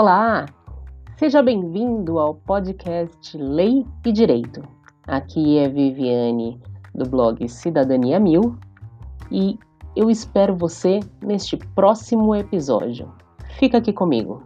Olá! Seja bem-vindo ao podcast Lei e Direito. Aqui é Viviane do blog Cidadania Mil e eu espero você neste próximo episódio. Fica aqui comigo.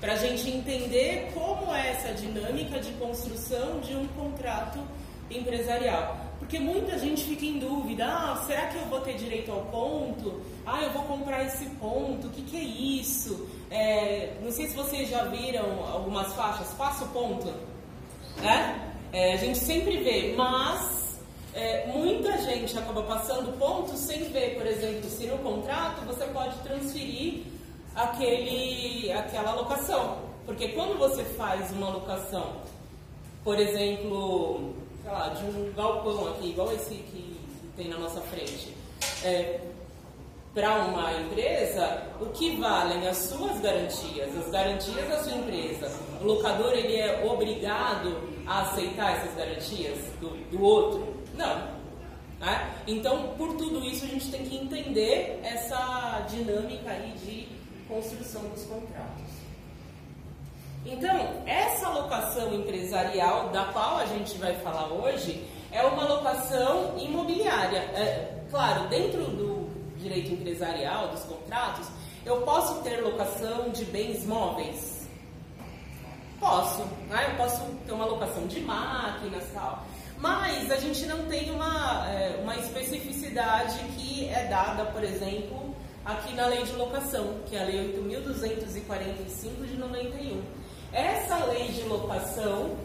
Para a gente entender como é essa dinâmica de construção de um contrato empresarial. Porque muita gente fica em dúvida, ah, será que eu vou ter direito ao ponto? Ah, eu vou comprar esse ponto, o que, que é isso? É, não sei se vocês já viram algumas faixas, passo ponto, né? É, a gente sempre vê, mas é, muita gente acaba passando ponto sem ver, por exemplo, se no contrato você pode transferir aquele, aquela locação. Porque quando você faz uma locação, por exemplo, sei lá, de um galpão aqui, igual esse que tem na nossa frente, é, para uma empresa, o que valem as suas garantias, as garantias da sua empresa. O locador ele é obrigado a aceitar essas garantias do, do outro? Não. Né? Então, por tudo isso, a gente tem que entender essa dinâmica aí de construção dos contratos. Então, essa locação empresarial da qual a gente vai falar hoje é uma locação imobiliária. É, claro, dentro do direito empresarial, dos contratos, eu posso ter locação de bens móveis? Posso, né? eu posso ter uma locação de máquinas e tal. Mas a gente não tem uma, é, uma especificidade que é dada, por exemplo, aqui na lei de locação, que é a lei 8.245 de 91. Essa lei de locação,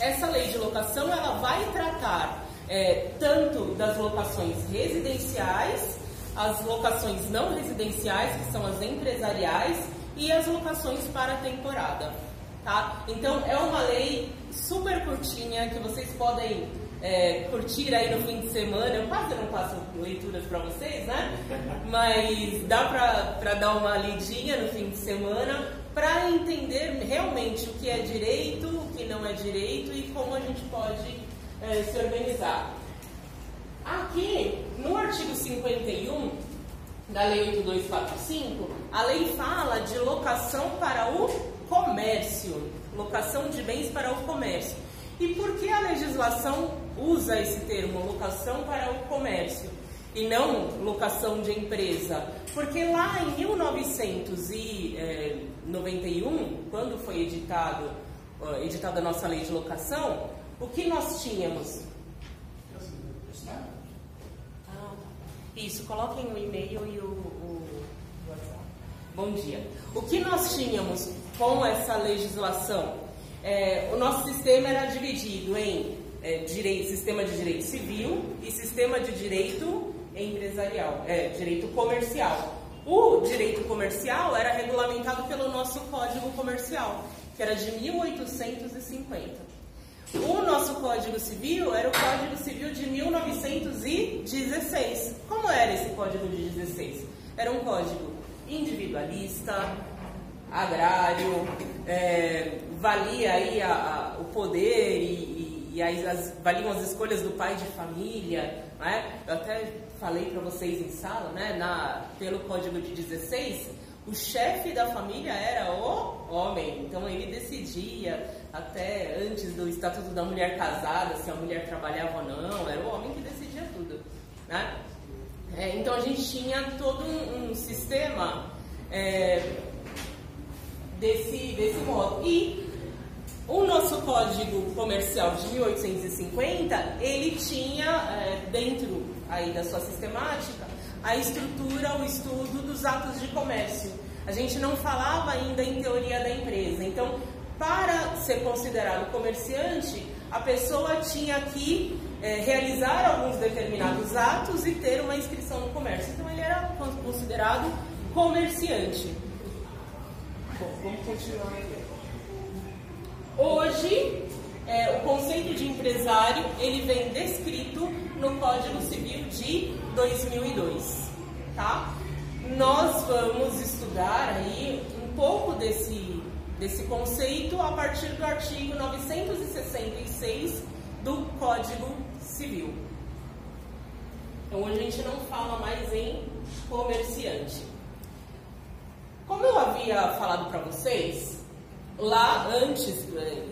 essa lei de locação, ela vai tratar é, tanto das locações residenciais, as locações não residenciais, que são as empresariais, e as locações para temporada. Tá? Então é uma lei super curtinha que vocês podem é, curtir aí no fim de semana. Eu quase não passo leituras para vocês, né? Mas dá para dar uma lidinha no fim de semana para entender realmente o que é direito, o que não é direito e como a gente pode é, se organizar. Aqui, no artigo 51 da Lei 8245, a lei fala de locação para o comércio, locação de bens para o comércio. E por que a legislação usa esse termo, locação para o comércio, e não locação de empresa? Porque lá em 1991, quando foi editado, editada a nossa lei de locação, o que nós tínhamos? Ah, isso, coloquem o e-mail e o, o WhatsApp. Bom dia. O que nós tínhamos com essa legislação? É, o nosso sistema era dividido em é, direito, sistema de direito civil e sistema de direito empresarial, é, direito comercial. O direito comercial era regulamentado pelo nosso Código Comercial, que era de 1850. O nosso Código Civil era o Código Civil de 1916. Como era esse Código de 16? Era um código individualista, agrário, é, valia aí a, a, o poder e, e, as, as, valiam as escolhas do pai de família. Né? Eu até falei para vocês em sala, né? Na, pelo Código de 16, o chefe da família era o homem, então ele decidia até antes do Estatuto da Mulher Casada se a mulher trabalhava ou não, era o homem que decidia tudo. Né? É, então a gente tinha todo um, um sistema é, desse, desse modo. E o nosso Código Comercial de 1850, ele tinha é, dentro aí da sua sistemática a estrutura, o estudo dos atos de comércio. A gente não falava ainda em teoria da empresa. Então, para ser considerado comerciante, a pessoa tinha que é, realizar alguns determinados atos e ter uma inscrição no comércio. Então, ele era considerado comerciante. Bom, vamos continuar. Hoje, é, o conceito de empresário ele vem descrito no Código Civil de 2002, tá? Nós vamos estudar aí um pouco desse, desse conceito a partir do artigo 966 do Código Civil. Então hoje a gente não fala mais em comerciante. Como eu havia falado para vocês, lá antes, é,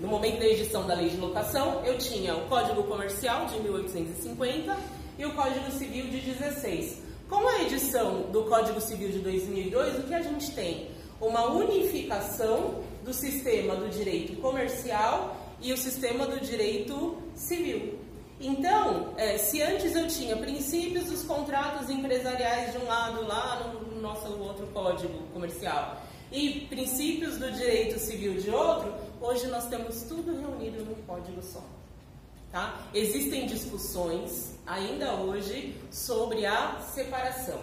no momento da edição da lei de locação, eu tinha o Código Comercial de 1850 e o Código Civil de 16. Com a edição do Código Civil de 2002, o que a gente tem? Uma unificação do sistema do direito comercial e o sistema do direito civil. Então, é, se antes eu tinha princípios dos contratos empresariais de um lado lá no nosso outro código comercial e princípios do direito civil de outro, hoje nós temos tudo reunido num código só. Tá? Existem discussões ainda hoje sobre a separação.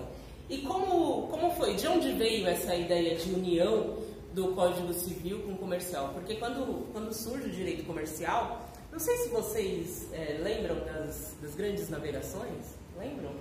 E como, como foi? De onde veio essa ideia de união do Código Civil com o comercial? Porque quando, quando surge o direito comercial, não sei se vocês é, lembram das, das grandes navegações, lembram?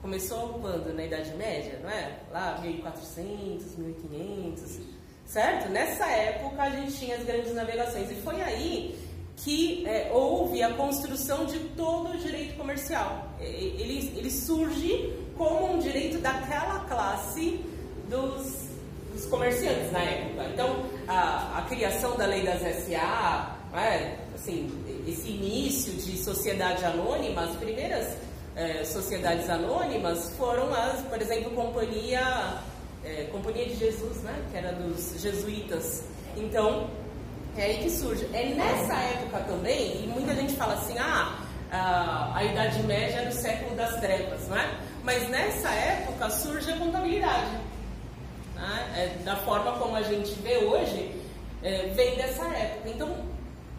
Começou quando? Na Idade Média, não é? Lá 1400, 1500, certo? Nessa época a gente tinha as grandes navegações e foi aí que é, houve a construção de todo o direito comercial. Ele, ele surge como um direito daquela classe dos, dos comerciantes na época. Então, a, a criação da lei das SA, é, assim, esse início de sociedade anônima, as primeiras é, sociedades anônimas foram as, por exemplo, Companhia, é, Companhia de Jesus, né, que era dos jesuítas. Então, é aí que surge. É nessa época também, e muita gente fala assim, ah, a, a Idade Média era o século das trevas, não é? Mas nessa época surge a contabilidade. Né? É, da forma como a gente vê hoje, é, vem dessa época. Então,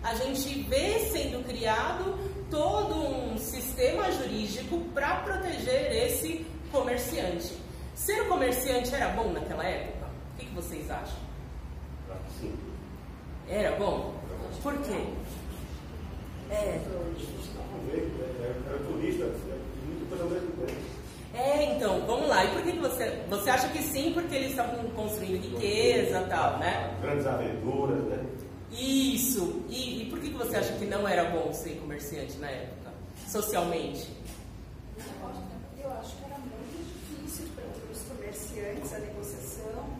a gente vê sendo criado todo um sistema jurídico para proteger esse comerciante. Ser comerciante era bom naquela época? O que, que vocês acham? Sim. Era bom? Por quê? É. Era turista, muito coisa mais É, então, vamos lá. E por que, que você. Você acha que sim, porque eles estavam construindo riqueza e tal, né? Grandes aventuras, né? Isso. E, e por que, você acha que não era bom ser comerciante na época, socialmente? Eu acho que era muito difícil para os comerciantes a negociação.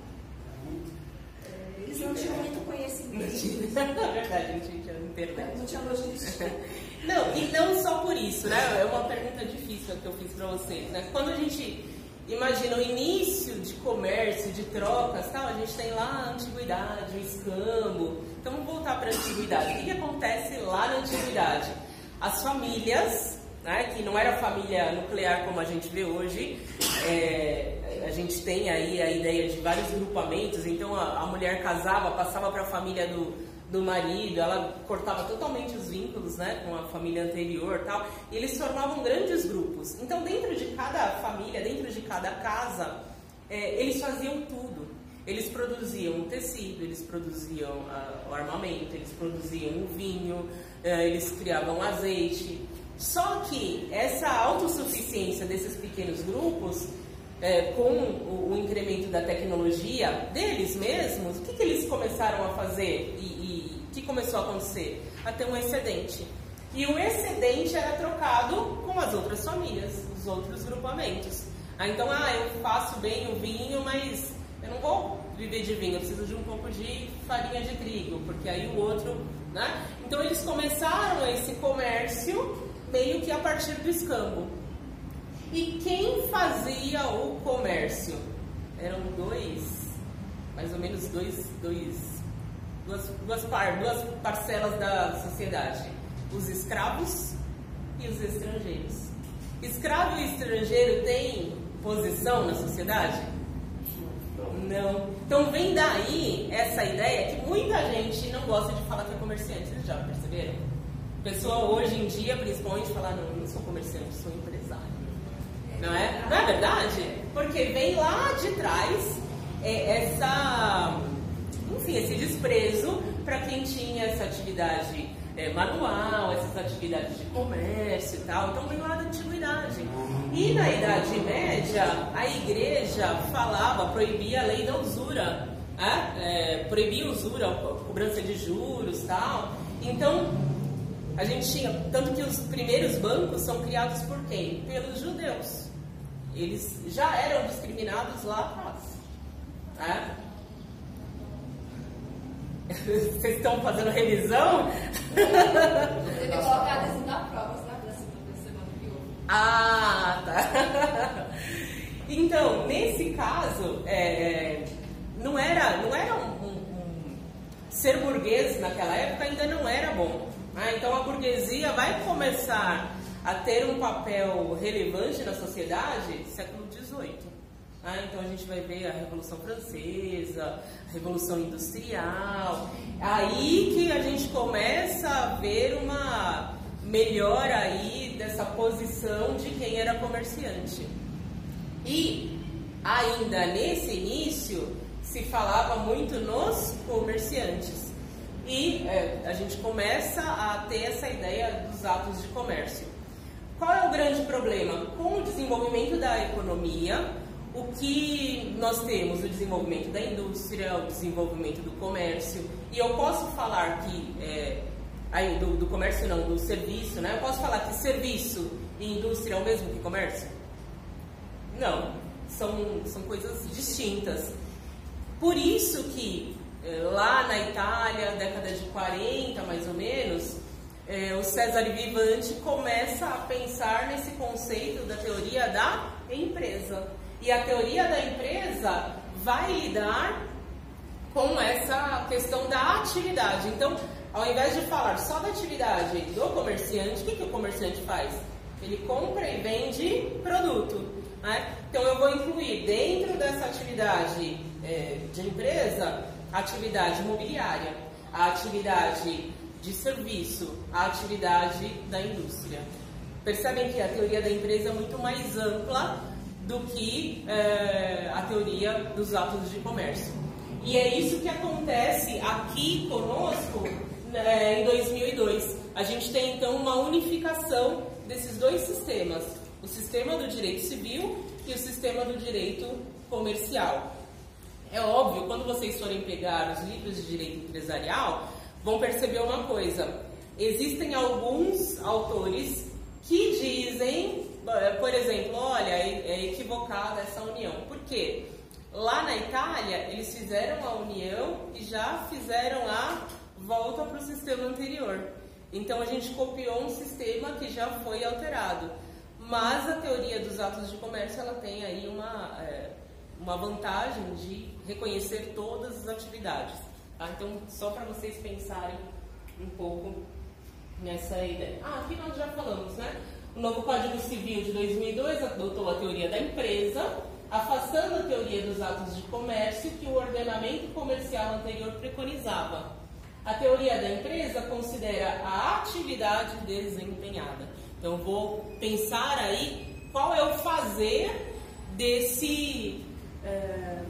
É, eles não tinham muito conhecimento. Na verdade, a gente tinha internet. Não tinha logística. Não, e não só por isso, né? É uma pergunta difícil que eu fiz para vocês, né? Quando a gente imagina o início de comércio, de trocas, tal, a gente tem lá a antiguidade, o escambo. Então vamos voltar para a antiguidade. O que, que acontece lá na antiguidade? As famílias, né, que não era família nuclear como a gente vê hoje, é, a gente tem aí a ideia de vários grupamentos. Então a, a mulher casava, passava para a família do do marido, ela cortava totalmente os vínculos né, com a família anterior tal, e eles formavam grandes grupos. Então, dentro de cada família, dentro de cada casa, é, eles faziam tudo. Eles produziam o tecido, eles produziam uh, o armamento, eles produziam o vinho, uh, eles criavam azeite. Só que essa autossuficiência desses pequenos grupos, uh, com o, o, incremento da tecnologia deles mesmos, o que, que eles começaram a fazer? E, o que começou a acontecer? A ter um excedente. E o excedente era trocado com as outras famílias, os outros grupamentos. Ah, então, ah, eu faço bem o vinho, mas não vou viver de vinho, eu preciso de um pouco de farinha de trigo, porque aí o outro, né? Então eles começaram esse comércio meio que a partir do escambo. E quem fazia o comércio? Eram dois, mais ou menos dois, dois duas, duas, par, duas parcelas da sociedade: os escravos e os estrangeiros. Escravo e estrangeiro têm posição na sociedade? Não. Então vem daí essa ideia que muita gente não gosta de falar que é comerciante. Vocês já perceberam? Pessoa hoje em dia, principalmente, fala, não, não sou comerciante, sou empresário. Não é? Não é verdade? Porque vem lá de trás é, essa, enfim, esse desprezo para quem tinha essa atividade é, manual, essas atividades de comércio e tal. Então vem lá da antiguidade. E na Idade Média, a igreja falava, proibia a lei da usura. Né? É, proibia usura, cobrança de juros tal. Então, a gente tinha. Tanto que os primeiros bancos são criados por quem? Pelos judeus. Eles já eram discriminados lá atrás. Né? Vocês estão fazendo revisão? Você vai colocar adesivo na prova, sabe? Assim, pra semana que ouve. Ah, tá. Então, nesse caso, é, não era, não era um, um, um- ser burguês naquela época ainda não era bom. né? Então a burguesia vai começar a ter um papel relevante na sociedade século XVIII. Né? Então a gente vai ver a Revolução Francesa, a Revolução Industrial. Aí que a gente começa a ver uma melhora aí dessa posição de quem era comerciante. E ainda nesse início se falava muito nos comerciantes. E é, a gente começa a ter essa ideia dos atos de comércio. Qual é o grande problema? Com o desenvolvimento da economia, o que nós temos? O desenvolvimento da indústria, o desenvolvimento do comércio. E eu posso falar que, é, aí, do, do comércio não, do serviço, né? Eu posso falar que serviço e indústria é o mesmo que comércio? Não, são, são coisas distintas. Por isso que eh, lá na Itália, década de 40 mais ou menos, eh, o Cesare Vivante começa a pensar nesse conceito da teoria da empresa. E a teoria da empresa vai lidar com essa questão da atividade. Então, ao invés de falar só da atividade do comerciante, o que, que o comerciante faz? Ele compra e vende produto. né? Então, eu vou incluir dentro dessa atividade eh, de empresa a atividade imobiliária, a atividade de serviço, a atividade da indústria. Percebem que a teoria da empresa é muito mais ampla do que eh, a teoria dos atos de comércio. E é isso que acontece aqui conosco né, em 2002. A gente tem então uma unificação desses dois sistemas: o sistema do direito civil e o sistema do direito comercial. É óbvio, quando vocês forem pegar os livros de direito empresarial, vão perceber uma coisa: existem alguns autores que dizem, por exemplo, olha, é é equivocada essa união. Por quê? Lá na Itália, eles fizeram a união e já fizeram a volta para o sistema anterior. Então a gente copiou um sistema que já foi alterado. Mas a teoria dos atos de comércio ela tem aí uma, é, uma vantagem de reconhecer todas as atividades. tá? Então, só para vocês pensarem um pouco nessa ideia. Ah, aqui nós já falamos, né? O novo Código Civil de 2002 adotou a teoria da empresa, afastando a teoria dos atos de comércio que o ordenamento comercial anterior preconizava. A teoria da empresa considera a atividade desempenhada. Então, vou pensar aí qual é o fazer desse, eh,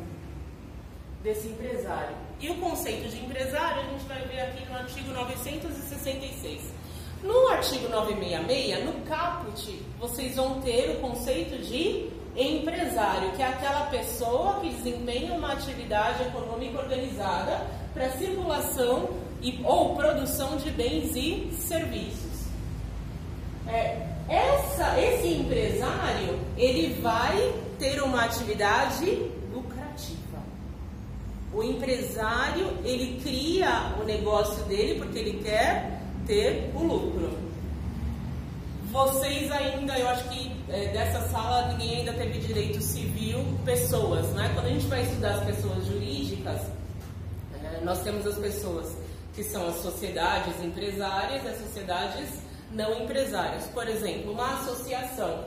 desse empresário. E o conceito de empresário a gente vai ver aqui no artigo 966. No artigo 966, no caput, vocês vão ter o conceito de empresário, que é aquela pessoa que desempenha uma atividade econômica organizada para circulação e, ou produção de bens e serviços. É, essa, esse empresário ele vai ter uma atividade lucrativa. O empresário ele cria o negócio dele porque ele quer ter o lucro. Vocês ainda, eu acho que é, dessa sala ninguém ainda teve direito civil pessoas, né? Quando a gente vai estudar as pessoas jurídicas, é, nós temos as pessoas que são as sociedades empresárias e as sociedades não empresárias. Por exemplo, uma associação.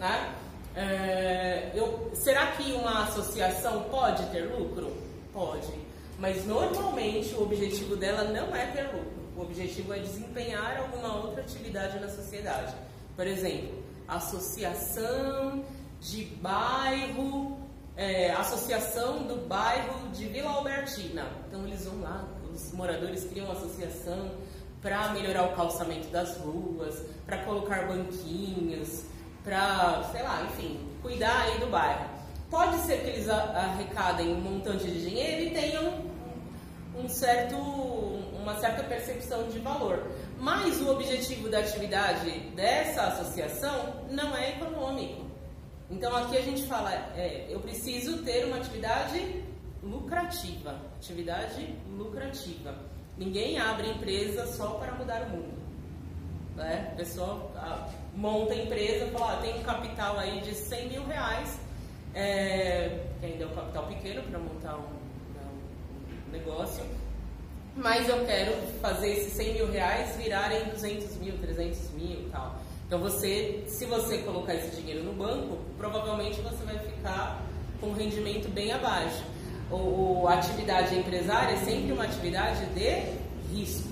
Né? É, eu, será que uma associação pode ter lucro? Pode. Mas normalmente o objetivo dela não é ter lucro. O objetivo é desempenhar alguma outra atividade na sociedade. Por exemplo, associação de bairro, é, associação do bairro de Vila Albertina. Então eles vão lá, os moradores criam associação para melhorar o calçamento das ruas, para colocar banquinhos, para, sei lá, enfim, cuidar aí do bairro. Pode ser que eles arrecadem um montante de dinheiro e tenham um certo, uma certa percepção de valor. Mas o objetivo da atividade dessa associação não é econômico. Então aqui a gente fala, é, eu preciso ter uma atividade lucrativa. Atividade lucrativa. Ninguém abre empresa só para mudar o mundo. Né? A pessoa monta a empresa e fala, ah, tem um capital aí de 100 mil reais, é, que ainda é um capital pequeno para montar um, né, um, negócio, mas eu quero fazer esses 100 mil reais virarem 200 mil, 300 mil e tal. Então você, se você colocar esse dinheiro no banco, provavelmente você vai ficar com um rendimento bem abaixo. O, a atividade empresária é sempre uma atividade de risco,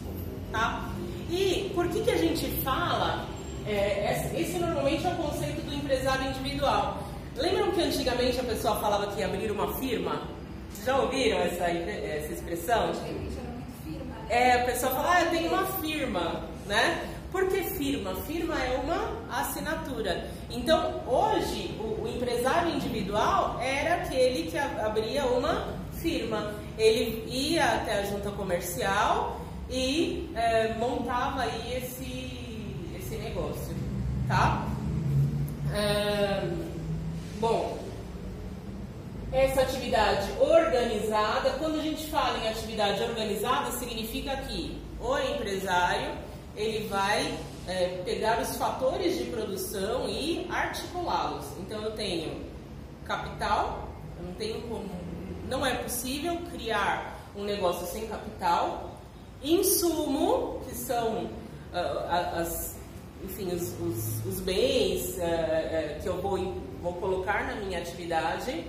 tá? E por que, que a gente fala? É, esse normalmente é o conceito do empresário individual. Lembram que antigamente a pessoa falava que ia abrir uma firma? Já ouviram essa, essa expressão? É, a pessoa fala, ah, eu tenho uma firma, né? Por que firma? Firma é uma assinatura. Então, hoje, o, o empresário individual era aquele que abria uma firma. Ele ia até a junta comercial e é, montava aí esse, esse negócio, tá? É, bom, essa atividade organizada, quando a gente fala em atividade organizada, significa que o empresário ele vai é, pegar os fatores de produção e articulá-los. Então eu tenho capital, eu não tenho como, não é possível criar um negócio sem capital. Insumo, que são uh, as, enfim, os, os, os bens uh, uh, que eu vou, vou colocar na minha atividade.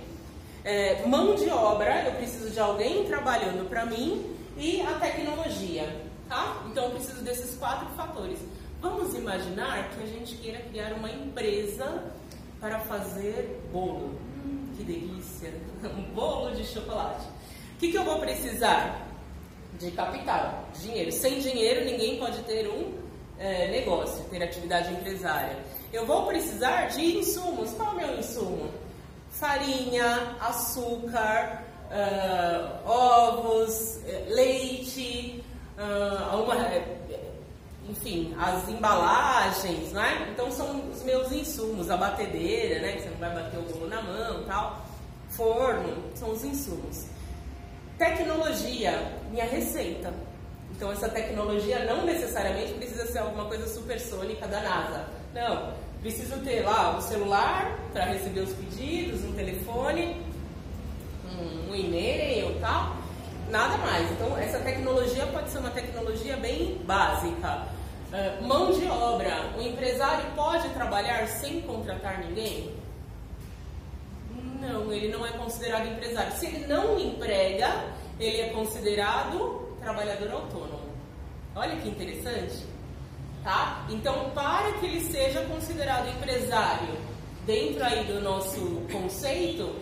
É, mão de obra, eu preciso de alguém trabalhando para mim e a tecnologia. Tá? Então eu preciso desses quatro fatores. Vamos imaginar que a gente queira criar uma empresa para fazer bolo. Hum, que delícia! Um bolo de chocolate. O que, que eu vou precisar? De capital, dinheiro. Sem dinheiro ninguém pode ter um é, negócio, ter atividade empresária. Eu vou precisar de insumos. Qual é o meu insumo? Farinha, açúcar, uh, ovos, eh, leite, uh, enfim, as embalagens, né? Então são os meus insumos, a batedeira, né? Que você não vai bater o bolo na mão tal. Forno, são os insumos. Tecnologia, minha receita. Então essa tecnologia não necessariamente precisa ser alguma coisa supersônica da NASA. Não, preciso ter lá um celular para receber os pedidos, um telefone, um, um e-mail tal nada mais. Então, essa tecnologia pode ser uma tecnologia bem básica. Uh, mão de obra. O empresário pode trabalhar sem contratar ninguém? Não, ele não é considerado empresário. Se ele não emprega, ele é considerado trabalhador autônomo. Olha que interessante. Tá? Então, para que ele seja considerado empresário dentro aí do nosso conceito,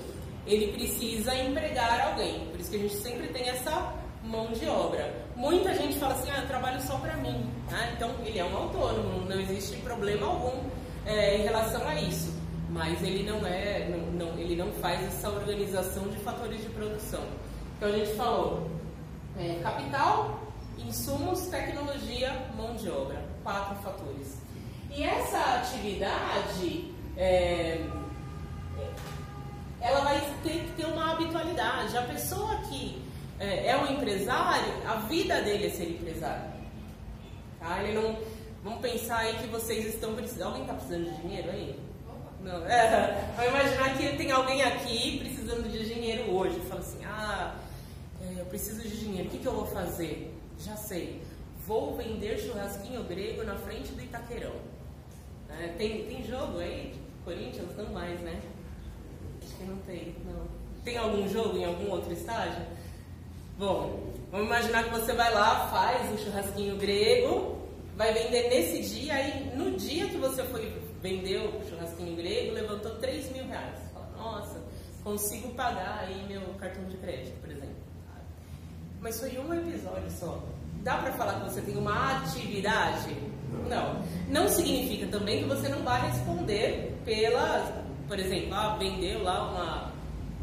ele precisa empregar alguém. Por isso que a gente sempre tem essa mão de obra. Muita gente fala assim, ah, eu trabalho só para mim. Ah, então ele é um autônomo, não existe problema algum é, em relação a isso. Mas ele não é, não, não, ele não faz essa organização de fatores de produção. Então a gente falou é, capital, insumos, tecnologia, mão de obra, quatro fatores. E essa atividade é, ela vai ter que ter uma habitualidade. A pessoa que é, é um empresário, a vida dele é ser empresário. Tá? Ele não. Vamos pensar aí que vocês estão precisando. Alguém está precisando de dinheiro aí? Não. É, vamos imaginar que tem alguém aqui precisando de dinheiro hoje. Fala assim, ah, é, eu preciso de dinheiro, o que, que eu vou fazer? Já sei, vou vender churrasquinho grego na frente do Itaquerão. É, tem, tem jogo aí? Corinthians não mais, né? Acho que não tem, não. Tem algum jogo em algum outro estágio? Bom, vamos imaginar que você vai lá, faz o churrasquinho grego, vai vender nesse dia, aí no dia que você foi vender o churrasquinho grego, levantou 3 mil reais. Fala, nossa, consigo pagar aí meu cartão de crédito, por exemplo. Mas foi um episódio só. Dá para falar que você tem uma atividade? Não. Não significa também que você não vai responder pela, por exemplo, ah, vendeu lá uma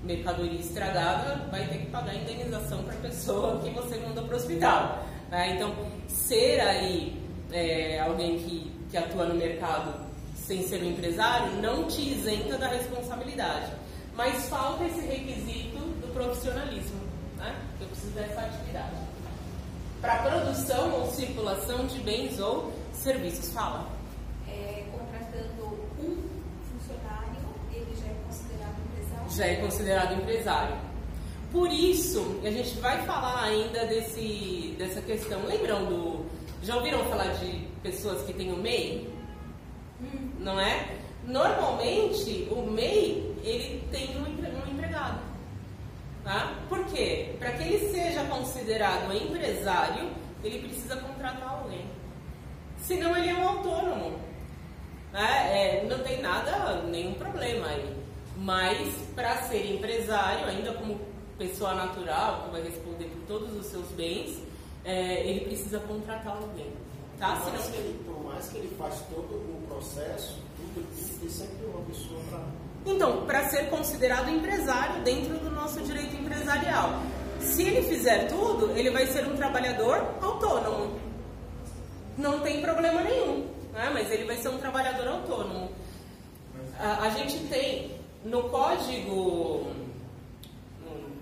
mercadoria estragada, vai ter que pagar indenização para a pessoa que você mandou para o hospital. Né? Então, ser aí é, alguém que, que atua no mercado sem ser um empresário não te isenta da responsabilidade. Mas falta esse requisito do profissionalismo, né? Eu preciso dessa atividade. Para produção ou circulação de bens ou serviços, fala. É, contratando um funcionário, ele já é considerado empresário? Já é considerado empresário. Por isso, a gente vai falar ainda desse, dessa questão. Lembram do. Já ouviram falar de pessoas que têm o MEI? Hum. Não é? Normalmente, o MEI ele tem um, um empregado. Tá? Por quê? Para que ele seja considerado empresário, ele precisa contratar alguém. Senão ele é um autônomo. Né? É, não tem nada, nenhum problema aí. Mas para ser empresário, ainda como pessoa natural, que vai responder por todos os seus bens, é, ele precisa contratar alguém. Tá? Por, mais Senão... ele, por mais que ele faça todo o processo, tudo, tem sempre uma pessoa para então, para ser considerado empresário dentro do nosso direito empresarial. Se ele fizer tudo, ele vai ser um trabalhador autônomo. Não tem problema nenhum, né? mas ele vai ser um trabalhador autônomo. A, a gente tem no código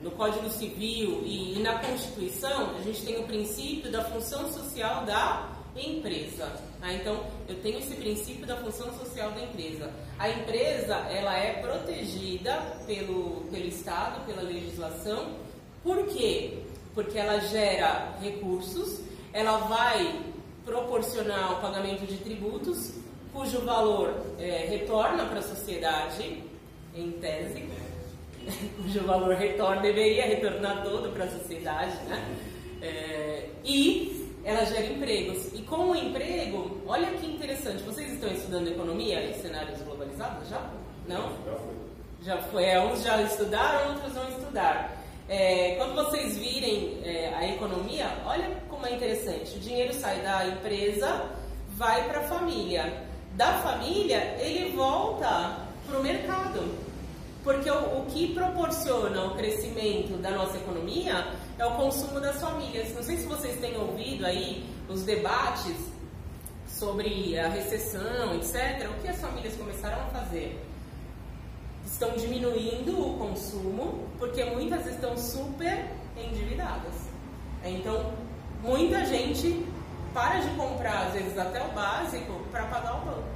no Código Civil e, e na Constituição, a gente tem o princípio da função social da empresa. Tá? Então, eu tenho esse princípio da função social da empresa. A empresa, ela é protegida pelo, pelo Estado, pela legislação. Por quê? Porque ela gera recursos, ela vai proporcionar o pagamento de tributos, cujo valor é, retorna para a sociedade, em tese, cujo valor retorna, deveria retornar todo para a sociedade, né? É, e ela gera empregos. Com o emprego, olha que interessante, vocês estão estudando economia em cenários globalizados? Já? Não? Já foi. É, uns já estudaram, outros vão estudar. É, quando vocês virem é, a economia, olha como é interessante. O dinheiro sai da empresa, vai para a família. Da família, ele volta para o mercado. Porque o, o que proporciona o crescimento da nossa economia é o consumo das famílias. Não sei se vocês têm ouvido aí os debates sobre a recessão, etc. O que as famílias começaram a fazer? Estão diminuindo o consumo porque muitas estão super endividadas. Então, muita gente para de comprar, às vezes até o básico, para pagar o banco.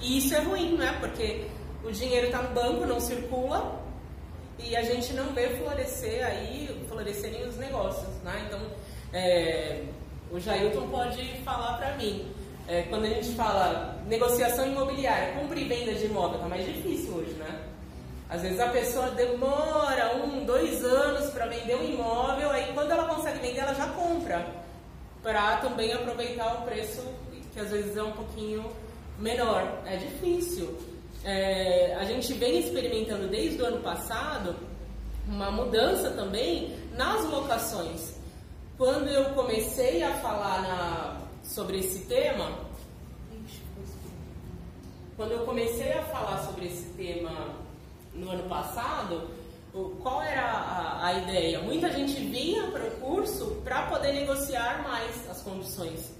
E isso é ruim, não é? Porque o dinheiro está no banco, não circula, e a gente não vê florescer aí, florescerem os negócios, né? Então, é, o Jailton pode falar para mim. É, quando a gente fala negociação imobiliária, compra e venda de imóvel, tá mais difícil hoje, né? Às vezes a pessoa demora um, dois anos para vender um imóvel, aí quando ela consegue vender, ela já compra, para também aproveitar o preço que às vezes é um pouquinho menor. É difícil é, a gente vem experimentando desde o ano passado uma mudança também nas locações. Quando eu comecei a falar na, sobre esse tema, quando eu comecei a falar sobre esse tema no ano passado, qual era a, a ideia? Muita gente vinha para o curso para poder negociar mais as condições,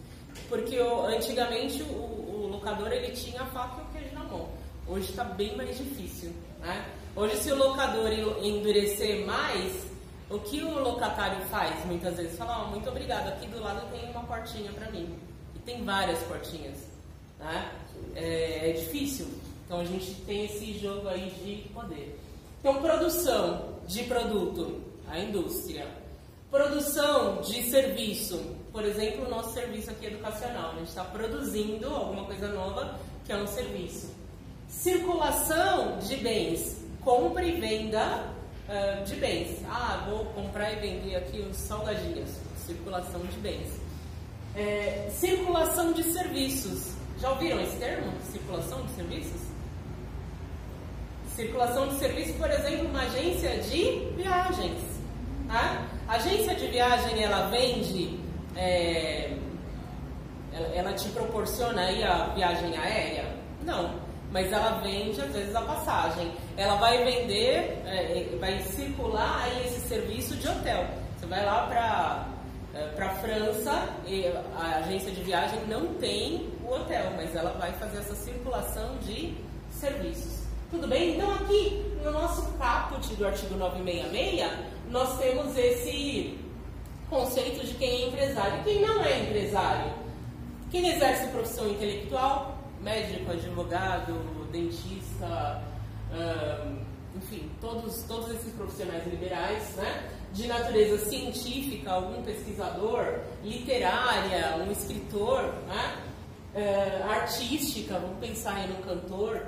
porque antigamente o, o locador ele tinha a faca e o queijo na mão. Hoje está bem mais difícil. Né? Hoje, se o locador endurecer mais, o que o locatário faz muitas vezes? Fala, oh, muito obrigado, aqui do lado tem uma portinha para mim. E tem várias portinhas. Né? É, é difícil. Então a gente tem esse jogo aí de poder. Então, produção de produto, a indústria. Produção de serviço, por exemplo, o nosso serviço aqui educacional. A gente está produzindo alguma coisa nova que é um serviço. Circulação de bens, compra e venda uh, de bens. Ah, vou comprar e vender aqui os salgadinhos. Circulação de bens. É, circulação de serviços. Já ouviram esse termo? Circulação de serviços? Circulação de serviços, por exemplo, uma agência de viagens. Tá? A agência de viagem ela vende, é, ela te proporciona aí a viagem aérea? Não mas ela vende às vezes a passagem. Ela vai vender, é, vai circular aí esse serviço de hotel. Você vai lá para é, para França a agência de viagem não tem o hotel, mas ela vai fazer essa circulação de serviços. Tudo bem? Então aqui no nosso caput do artigo 966 nós temos esse conceito de quem é empresário e quem não é empresário. Quem exerce profissão intelectual médico, advogado, dentista, enfim, todos, todos esses profissionais liberais, né? de natureza científica, algum pesquisador, literária, um escritor, né? Uh, artística, vamos pensar aí no cantor,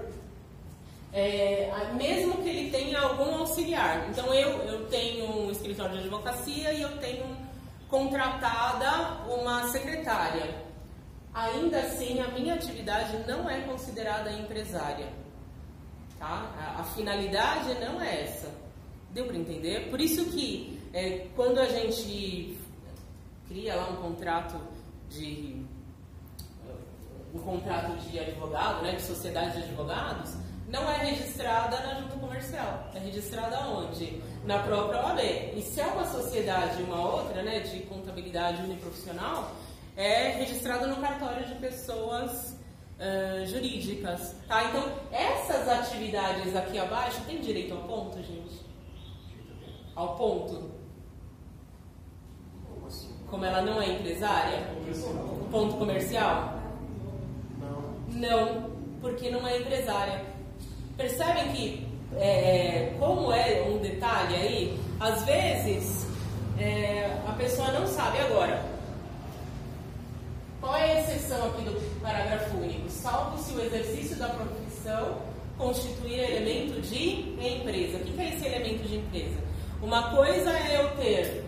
é, mesmo que ele tenha algum auxiliar. Então eu, eu tenho um escritório de advocacia e eu tenho contratada uma secretária ainda assim a minha atividade não é considerada empresária. Tá? A, a finalidade não é essa. Deu para entender? Por isso que é, quando a gente cria lá um contrato de um contrato de advogado, né, de sociedade de advogados, não é registrada na junta comercial. É registrada onde? Na própria OAB. E se é uma sociedade uma outra, né, de contabilidade uniprofissional, é registrado no cartório de pessoas uh, jurídicas. Tá? Então, essas atividades aqui abaixo têm direito ao ponto, gente? Ao ponto? Como ela não é empresária? O ponto comercial? Não, porque não é empresária. Percebem que, é, como é um detalhe aí, às vezes é, a pessoa não sabe agora. Qual é a exceção aqui do parágrafo único? Salvo se o exercício da profissão constituir elemento de empresa. O que é esse elemento de empresa? Uma coisa é eu ter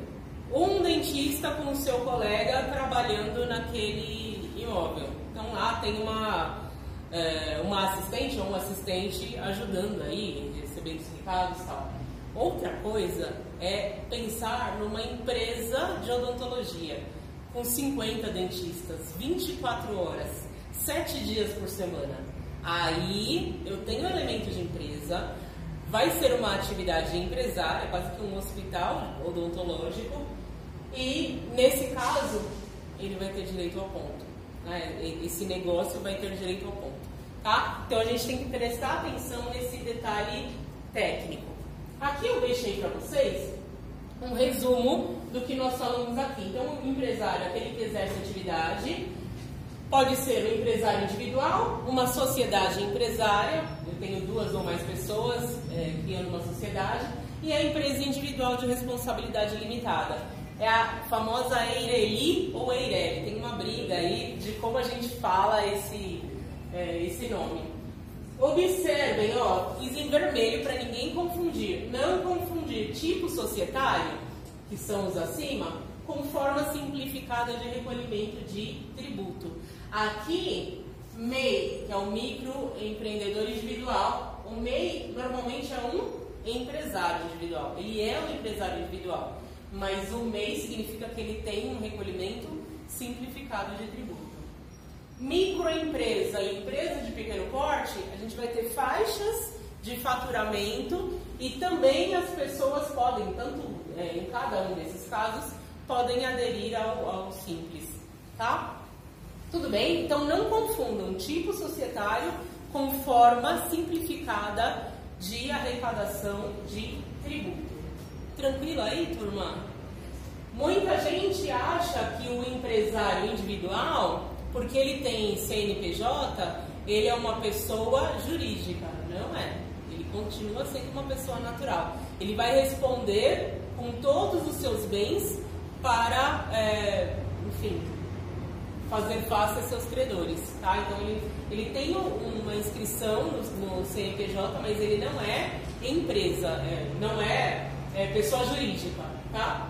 um dentista com o seu colega trabalhando naquele imóvel. Então lá tem uma, é, uma assistente ou um assistente ajudando aí, recebendo os recados e tal. Outra coisa é pensar numa empresa de odontologia com 50 dentistas, 24 horas, 7 dias por semana. Aí eu tenho elemento de empresa, vai ser uma atividade empresária, quase que um hospital odontológico, e nesse caso ele vai ter direito ao ponto. Né? Esse negócio vai ter direito ao ponto. Tá? Então a gente tem que prestar atenção nesse detalhe técnico. Aqui eu deixei para vocês um resumo do que nós falamos aqui. Então, o empresário, aquele que exerce atividade, pode ser um empresário individual, uma sociedade empresária, eu tenho duas ou mais pessoas é, criando uma sociedade, e a empresa individual de responsabilidade limitada. É a famosa EIRELI ou EIRELI. Tem uma briga aí de como a gente fala esse, é, esse nome. Observem, ó, fiz em vermelho para ninguém confundir. Não confundir tipo societário, que são os acima, com forma simplificada de recolhimento de tributo. Aqui, MEI, que é o microempreendedor individual, o MEI normalmente é um empresário individual. Ele é um empresário individual, mas o MEI significa que ele tem um recolhimento simplificado de tributo. Microempresa e empresa de pequeno porte, a gente vai ter faixas de faturamento e também as pessoas podem, tanto é, em cada um desses casos, podem aderir ao, ao simples, tá? Tudo bem? Então não confundam tipo societário com forma simplificada de arrecadação de tributo. Tranquilo aí, turma? Muita gente acha que o empresário individual porque ele tem CNPJ, ele é uma pessoa jurídica, não é? Ele continua sendo uma pessoa natural. Ele vai responder com todos os seus bens para, é, enfim, fazer face a seus credores, tá? Então ele, ele tem uma inscrição no, no CNPJ, mas ele não é empresa, é, não é, é, pessoa jurídica, tá?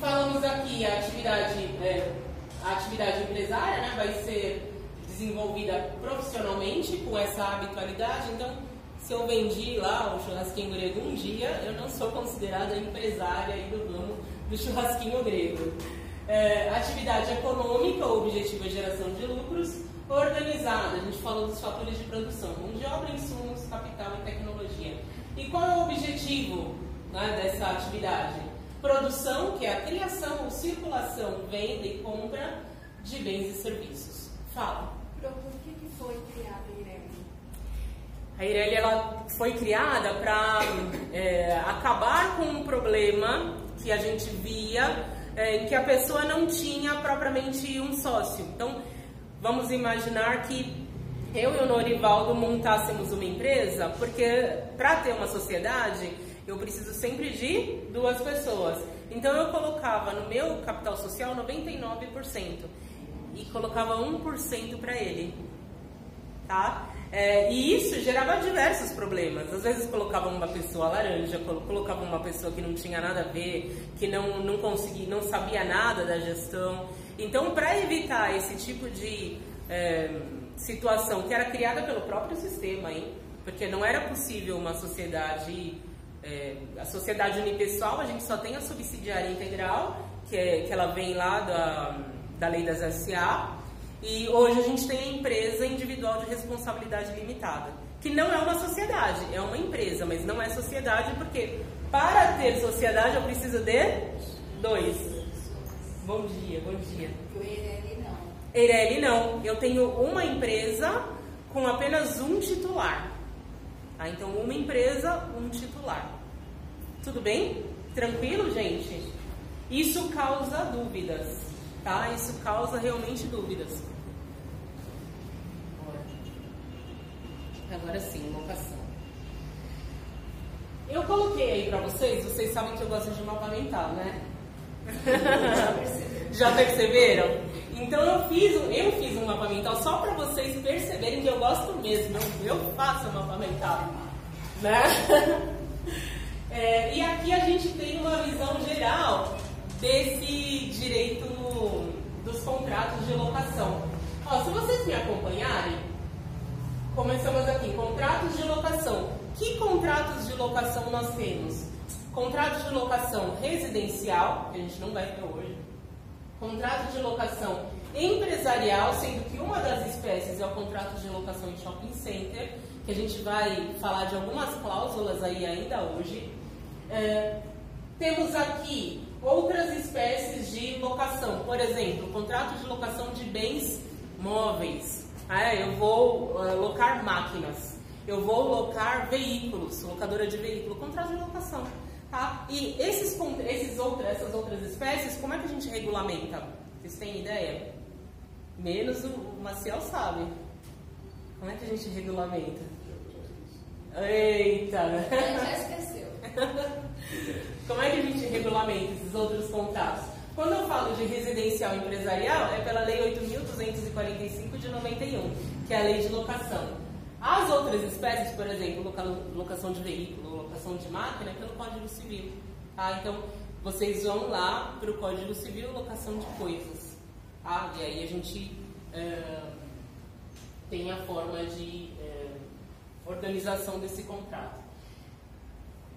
Falamos aqui a atividade, é, a atividade empresária, né, vai ser desenvolvida profissionalmente com essa habitualidade, então se eu vendi lá o churrasquinho grego um dia, eu não sou considerada empresária aí do ramo do churrasquinho grego. É, atividade econômica, o objetivo é geração de lucros. Organizada, a gente falou dos fatores de produção, mão de obra, insumos, capital e tecnologia. E qual é o objetivo né, dessa atividade? Produção, que é a criação ou circulação, venda e compra de bens e serviços. Fala. Por que, que foi criada a Irene? A Irene ela foi criada para é, acabar com um problema que a gente via é, em que a pessoa não tinha propriamente um sócio. Então, vamos imaginar que eu e o Norivaldo montássemos uma empresa, porque para ter uma sociedade eu preciso sempre de duas pessoas. Então eu colocava no meu capital social 99% e colocava 1% para ele. Tá? É, e isso gerava diversos problemas. Às vezes colocava uma pessoa laranja, colocava uma pessoa que não tinha nada a ver, que não, não conseguia, não sabia nada da gestão. Então, para evitar esse tipo de é, situação que era criada pelo próprio sistema, hein? porque não era possível uma sociedade, é, a sociedade unipessoal, a gente só tem a subsidiária integral, que, é, que ela vem lá da, da lei das SA, e hoje a gente tem a empresa individual de responsabilidade limitada, que não é uma sociedade, é uma empresa, mas não é sociedade porque para ter sociedade eu preciso de dois. Bom dia, bom dia. O Eireli não. Eireli não. Eu tenho uma empresa com apenas um titular. Tá? Então, uma empresa, um titular. Tudo bem? Tranquilo, gente? Isso causa dúvidas, tá? Isso causa realmente dúvidas. Agora sim, locação. Eu coloquei aí pra vocês, vocês sabem que eu gosto de mapa mental, né? Já perceberam? Então eu fiz, eu fiz um mapa mental só para vocês perceberem que eu gosto mesmo. Eu, eu faço um mapa mental. Né? É, e aqui a gente tem uma visão geral desse direito dos contratos de locação. Ó, se vocês me acompanharem, Começamos aqui, contratos de locação. Que contratos de locação nós temos? Contratos de locação residencial, que a gente não vai ter hoje. Contrato de locação empresarial, sendo que uma das espécies é o contrato de locação em shopping center, que a gente vai falar de algumas cláusulas aí ainda hoje. É, temos aqui outras espécies de locação, por exemplo, contrato de locação de bens móveis, ah, eu vou uh, locar máquinas, eu vou locar veículos, locadora de veículo, contrato de locação. Tá? E esses, esses outra, essas outras espécies, como é que a gente regulamenta? Vocês têm ideia? Menos o Maciel sabe. Como é que a gente regulamenta? Eita! Já esqueceu. Como é que a gente regulamenta esses outros contratos? Quando eu falo de residencial empresarial, é pela Lei 8.245 de 91, que é a lei de locação. As outras espécies, por exemplo, locação de veículo, locação de máquina, é pelo Código Civil. Tá? Então, vocês vão lá para o Código Civil, locação de coisas. Tá? E aí a gente tem a forma de organização desse contrato.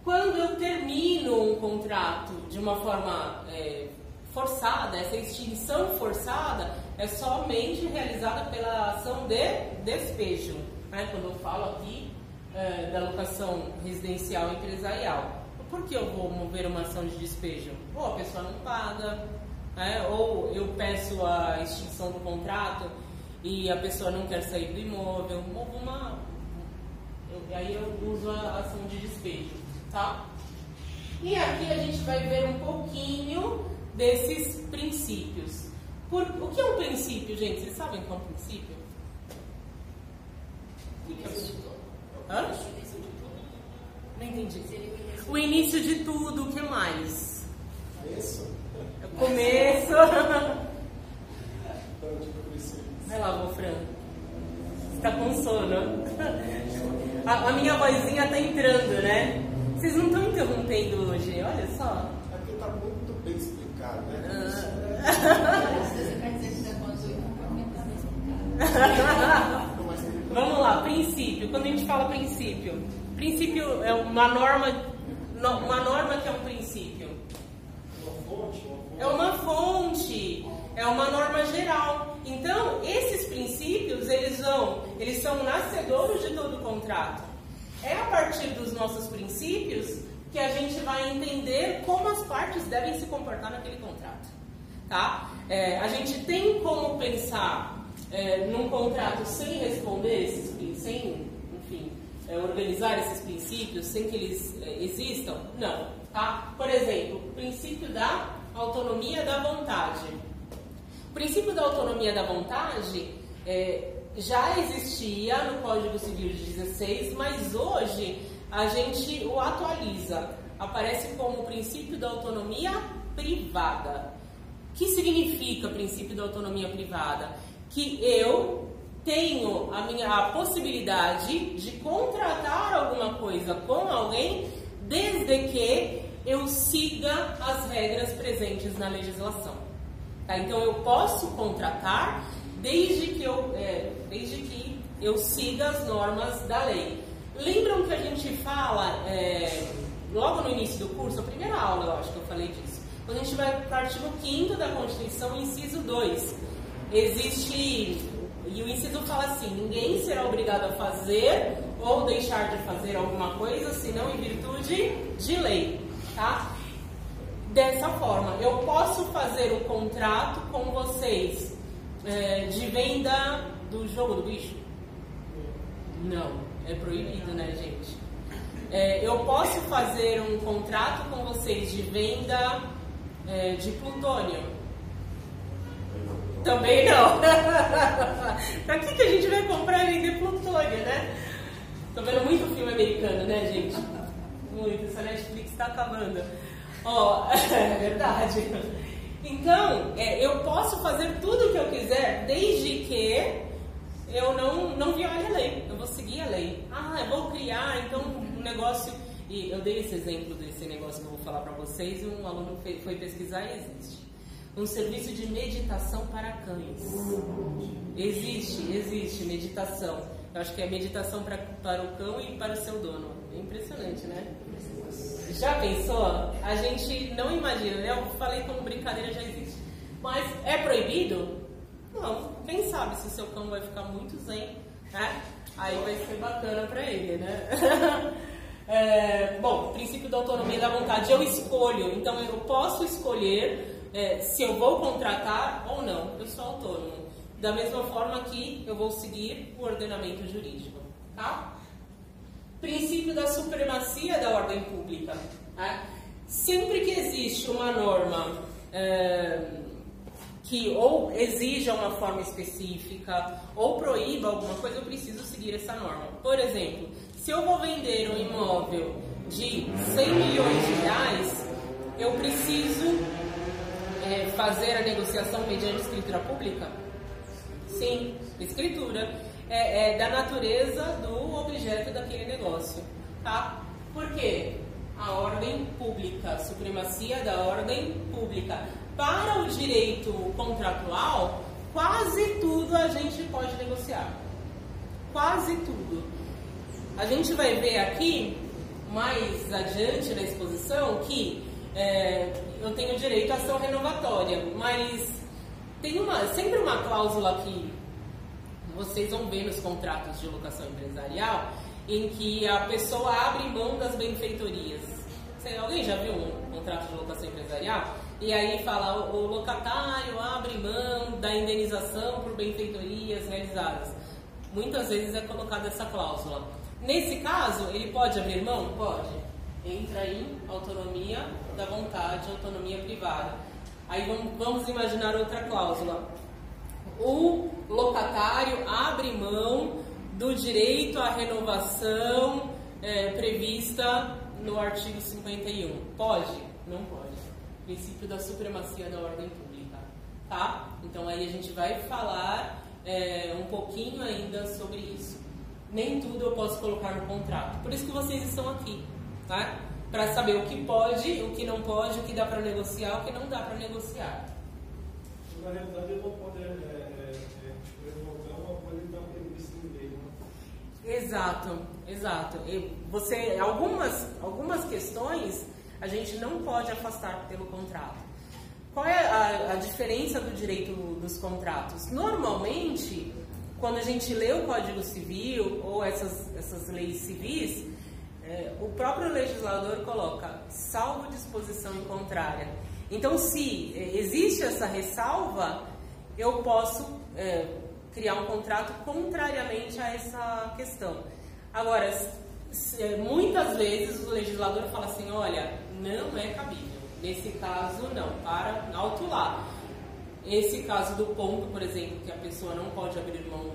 Quando eu termino um contrato de uma forma é, forçada, essa extinção forçada é somente realizada pela ação de despejo. Né? Quando eu falo aqui é, da locação residencial empresarial. Por que eu vou mover uma ação de despejo? Ou a pessoa não paga, né? ou eu peço a extinção do contrato e a pessoa não quer sair do imóvel, movo uma. Eu, aí eu uso a ação de despejo. Tá? E aqui a gente vai ver um pouquinho desses princípios. Por, o que é um princípio, gente? Vocês sabem o que é um princípio? O que é um... Hã? Não entendi. O início de tudo, o que mais? É o começo. Então, tipo, Vai lá, Wolfram. Você tá com sono. A, a minha vozinha tá entrando, né? Vocês não estão interrompendo hoje, olha só. É porque está muito bem explicado, né? Você quer dizer que da consulta completamente Não, mas ele- Vamos lá, princípio. Quando a gente fala princípio, princípio é uma norma, no- uma norma que é um princípio. É uma fonte, é uma norma geral. Então, esses princípios, eles vão, eles são nascedouros de todo o contrato. É a partir dos nossos princípios que a gente vai entender como as partes devem se comportar naquele contrato. Tá? É, a gente tem como pensar é, num contrato sem responder esses sem, enfim, é, organizar esses princípios sem que eles é, existam? Não. Tá? Por exemplo, o princípio da autonomia da vontade. O princípio da autonomia da vontade é, já existia no Código Civil de 16, mas hoje a gente o atualiza. Aparece como princípio da autonomia privada. O que significa princípio da autonomia privada? Que eu tenho a minha a possibilidade de contratar alguma coisa com alguém desde que eu siga as regras presentes na legislação. Tá? Então eu posso contratar desde que eu, é, desde que eu siga as normas da lei. Lembram que a gente fala é, logo no início do curso, a primeira aula eu acho que eu falei disso. Quando a gente vai para o artigo 5 da Constituição, inciso 2. Existe, e o inciso fala assim: ninguém será obrigado a fazer ou deixar de fazer alguma coisa, senão em virtude de lei. Tá? dessa forma. Eu posso fazer o contrato com vocês é, de venda do jogo do bicho? Não, é proibido, né, gente? É, eu posso fazer um contrato com vocês de venda é, de plutônio? Também não. pra que, que a gente vai comprar e vender plutônio, né? Tô vendo muito filme americano, né, gente? Muito. Essa Netflix tá acabando. Ó, é verdade. Então, é, eu posso fazer tudo o que eu quiser, desde que eu não, não viole a lei. Eu vou seguir a lei. Ah, eu vou criar, então, um negócio... E eu dei esse exemplo desse negócio que eu vou falar para vocês, e um aluno foi, pesquisar e existe. Um serviço de meditação para cães. Existe, existe meditação. Eu acho que é meditação pra, para o cão e para o seu dono. É impressionante, né? Já pensou? A gente não imagina, né? Eu falei como brincadeira, já existe. Mas é proibido? Não. Quem sabe se o seu cão vai ficar muito zen, né? Aí vai ser bacana pra ele, né? É, bom, princípio da autonomia da vontade. Eu escolho, então eu posso escolher é, se eu vou contratar ou não. Eu sou autônomo. Da mesma forma que eu vou seguir o ordenamento jurídico, tá? Princípio da supremacia da ordem pública. né? Sempre que existe uma norma é, que ou exija uma forma específica ou proíba alguma coisa, eu preciso seguir essa norma. Por exemplo, se eu vou vender um imóvel de 100 milhões de reais, eu preciso é, fazer a negociação mediante escritura pública? Sim, escritura. É, é da natureza do objeto daquele negócio. Tá? Por quê? A ordem pública, supremacia da ordem pública. Para o direito contratual, quase tudo a gente pode negociar. Quase tudo. A gente vai ver aqui, mais adiante na exposição, que é, eu tenho direito à ação renovatória, mas tem uma, sempre uma cláusula que vocês vão ver nos contratos de locação empresarial, em que a pessoa abre mão das benfeitorias. Alguém já viu um contrato de locação empresarial? E aí fala, o, locatário abre mão da indenização por benfeitorias realizadas. Muitas vezes é colocada essa cláusula. Nesse caso, ele pode abrir mão? Pode. Entra em autonomia da vontade, autonomia privada. Aí vamos imaginar outra cláusula. Locatário abre mão do direito à renovação é, prevista no artigo 51. Pode? Não pode. princípio da supremacia da ordem pública, tá? Então aí a gente vai falar é, um pouquinho ainda sobre isso. Nem tudo eu posso colocar no contrato. Por isso que vocês estão aqui, tá? Para saber o que pode, o que não pode, o que dá para negociar, o que não dá para negociar. Na realidade, ele não pode, é, é, é, tipo, revogar uma coisa que está prevista em lei, né? Exato, exato. E você, algumas, algumas questões a gente não pode afastar pelo contrato. Qual é a, a diferença do direito dos contratos? Normalmente, quando a gente lê o Código Civil ou essas, essas leis civis, é, o próprio legislador coloca salvo disposição contrária. Então, se é, existe essa ressalva, eu posso é, criar um contrato contrariamente a essa questão. Agora, é, muitas vezes o legislador fala assim: olha, não é cabível. Nesse caso, não, para alto lá. Esse caso do ponto, por exemplo, que a pessoa não pode abrir mão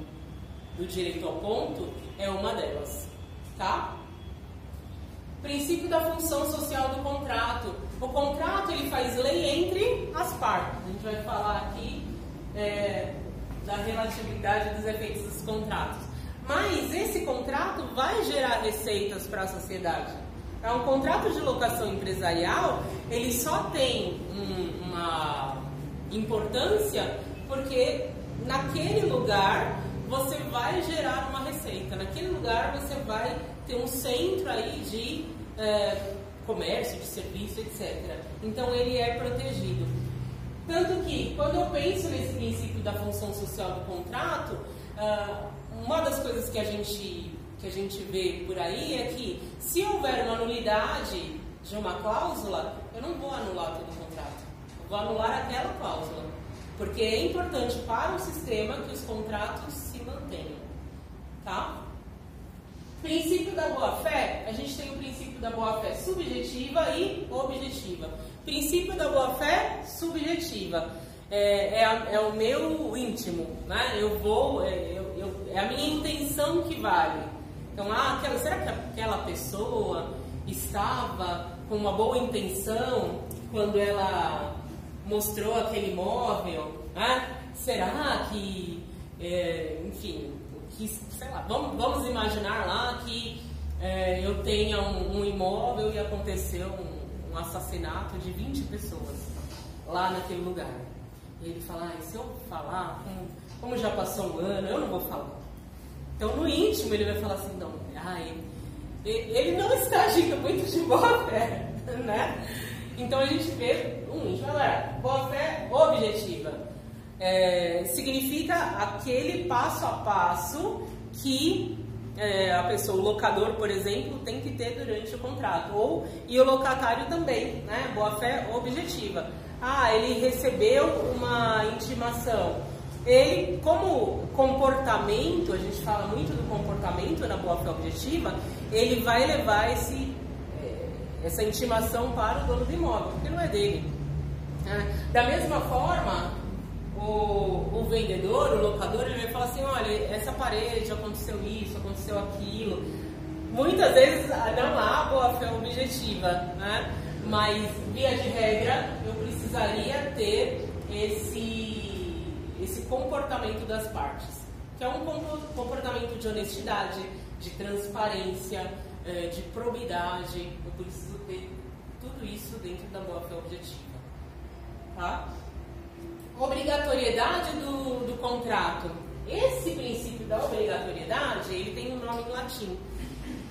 do direito ao ponto, é uma delas, tá? Princípio da função social do contrato. O contrato ele faz lei entre as partes. A gente vai falar aqui é, da relatividade dos efeitos dos contratos. Mas esse contrato vai gerar receitas para a sociedade. É um contrato de locação empresarial, ele só tem um- uma importância porque naquele lugar você vai gerar uma receita. Naquele lugar você vai ter um centro aí de é, comércio, de serviço, etc. Então ele é protegido. Tanto que, quando eu penso nesse princípio da função social do contrato, ah, uma das coisas que a, gente, que a gente vê por aí é que, se houver uma nulidade de uma cláusula, eu não vou anular todo o contrato. Eu vou anular aquela cláusula. Porque é importante para o sistema que os contratos se mantenham. Tá? Princípio da boa-fé, a gente tem o princípio da boa-fé subjetiva e objetiva. Princípio da boa-fé subjetiva é, é, a- é o meu íntimo, né? Eu vou, é, eu- eu- é a minha intenção que vale. Então, ah, aquela, será que aquela pessoa estava com uma boa intenção quando ela mostrou aquele imóvel? né? Será que, é, enfim, que, sei lá, vamos, vamos imaginar lá que é, eu tenha um, um imóvel e aconteceu um, um assassinato de 20 pessoas lá naquele lugar. E ele fala, ah, se eu falar, como, já passou um ano, eu não vou falar. Então, no íntimo, ele vai falar assim: não, ai, ele não está agindo muito de boa fé, né? Então, a gente vê um íntimo. Agora, boa fé objetiva é, significa aquele passo a passo que é, a pessoa, o locador, por exemplo, tem que ter durante o contrato. Ou, e o locatário também, né? Boa fé objetiva. Ah, ele recebeu uma intimação. Ele, como comportamento, a gente fala muito do comportamento na boa fé objetiva, ele vai levar esse, eh, essa intimação para o dono do imóvel, porque não é dele. né? Da mesma forma, o, o vendedor, o locador, ele vai falar assim, olha, essa parede aconteceu isso, aconteceu aquilo. Muitas vezes ah, não há boa fé objetiva, né? Mas, via de regra, eu precisaria ter esse, esse comportamento das partes, que é um compo- comportamento de honestidade, de transparência, eh, de probidade. Eu preciso ter tudo isso dentro da boa fé objetiva. Tá? Obrigatoriedade do, do contrato. Esse princípio da obrigatoriedade, ele tem um nome em latim,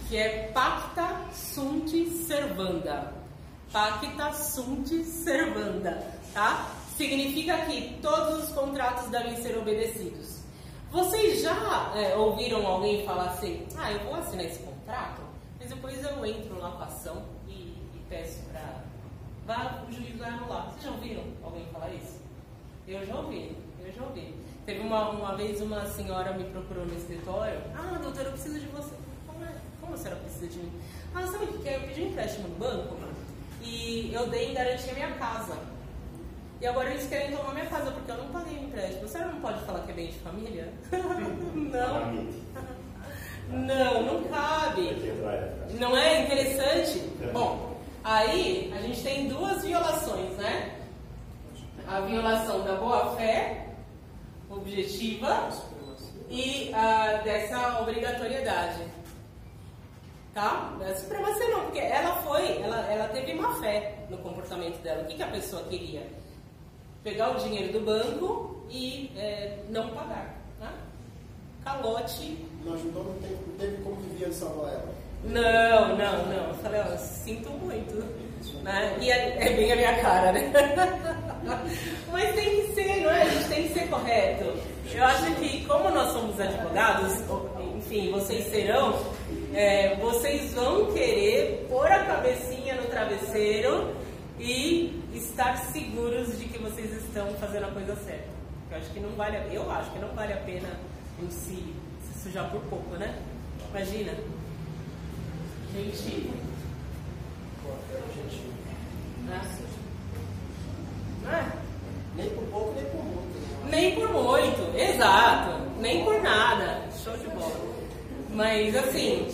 que é pacta sunt servanda. Pacta sunt servanda, tá? Significa que todos os contratos devem ser obedecidos. Vocês já é, ouviram alguém falar assim, ah, eu vou assinar esse contrato, mas depois eu entro lá com a ação e, e peço para... Vá, o juiz vai anular. Vocês já ouviram alguém falar isso? Eu já ouvi, eu já ouvi. Teve uma, uma vez uma senhora me procurou no escritório. Ah, doutora, eu preciso de você. Como, é? Como a senhora precisa de mim? Ah, sabe o que é? Eu pedi um empréstimo no banco e eu dei em garantia minha casa. E agora eles querem tomar minha casa porque eu não paguei o empréstimo. A senhora não pode falar que é bem de família? não. Não, não cabe. É. Não é interessante? É. Bom, Aí a gente tem duas violações, né? A violação da boa-fé objetiva e a dessa obrigatoriedade. Tá? Da supremacia não, porque ela foi, ela, ela teve má fé no comportamento dela. O que, que a pessoa queria? Pegar o dinheiro do banco e é, não pagar. Né? Calote Não ajudou, não teve, não teve como vivia salvar ela. não, não, não. Eu falei, ó, sinto muito. Né? E é, é bem a minha cara, né? Mas tem que ser, não é? A gente tem que ser correto. Eu acho que, como nós somos advogados, enfim, vocês serão, é, vocês vão querer pôr a cabecinha no travesseiro e estar seguros de que vocês estão fazendo a coisa certa. Eu acho que não vale, a- eu acho que não vale a pena em si se sujar por pouco, né? Imagina. Gente, é? Nem por pouco, nem por muito. né? Nem por muito, exato. Nem por nada. Show de bola. Mas assim,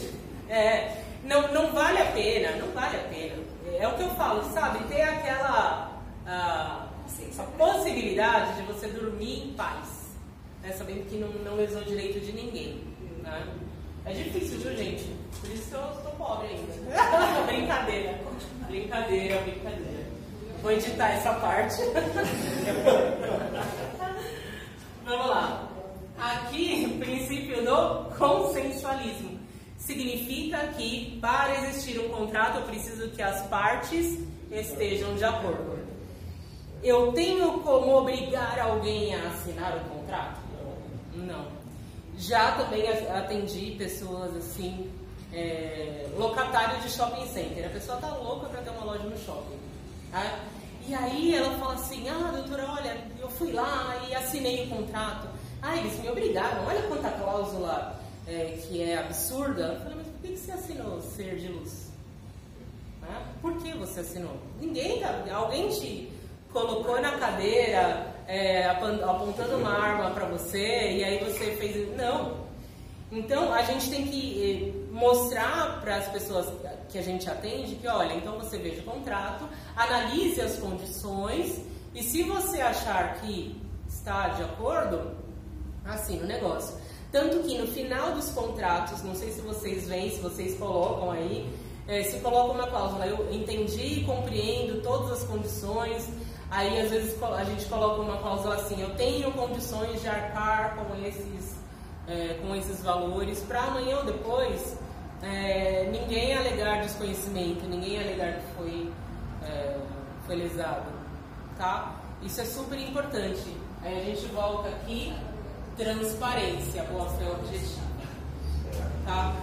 é, não, não vale a pena, não vale a pena. É o que eu falo, sabe? Ter aquela ah, a possibilidade de você dormir em paz. Né? Sabendo que não, não lesou direito de ninguém. Né? É difícil, viu, gente? Por isso que eu estou pobre ainda. brincadeira. Brincadeira, brincadeira. Vou editar essa parte. Vamos lá. Aqui, o princípio do consensualismo. Significa que para existir um contrato eu preciso que as partes estejam de acordo. Eu tenho como obrigar alguém a assinar o contrato? Não. Já também atendi pessoas assim, é, locatário de shopping center. A pessoa tá louca para ter uma loja no shopping. tá? E aí ela fala assim, ah, doutora, olha, eu fui lá e assinei o contrato. Ah, eles me obrigaram, olha quanta cláusula é, que é absurda. Eu falei, mas por que que você assinou ser de luz? Né? Por que você assinou? Ninguém, tá, alguém te colocou na cadeira é, apontando uma arma para você e aí você fez. Não. Então a gente tem que eh, mostrar para as pessoas que a gente atende que, olha, então você veja o contrato, analise as condições e se você achar que está de acordo, assina o negócio. Tanto que no final dos contratos, não sei se vocês veem, se vocês colocam aí, eh, se coloca uma cláusula, eu entendi e compreendo todas as condições, aí às vezes a gente coloca uma cláusula assim, eu tenho condições de arcar com esses, eh, com esses valores, para amanhã ou depois eh, ninguém alegar desconhecimento, ninguém alegar que foi, eh, foi lesado, tá? Isso é super importante. Aí a gente volta aqui, transparência, boa fé objetiva. Tá?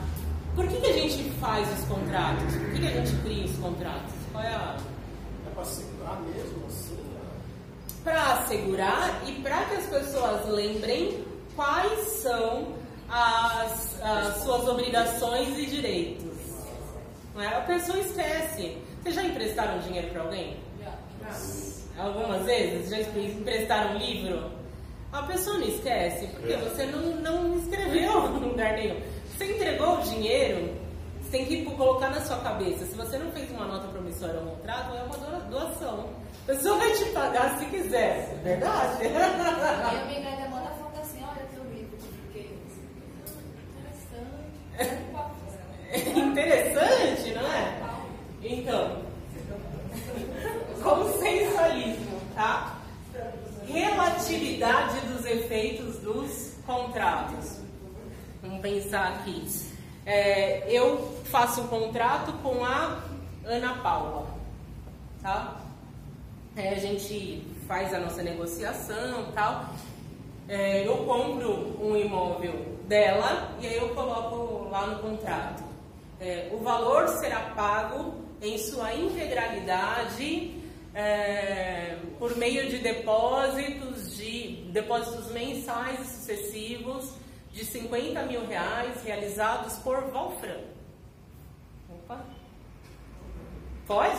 Por que, que a gente faz os contratos? Por que, que a gente cria os contratos? Qual é a. É para segurar mesmo assim? Para assegurar e para que as pessoas lembrem quais são as, as suas obrigações e direitos. Não é? A pessoa esquece. Vocês já emprestaram dinheiro para alguém? Algumas vezes? Já emprestaram um livro? A pessoa não esquece porque você não, não escreveu em lugar nenhum. Você entregou o dinheiro, tem que colocar na sua cabeça. Se você não fez uma nota promissória ou um contrato, é uma doa- doação. A pessoa vai te pagar se quiser. É verdade? Minha amiga ainda manda foto assim, olha teu livro, porque interessante. Interessante, não é? Então, consensualismo, tá? Relatividade dos efeitos dos contratos. Vamos pensar aqui. É, eu faço um contrato com a Ana Paula, tá? É, a gente faz a nossa negociação tal. É, eu compro um imóvel dela e aí eu coloco lá no contrato. É, o valor será pago em sua integralidade é, por meio de depósitos de depósitos mensais sucessivos de 50 mil reais realizados por Valfran. Opa! Pode?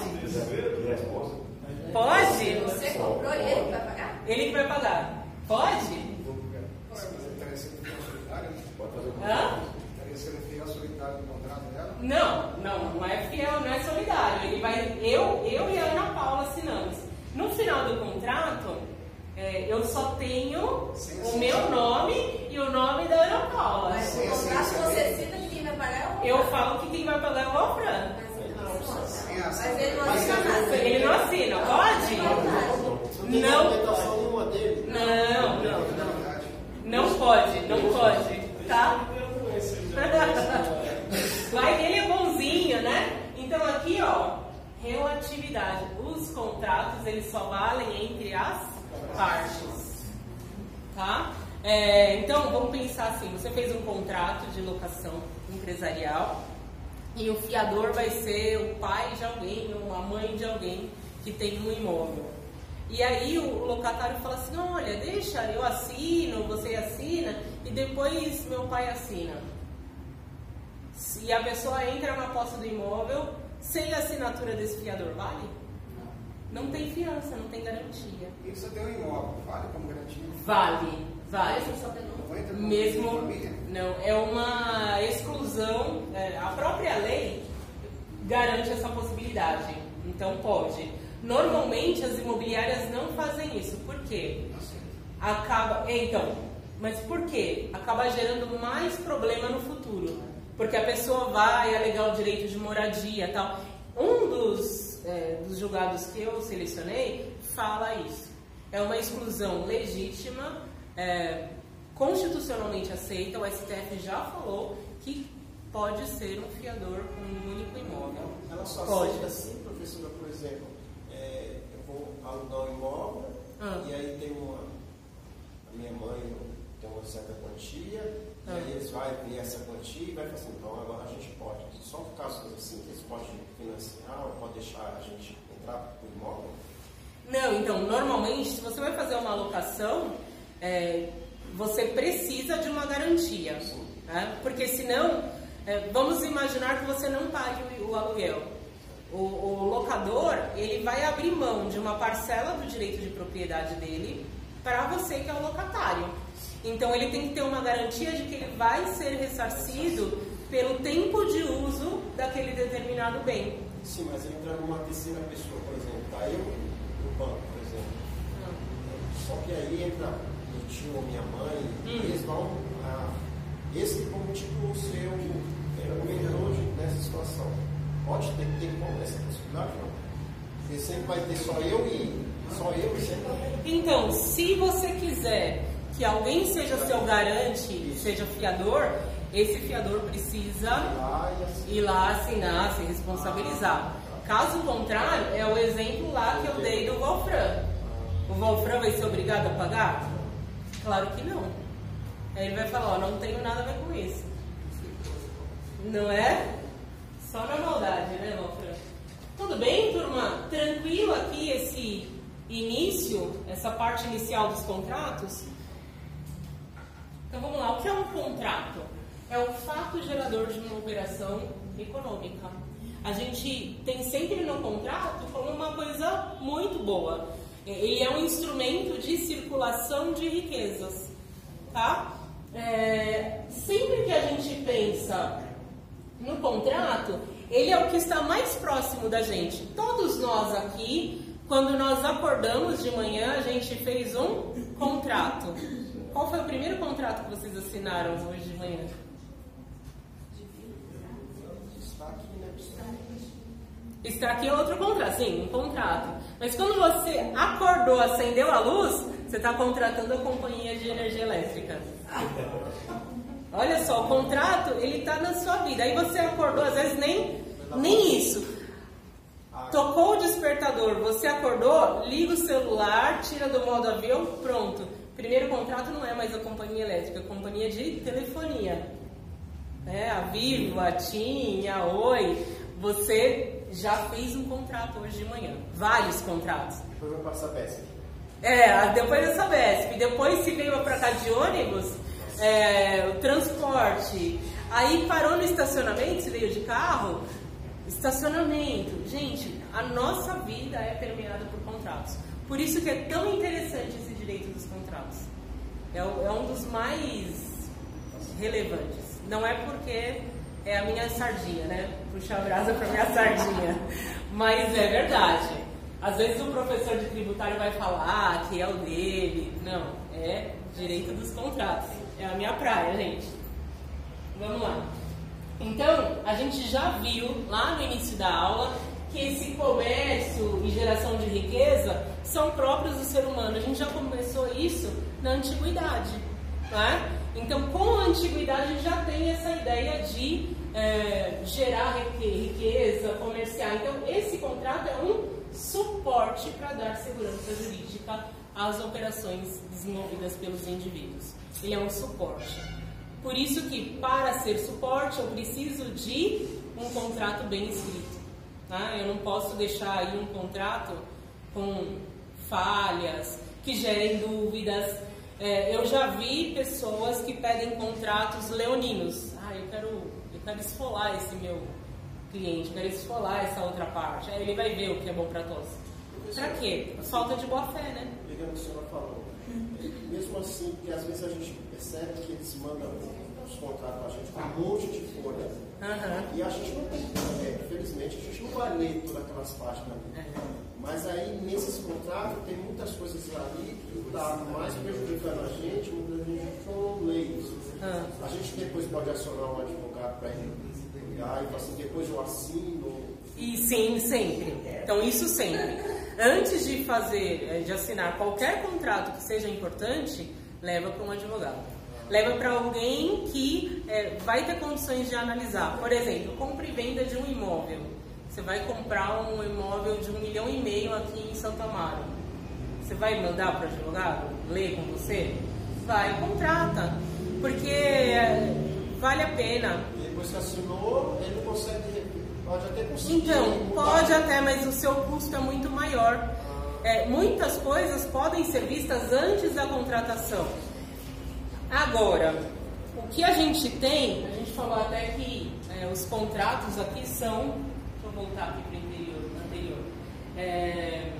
Pode? Você comprou e ele que vai pagar? Ele que vai pagar. Pode? Tá né? Hã? Sendo fiel solidário no contrato dela? Não, não, não é fiel, não é solidário. Ele vai, eu, eu e a Ana Paula assinamos. No final do contrato, é, eu só tenho o meu nome e o nome da Ana Paula. Mas o contrato você assina que quem vai pagar é o Eu falo que quem vai pagar é o Alfran. Mas ele não assina. Ele não assina, pode? Não Não. Não, não, não. Não pode, não pode, tá? Vai que ele é bonzinho, né? Então aqui, ó, relatividade. Os contratos, eles só valem entre as partes, tá? É, então, vamos pensar assim, você fez um contrato de locação empresarial e o fiador vai ser o pai de alguém ou a mãe de alguém que tem um imóvel. E aí o locatário fala assim, olha, deixa, eu assino, você assina e depois meu pai assina. E a pessoa entra na posse do imóvel sem a assinatura desse fiador, vale? Não tem fiança, não tem garantia. E você tem um imóvel, vale como garantia? Vale, vale. Não entra como Mesmo não, é uma exclusão, é, a própria lei garante essa possibilidade, então pode. Normalmente as imobiliárias não fazem isso, por quê? Acaba, é, então, mas por quê? Acaba gerando mais problema no futuro, porque a pessoa vai alegar o direito de moradia, tal. Um dos, é, dos julgados que eu selecionei fala isso. É uma exclusão legítima, é, constitucionalmente aceita, o STF já falou que pode ser um fiador com um único imóvel. Ela só Pode. aceita assim, professora, por exemplo, é, eu vou alugar um imóvel Ah. e aí tem uma. A minha mãe tem uma certa quantia. E aí eles vão ver essa quantia e vai falar assim, então agora a gente pode. Só por casos assim, eles podem financiar, pode deixar a gente entrar por imóvel. Não, então, normalmente, se você vai fazer uma alocação, é, você precisa de uma garantia. Né? Porque senão, é, vamos imaginar que você não pague o, o aluguel. O, o locador, ele vai abrir mão de uma parcela do direito de propriedade dele para você que é o locatário. Então, ele tem que ter uma garantia de que ele vai ser ressarcido pelo tempo de uso daquele determinado bem. Sim, mas entra numa terceira pessoa, por exemplo, tá eu no banco, por exemplo. Só que aí entra meu tio ou minha mãe, Hum. eles vão. Ah, esse como tipo o seu era o mediador de- nessa situação. Pode ter, ter como essa possibilidade, não? Porque sempre vai ter só eu e só eu e sempre. Então, se você quiser que alguém seja seu garante, seja fiador, esse fiador precisa ir lá assinar, se responsabilizar. Caso contrário, é o exemplo lá que eu dei do Wolfram. O Wolfram vai ser obrigado a pagar? Claro que não. Aí ele vai falar, ó, não tenho nada a ver com isso. Não é? Só na maldade, né, Wolfram? Tudo bem, turma? Tranquilo aqui esse início, essa parte inicial dos contratos? Então vamos lá, o que é um contrato? É um fato gerador de uma operação econômica. A gente tem sempre no contrato como uma coisa muito boa. Ele é um instrumento de circulação de riquezas, tá? É, sempre que a gente pensa no contrato, ele é o que está mais próximo da gente. Todos nós aqui, quando nós acordamos de manhã, a gente fez um contrato. Qual foi o primeiro contrato que vocês assinaram hoje de manhã? Está aqui, aqui outro contrato, sim, um contrato. Mas quando você acordou, acendeu a luz, você está contratando a companhia de energia elétrica. Olha só, o contrato, ele está na sua vida. Aí você acordou, às vezes nem, nem isso. Tocou o despertador, você acordou, liga o celular, tira do modo avião, pronto. Primeiro contrato não é mais a companhia elétrica, é a companhia de telefonia. É, a Vivo, a TIM, a Oi. Você já fez um contrato hoje de manhã. Vários contratos. Depois vai passar a peça. É, depois dessa BESP. Depois se veio pra cá de ônibus, é, o transporte. Aí parou no estacionamento, se veio de carro, estacionamento. Gente, a nossa vida é permeada por contratos. Por isso que é tão interessante esse direito dos contratos. É, é um dos mais relevantes. Não é porque é a minha sardinha, né? Puxa a brasa pra minha sardinha. Mas é verdade. Às vezes o professor de tributário vai falar que é o dele. Não, é direito dos contratos. É a minha praia, gente. Vamos lá. Então, a gente já viu lá no início da aula que esse comércio e geração de riqueza são próprios do ser humano. A gente já começou isso na antiguidade. Né? Então, com a antiguidade, a gente já tem essa ideia de é, gerar riqueza, comercial. Então, esse contrato é um suporte para dar segurança jurídica às operações desenvolvidas pelos indivíduos. Ele é um suporte. Por isso que, para ser suporte, eu preciso de um contrato bem escrito. Tá? Eu não posso deixar aí um contrato com falhas, que gerem dúvidas. É, eu já vi pessoas que pedem contratos leoninos. Ah, eu quero, eu quero esfolar esse meu cliente, eu quero esfolar essa outra parte. Aí ele vai ver o que é bom para todos. Para quê? Falta de boa fé, né? Pegando o que a senhora falou, mesmo assim, porque às vezes a gente percebe que eles mandam os contratos para a gente com um monte de folha. Uhum. E a gente não tem, é, infelizmente, a gente não vai ler todas aquelas páginas ali. Mas aí, nesses contratos, tem muitas coisas ali que está mais prejudicando a gente, muita gente não lê isso. Ah. A gente depois pode acionar um advogado para ele ligar e assim, depois eu assino. E sim, sempre. Então, isso sempre. Antes de fazer, eh, de assinar qualquer contrato que seja importante, leva para um advogado. Leva para alguém que é, vai ter condições de analisar. Por exemplo, compra e venda de um imóvel. Você vai comprar um imóvel de um milhão e meio aqui em Santa Amaro. Você vai mandar para o advogado ler com você? Vai, contrata. Porque é, vale a pena. E depois que assinou, ele consegue, pode até conseguir. Então, pode até, mas o seu custo é muito maior. É, muitas coisas podem ser vistas antes da contratação. Agora, o que a gente tem, a gente falou até que é, os contratos aqui são. Deixa eu voltar aqui para o interior, anterior. É,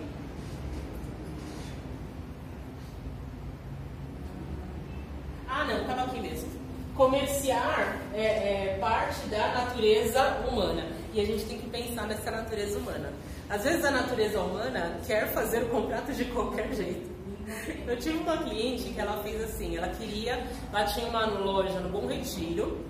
ah, não, estava aqui mesmo. Comerciar é, é parte da natureza humana. E a gente tem que pensar nessa natureza humana. Às vezes a natureza humana quer fazer o contrato de qualquer jeito. Eu tive uma cliente que ela fez assim, ela queria, ela tinha uma loja no Bom Retiro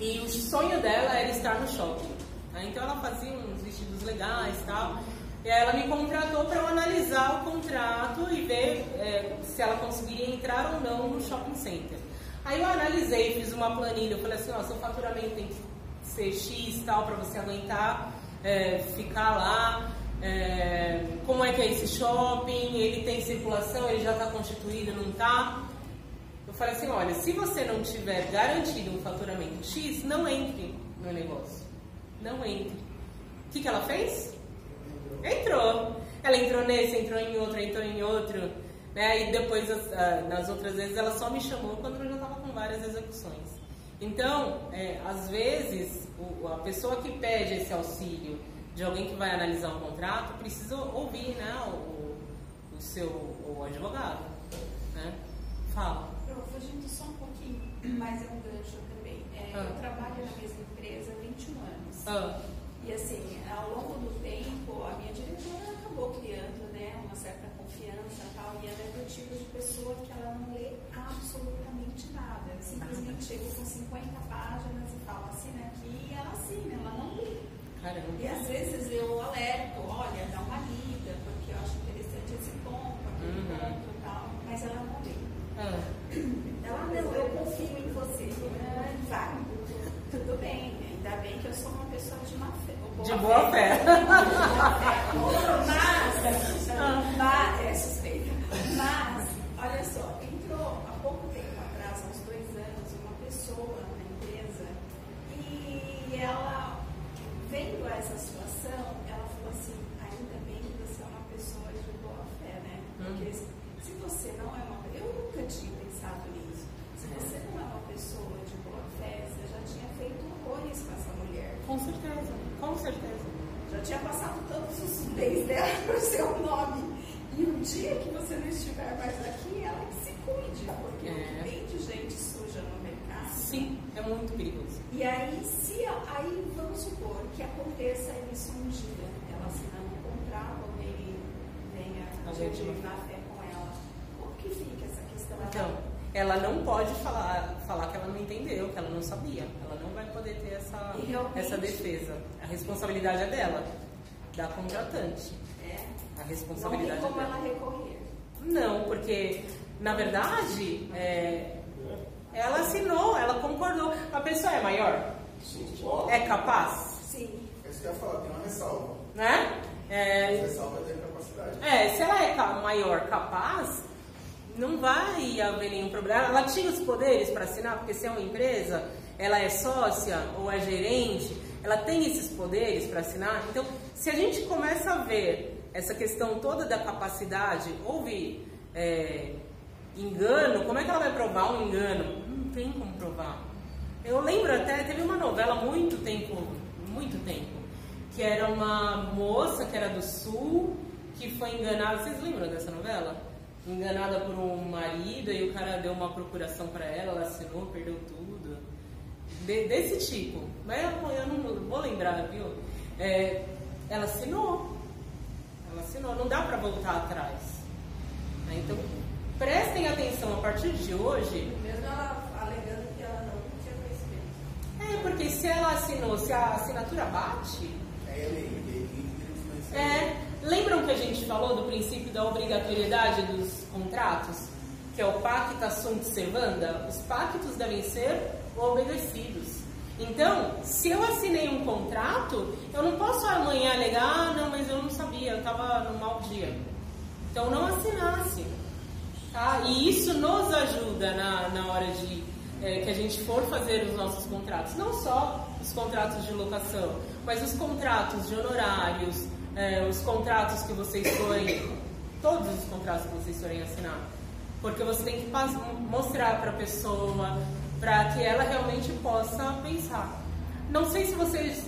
e o sonho dela era estar no shopping. né? Então ela fazia uns vestidos legais e tal. E ela me contratou para eu analisar o contrato e ver é, se ela conseguiria entrar ou não no shopping center. Aí eu analisei, fiz uma planilha, eu falei assim, ó, seu faturamento tem que ser X tal para você aguentar, é, ficar lá. É, como é que é esse shopping? Ele tem circulação? Ele já está constituído? Não está? Eu falei assim, olha, se você não tiver garantido um faturamento X, não entre no negócio. Não entre. O que, que ela fez? Entrou. Ela entrou nesse, entrou em outro, entrou em outro. Né? E depois, as- nas outras vezes, ela só me chamou quando eu já estava com várias execuções. Então, é, às vezes, a pessoa que pede esse auxílio de alguém que vai analisar um contrato precisa ouvir né, o, o seu o advogado. Né? Fala. Eu fugindo só um pouquinho, mas é um gancho também. É, Ah. Eu trabalho na mesma empresa há 21 anos. Ah, E assim, ao longo do tempo, a minha diretora acabou criando né, uma certa confiança e tal, e ela é do tipo de pessoa que ela não lê absolutamente nada. Ela simplesmente chega com 50 páginas e fala, assina aqui, e ela assina, ela não lê. Caramba. E às vezes eu alerto, olha, dá uma lida, porque eu acho interessante esse ponto, aquele Uhum. ponto e tal, mas ela não lê. Ah, Ela, não, eu confio em você. Ah, Vai. Tudo bem, ainda bem que eu sou uma pessoa de má fé. ou de boa fé. Mas, mas, é suspeita. Mas, olha só, entrou há pouco tempo atrás, há uns dois anos, uma pessoa na empresa e ela, vendo essa situação, ela falou assim, ainda bem que você é uma pessoa de boa fé, né? Porque Hum. se você não é uma eu nunca tinha pensado nisso. Se você não é uma pessoa de boa fé, você já tinha feito horrores com essa mulher. Com certeza, com certeza. Já tinha passado todos os bens dela para o seu nome. E o dia que você não estiver mais aqui, ela que se cuide, porque É. o que tem de gente. Sim, é muito perigoso. E aí, se aí vamos supor que aconteça a emissão de ela assinando um contrato, alguém venha A gente não- na fé com ela, como que fica essa questão? Então, ela não pode falar, falar que ela não entendeu, que ela não sabia. Ela não vai poder ter essa, essa defesa. A responsabilidade é dela, da contratante. É, A não tem responsabilidade é como dela. ela recorrer. Não, porque na verdade é, ela assinou, ela concordou. A pessoa é maior? Sim, É capaz? Sim. É isso que eu ia falar, tem uma ressalva. Né? É, Essa ressalva tem capacidade. É, se ela é maior capaz, não vai haver nenhum problema. Ela tinha os poderes para assinar, porque se é uma empresa, ela é sócia ou é gerente, ela tem esses poderes para assinar. Então, se a gente começa a ver essa questão toda da capacidade, houve é, engano, como é que ela vai provar um engano? Não tem como provar. Eu lembro até, teve uma novela muito tempo, muito tempo, que era uma moça que era do sul, que foi enganada. Vocês lembram dessa novela? Enganada por um marido e o cara deu uma procuração para ela, ela assinou, perdeu tudo. De- desse tipo. Mas eu, eu não vou lembrar, viu? É, ela assinou. Ela assinou. Não dá para voltar atrás. Então, prestem atenção a partir de hoje. Mesmo ela alegando que ela não tinha conhecimento. É, porque se ela assinou, se a assinatura bate, É ele, ele, ele, ele, É, lembram que a gente falou do princípio da obrigatoriedade dos contratos? Que é o pacta sunt servanda? Os pactos devem ser obedecidos. Então, se eu assinei um contrato, eu não posso amanhã alegar, ah, não, mas eu não sabia, eu estava no mau dia. Então, não assinasse. Tá? E isso nos ajuda na, na hora de é, que a gente for fazer os nossos contratos. Não só os contratos de locação, mas os contratos de honorários, é, os contratos que vocês forem, todos os contratos que vocês forem assinar. Porque você tem que mostrar para a pessoa, para que ela realmente possa pensar. Não sei se vocês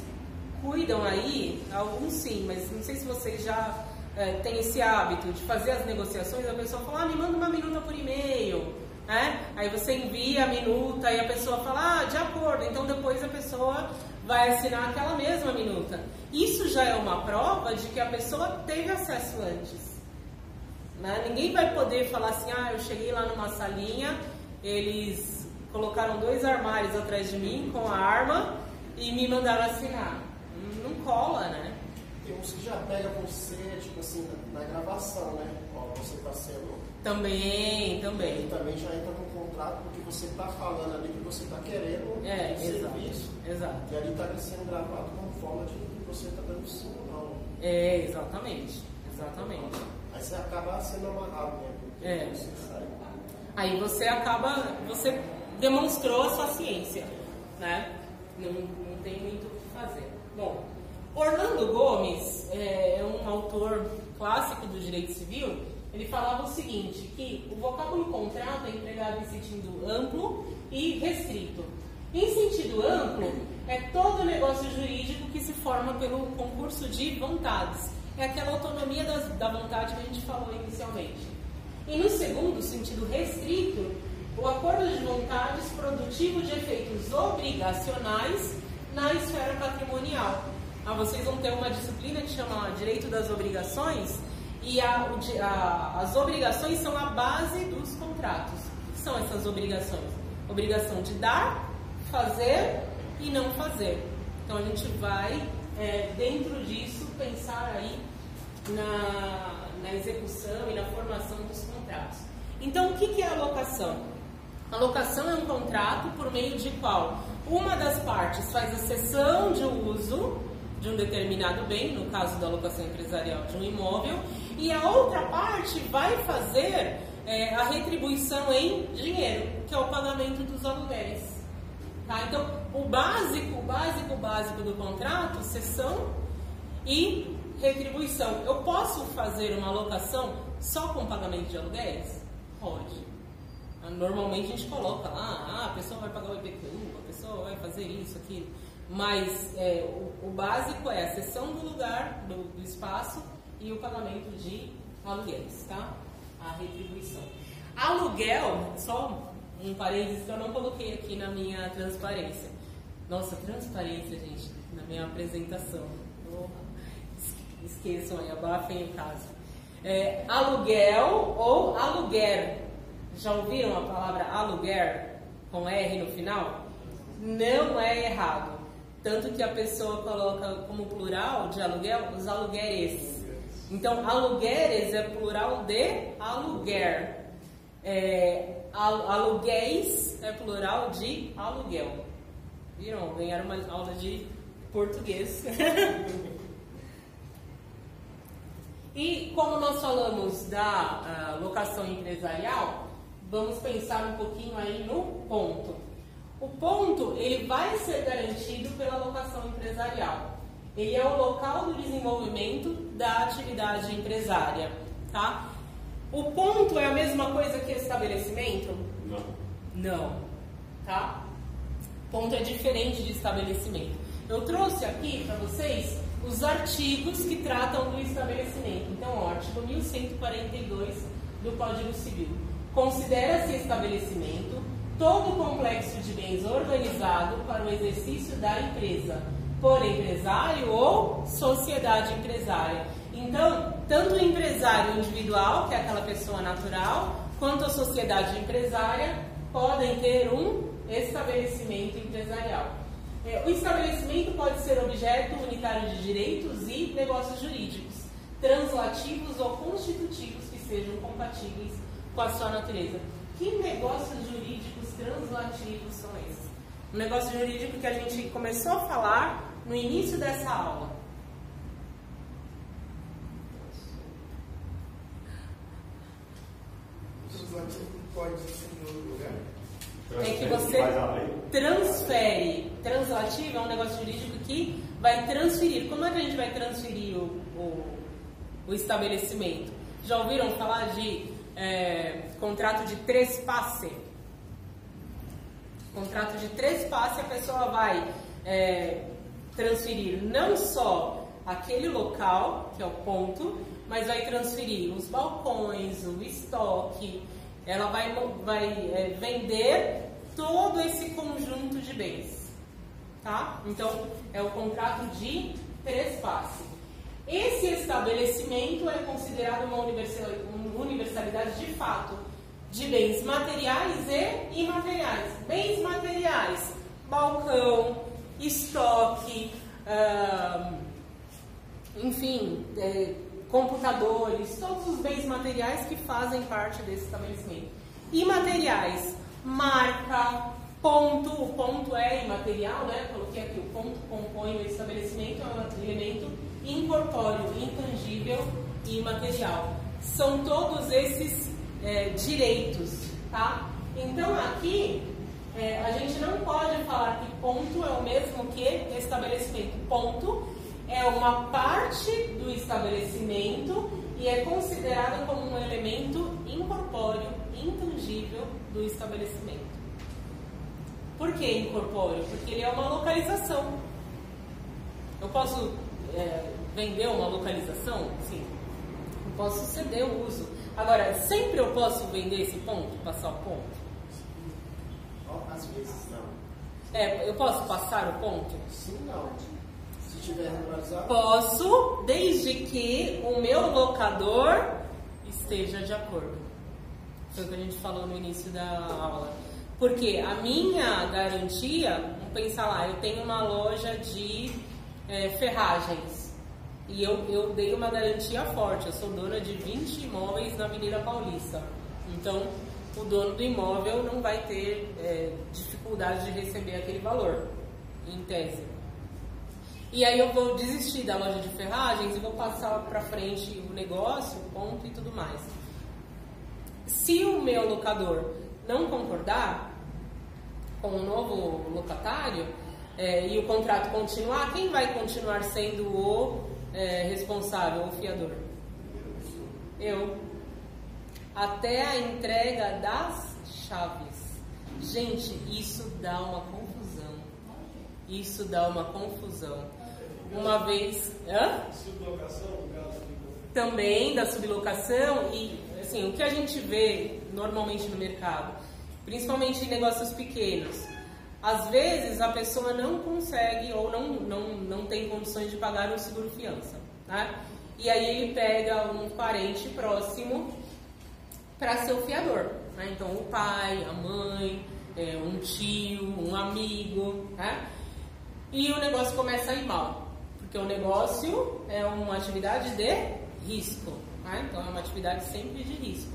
cuidam aí, alguns sim, mas não sei se vocês já é, têm esse hábito de fazer as negociações, a pessoa fala, ah, me manda uma minuta por e-mail, né? Aí você envia a minuta e a pessoa fala, ah, de acordo, então depois a pessoa vai assinar aquela mesma minuta. Isso já é uma prova de que a pessoa teve acesso antes. Né? Ninguém vai poder falar assim, ah, eu cheguei lá numa salinha, eles colocaram dois armários atrás de mim com a arma e me mandaram assinar. Não cola, né? Tem uns que já pega você, tipo assim, na, na gravação, né? Ó, você tá sendo. Também, Ele também. também já entra com contrato porque você tá falando ali que você tá querendo É, um exato. serviço. Exato. E ali tá sendo gravado como forma de que você tá dando sim ou não. É, exatamente. Exatamente. Aí você acaba sendo amarrado, né? Porque É. você sai. Aí você acaba, você demonstrou a sua ciência, né? Não, não tem muito o que fazer. Bom, Orlando Gomes é é um autor clássico do direito civil. Ele falava o seguinte, que o vocábulo contrato é empregado em sentido amplo e restrito. Em sentido amplo, é todo negócio jurídico que se forma pelo concurso de vontades. É aquela autonomia das- da vontade que a gente falou inicialmente. E no segundo sentido restrito, o acordo de vontades produtivo de efeitos obrigacionais na esfera patrimonial. Ah, vocês vão ter uma disciplina que chama Direito das Obrigações e a- a- as obrigações são a base dos contratos. O que são essas obrigações? Obrigação de dar, fazer e não fazer. Então a gente vai, é, dentro disso, pensar aí na, na execução e na formação dos contratos. Então, o que, que é a locação? A locação é um contrato por meio de qual uma das partes faz a cessão de uso de um determinado bem, no caso da locação empresarial de um imóvel, e a outra parte vai fazer é, a retribuição em dinheiro, que é o pagamento dos aluguéis. Tá? Então, o básico, o básico, o básico do contrato, cessão e retribuição. Eu posso fazer uma locação só com pagamento de aluguéis? Pode. Normalmente a gente coloca lá, ah, a pessoa vai pagar o IPTU, a pessoa vai fazer isso, aquilo. Mas é, o, o básico é a cessão do lugar, do, do espaço e o pagamento de aluguéis, tá? A retribuição. Aluguel, só um parênteses que eu não coloquei aqui na minha transparência. Nossa, transparência, gente, na minha apresentação. Porra. esqueçam aí, abafem o caso. É, aluguel ou aluguer. Já ouviram a palavra aluguer com R no final? Não é errado. Tanto que a pessoa coloca como plural de aluguel os alugueres. Então, alugueres é plural de aluguer. É, al- aluguéis é plural de aluguel. Viram? Ganharam uma aula de português. e como nós falamos da ah, locação empresarial, vamos pensar um pouquinho aí no ponto. O ponto ele vai ser garantido pela locação empresarial. Ele é o local do desenvolvimento da atividade empresária, tá? O ponto é a mesma coisa que estabelecimento? Não. Não, tá? Ponto é diferente de estabelecimento. Eu trouxe aqui para vocês os artigos que tratam do estabelecimento. Então, ó, artigo 1142 do Código Civil. Considera-se estabelecimento todo complexo de bens organizado para o exercício da empresa, por empresário ou sociedade empresária. Então, tanto o empresário individual, que é aquela pessoa natural, quanto a sociedade empresária podem ter um estabelecimento empresarial. É, O estabelecimento pode ser objeto unitário de direitos e negócios jurídicos, translativos ou constitutivos que sejam compatíveis com a sua natureza. Que negócios jurídicos translativos são esses? Um negócio jurídico que a gente começou a falar no início dessa aula. Translativo pode ser em outro lugar? É que você transfere. Translativo é um negócio jurídico que vai transferir. Como é que a gente vai transferir o, o, o estabelecimento? Já ouviram falar de é, contrato de trespasse? Contrato de trespasse, a pessoa vai é, transferir não só aquele local, que é o ponto, mas vai transferir os balcões, o estoque, ela vai, vai é, vender todo esse conjunto de bens. Tá? Então, é o contrato de trespasse. Esse estabelecimento é considerado uma universal- uma universalidade de fato de bens materiais e imateriais. Bens materiais, balcão, estoque, enfim, é, computadores, todos os bens materiais que fazem parte desse estabelecimento. Imateriais, marca, ponto, o ponto é imaterial, né? Coloquei aqui, o ponto compõe o estabelecimento, é um elemento incorpóreo, intangível e imaterial. São todos esses é, direitos, tá? Então aqui é, a gente não pode falar que ponto é o mesmo que estabelecimento. Ponto é uma parte do estabelecimento e é considerado como um elemento incorpóreo, intangível do estabelecimento. Por que incorpóreo? Porque ele é uma localização. Eu posso é, vender uma localização? Sim. Eu posso ceder o uso. Agora, sempre eu posso vender esse ponto, passar o ponto? Às vezes não. É, eu posso passar o ponto? Sim, não. Se tiver regularizado, Posso, desde que o meu locador esteja de acordo. Foi o que a gente falou no início da aula. Porque a minha garantia, vamos pensar lá, eu tenho uma loja de é, ferragens. E eu, eu dei uma garantia forte. Eu sou dona de 20 imóveis na Avenida Paulista. Então, o dono do imóvel não vai ter é, dificuldade de receber aquele valor, em tese. E aí eu vou desistir da loja de ferragens e vou passar para frente o negócio, o ponto e tudo mais. Se o meu locador não concordar com o novo locatário é, e o contrato continuar, quem vai continuar sendo o é, responsável, o fiador? Eu. Até a entrega das chaves. Gente, isso dá uma confusão. Isso dá uma confusão. Uma vez. Hã? Sublocação, no caso, tipo, também da sublocação e assim, o que a gente vê normalmente no mercado, principalmente em negócios pequenos, às vezes a pessoa não consegue ou não, não, não tem condições de pagar um seguro fiança. né? E aí ele pega um parente próximo para ser o fiador. Né? Então o pai, a mãe, é, um tio, um amigo, né? E o negócio começa a ir mal, porque o negócio é uma atividade de risco, né? Então é uma atividade sempre de risco.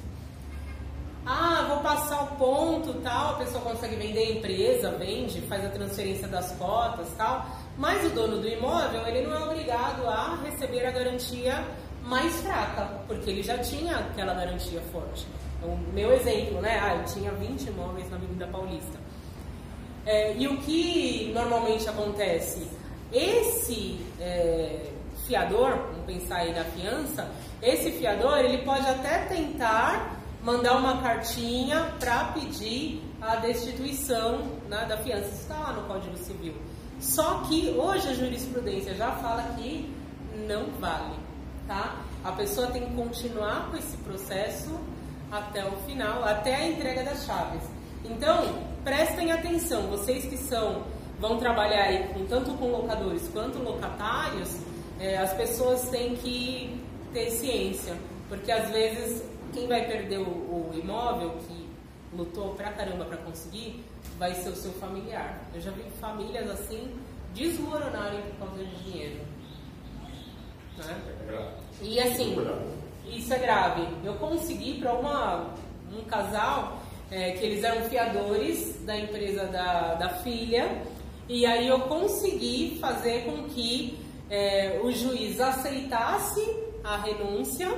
Ah, vou passar o ponto, tal, a pessoa consegue vender a empresa, vende, faz a transferência das cotas, tal. Mas o dono do imóvel, ele não é obrigado a receber a garantia mais fraca, porque ele já tinha aquela garantia forte. Então, meu exemplo, né? Ah, eu tinha 20 imóveis na Avenida Paulista. É, e o que normalmente acontece? Esse é, fiador, vamos pensar aí na fiança, esse fiador ele pode até tentar mandar uma cartinha para pedir a destituição né, da fiança. Isso está lá no Código Civil. Só que hoje a jurisprudência já fala que não vale, tá? A pessoa tem que continuar com esse processo até o final, até a entrega das chaves. Então, prestem atenção, vocês que são vão trabalhar aí com, tanto com locadores quanto locatários, é, as pessoas têm que ter ciência, porque às vezes quem vai perder o, o imóvel, que lutou pra caramba para conseguir, vai ser o seu familiar. Eu já vi famílias assim desmoronarem por causa de dinheiro. Né? E assim, isso é grave. Eu consegui para um casal é, que eles eram fiadores da empresa da, da filha, e aí eu consegui fazer com que é, o juiz aceitasse a renúncia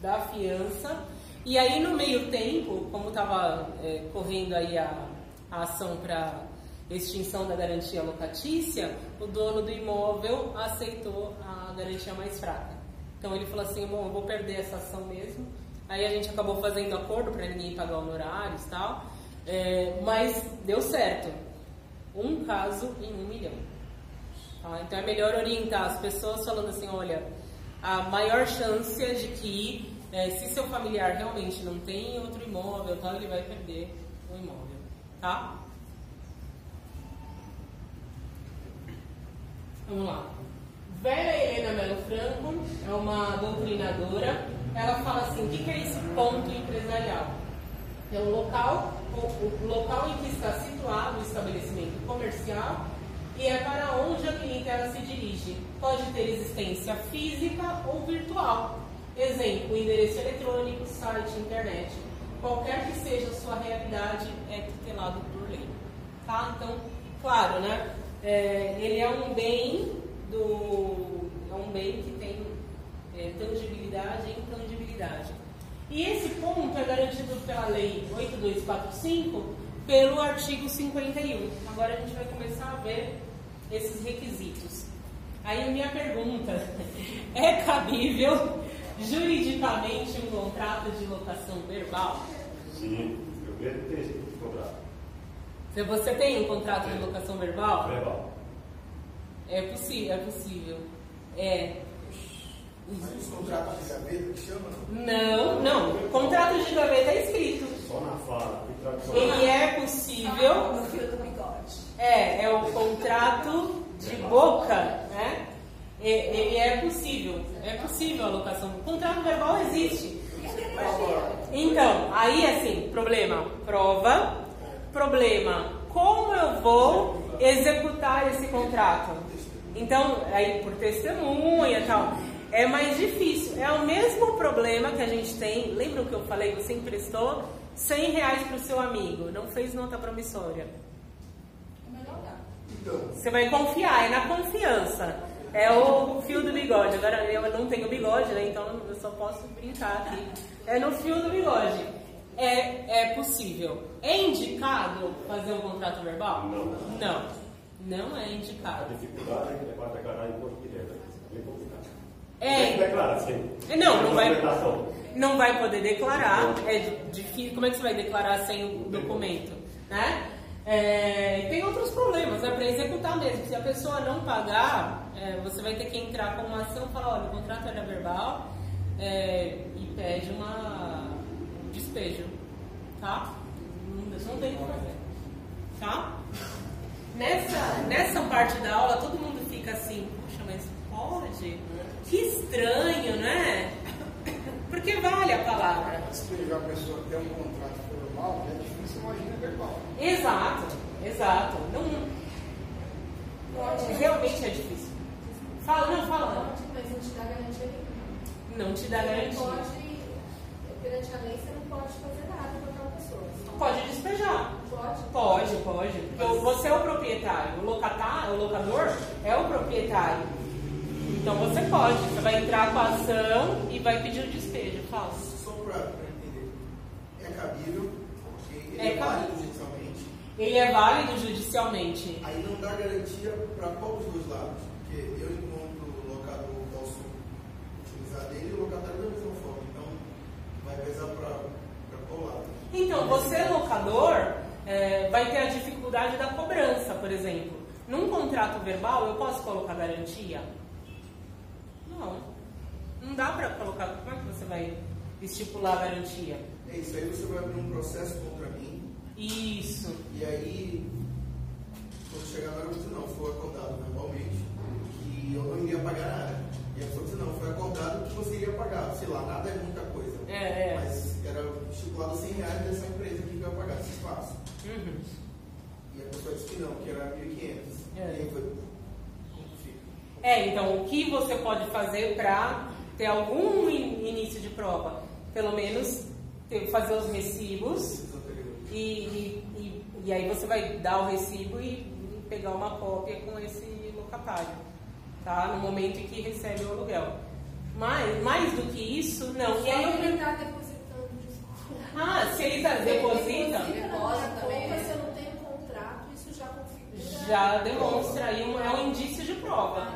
da fiança. E aí no meio tempo, como estava é, correndo aí a, a ação para extinção da garantia locatícia, o dono do imóvel aceitou a garantia mais fraca. Então ele falou assim, bom, eu vou perder essa ação mesmo. Aí a gente acabou fazendo acordo para ninguém pagar honorários e tal, é, mas deu certo. Um caso em um milhão. Tá? Então é melhor orientar as pessoas falando assim, olha, a maior chance é de que é, se seu familiar realmente não tem outro imóvel, tal, ele vai perder o imóvel, tá? Vamos lá. Vera Helena Melo Franco é uma doutrinadora. Ela fala assim, o que é esse ponto empresarial? É o local, o, o local em que está situado o estabelecimento comercial e é para onde a clientela se dirige. Pode ter existência física ou virtual. Exemplo, endereço eletrônico, site, internet. Qualquer que seja a sua realidade, é tutelado por lei. Tá? Então, claro, né? É, ele é um bem do. É um bem que tem é, tangibilidade e intangibilidade. E esse ponto é garantido pela Lei 8245 pelo artigo 51. Agora a gente vai começar a ver esses requisitos. Aí a minha pergunta: é cabível juridicamente um contrato de locação verbal? Sim, eu quero ter esse contrato. Se você tem um contrato de locação verbal? Verbal. É possível, é possível. É. Mas os contratos de gaveta que chama? Não, não. Contrato de gaveta é escrito. Só na fala. Ele é possível. No fio do bigode. É, é o contrato de boca, né? Ele é possível. É possível a locação. O contrato verbal existe. Então, aí assim, problema, prova, problema, como eu vou executar esse contrato? Então, aí por testemunha e tal, é mais difícil. É o mesmo problema que a gente tem. Lembra o que eu falei? Você emprestou 100 reais para o seu amigo, não fez nota promissória. É melhor dar. Então, Você vai confiar, é na confiança. É o fio do bigode. Agora eu não tenho bigode, né? Então eu só posso brincar aqui. É no fio do bigode. É, é possível. É indicado fazer um contrato verbal? Não. Não. Não é A indicado. dificuldade é para declarar. Bem complicado. É. Que sim. Não, não vai, não vai poder declarar. É difícil. Como é que você vai declarar sem o documento? Né? É, tem outros problemas, né? Para executar mesmo. Se a pessoa não pagar, é, você vai ter que entrar com uma ação e falar, olha, o contrato era verbal é, e pede uma, um despejo. Tá? Não, tem o que fazer. Tá? Nessa, nessa parte da aula, todo mundo fica assim, puxa, mas pode? Que estranho, né? Porque vale a palavra. Já a pessoa tem um contrato formal, é difícil, imagina verbal. Exato, exato. Não, realmente é difícil. Fala, não, fala. Pode, mas não te dá garantia nenhuma. Não te dá não garantia. pode, perante a lei, você não pode fazer nada com aquela pessoa. Não Pode despejar. Pode. Pode, pode. Porque você é o proprietário. O locatário, o locador é o proprietário. Então você pode. Você vai entrar com a ação e vai pedir o despejo. Fala. Só para entender. É cabível, É Ele válido judicialmente. Ele é válido judicialmente. Aí não dá garantia para qual dos dois lados? Porque eu, enquanto locador, posso utilizar dele e o locatário da mesma forma. Então, vai pesar para qual lado? Então, você, locador, é, vai ter a dificuldade da cobrança, por exemplo. Num contrato verbal, eu posso colocar garantia? Não. Não dá para colocar. Como é que você vai estipular a garantia? É isso, aí você vai abrir um processo contra Isso. e aí, quando chegar na hora, eu dizer, não, foi acordado verbalmente, que eu não iria pagar nada. E a pessoa diz, não, foi acordado que você iria pagar. Sei lá, nada é muita coisa. É, é. Mas era estipulado 100 reais dessa empresa que ia pagar esse espaço. Uhum. E a pessoa disse que não, que era 1.500. É. E aí foi? É, então o que você pode fazer para ter algum in- início de prova? Pelo menos ter- fazer os recibos. E, e, e- e aí você vai dar o recibo e, e pegar uma cópia com esse locatário, tá? No momento em que recebe o aluguel. Mas, mais do que isso, não. E aí Só eu ele tá depositando, desculpa. Ah, se ele tá- deposita, Inclusive, na Deposita minha também, compra, é. se eu não tenho contrato, isso já configura. já demonstra aí um, é um indício de prova.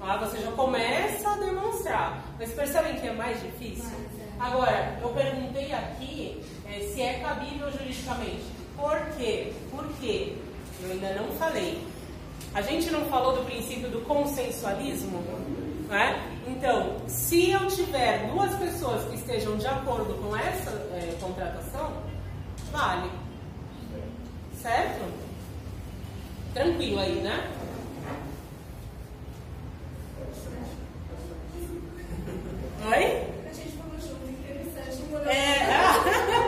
Ah, você já começa a demonstrar. Mas percebem que é mais difícil? Agora, eu perguntei aqui eh, se é cabível juridicamente. Por quê? Por quê? Eu ainda não falei. A gente não falou do princípio do consensualismo? Né? Então, se eu tiver duas pessoas que estejam de acordo com essa eh, contratação, vale. Certo? Tranquilo aí, né? Oi? A gente falou junto, interessante. É,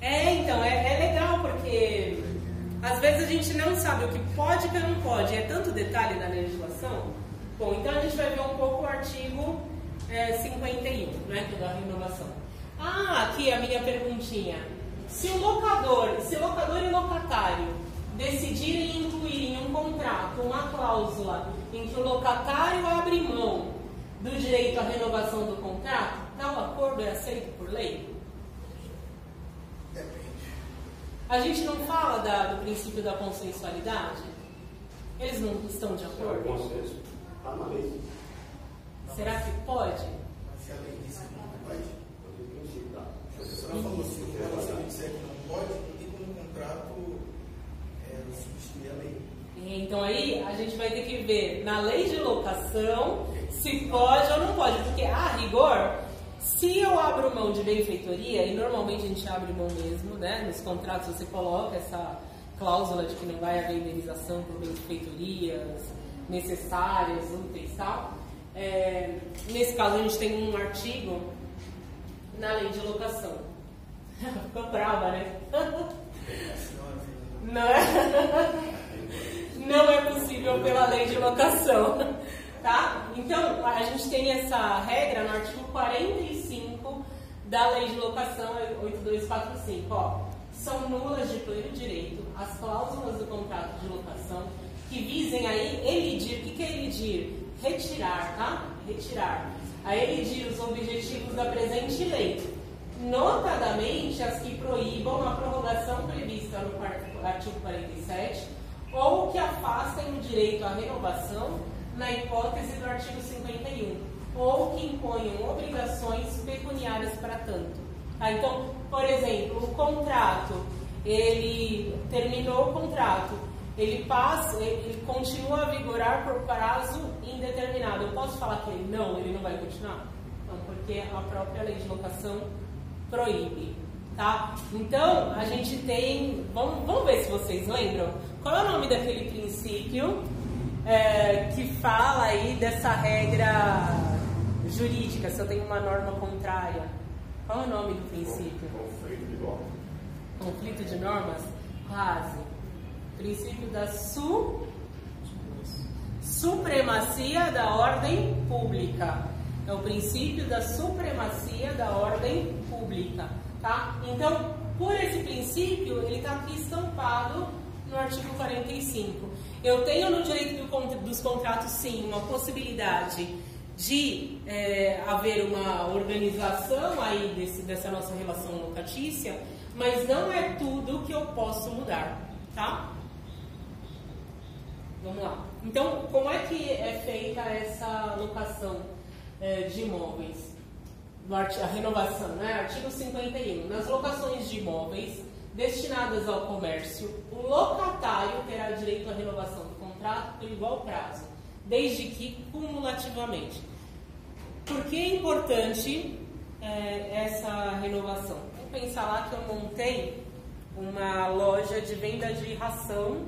é então, é, é legal porque às vezes a gente não sabe o que pode e o que não pode. É tanto detalhe na legislação. Bom, então a gente vai ver um pouco o artigo é, 51, né, que é da renovação. Ah, aqui a minha perguntinha. Se o locador, se locador e locatário decidirem incluir em um contrato uma cláusula em que o locatário abre mão do direito à renovação do contrato, tal acordo é aceito por lei? Depende. A gente não fala da- do princípio da consensualidade? Eles não estão de Se é acordo? consenso, está na lei. Será que pode? Se a lei disse que não pode, princípio, tá. a senhora falou assim, se o você disser que não pode, não tem como o contrato é, substituir a lei. Então aí a gente vai ter que ver na lei de locação se pode ou não pode, porque a rigor, se eu abro mão de benfeitoria, e normalmente a gente abre mão mesmo, né? Nos contratos você coloca essa cláusula de que não vai haver indenização por benfeitorias necessárias, úteis e tal. É, nesse caso a gente tem um artigo na lei de locação. Ficou brava, né? Não é, não é possível pela lei de locação. Tá? Então, a gente tem essa regra no artigo 45 da lei de locação 8245. Ó, são nulas de pleno direito as cláusulas do contrato de locação que visem aí elidir. O que é elidir? Retirar, tá? Retirar. A elidir os objetivos da presente lei notadamente as que proíbam a prorrogação prevista no artigo 47 ou que afastem o direito à renovação na hipótese do artigo 51 ou que imponham obrigações pecuniárias para tanto. Tá? Então, por exemplo, o contrato, ele terminou o contrato, ele passa, ele continua a vigorar por prazo indeterminado. Eu posso falar que ele não, ele não vai continuar? Não, porque a própria lei de locação proíbe, tá? Então, a gente tem, vamos, vamos ver se vocês lembram, qual é o nome daquele princípio é, que fala aí dessa regra jurídica, se eu tenho uma norma contrária. Qual é o nome do princípio? Conflito de normas. Conflito de normas? Quase. Princípio da su supremacia da ordem pública. É o princípio da supremacia da ordem pública, tá? Então, por esse princípio, ele está aqui estampado no artigo 45. Eu tenho no direito do, dos contratos, sim, uma possibilidade de é, haver uma organização aí desse, dessa nossa relação locatícia, mas não é tudo que eu posso mudar, tá? Vamos lá. Então, como é que é feita essa locação é, de imóveis? a renovação, né? Artigo 51. Nas locações de imóveis destinadas ao comércio, o locatário terá direito à renovação do contrato por igual prazo, desde que cumulativamente. Por que é importante é, essa renovação? Vamos pensar lá que eu montei uma loja de venda de ração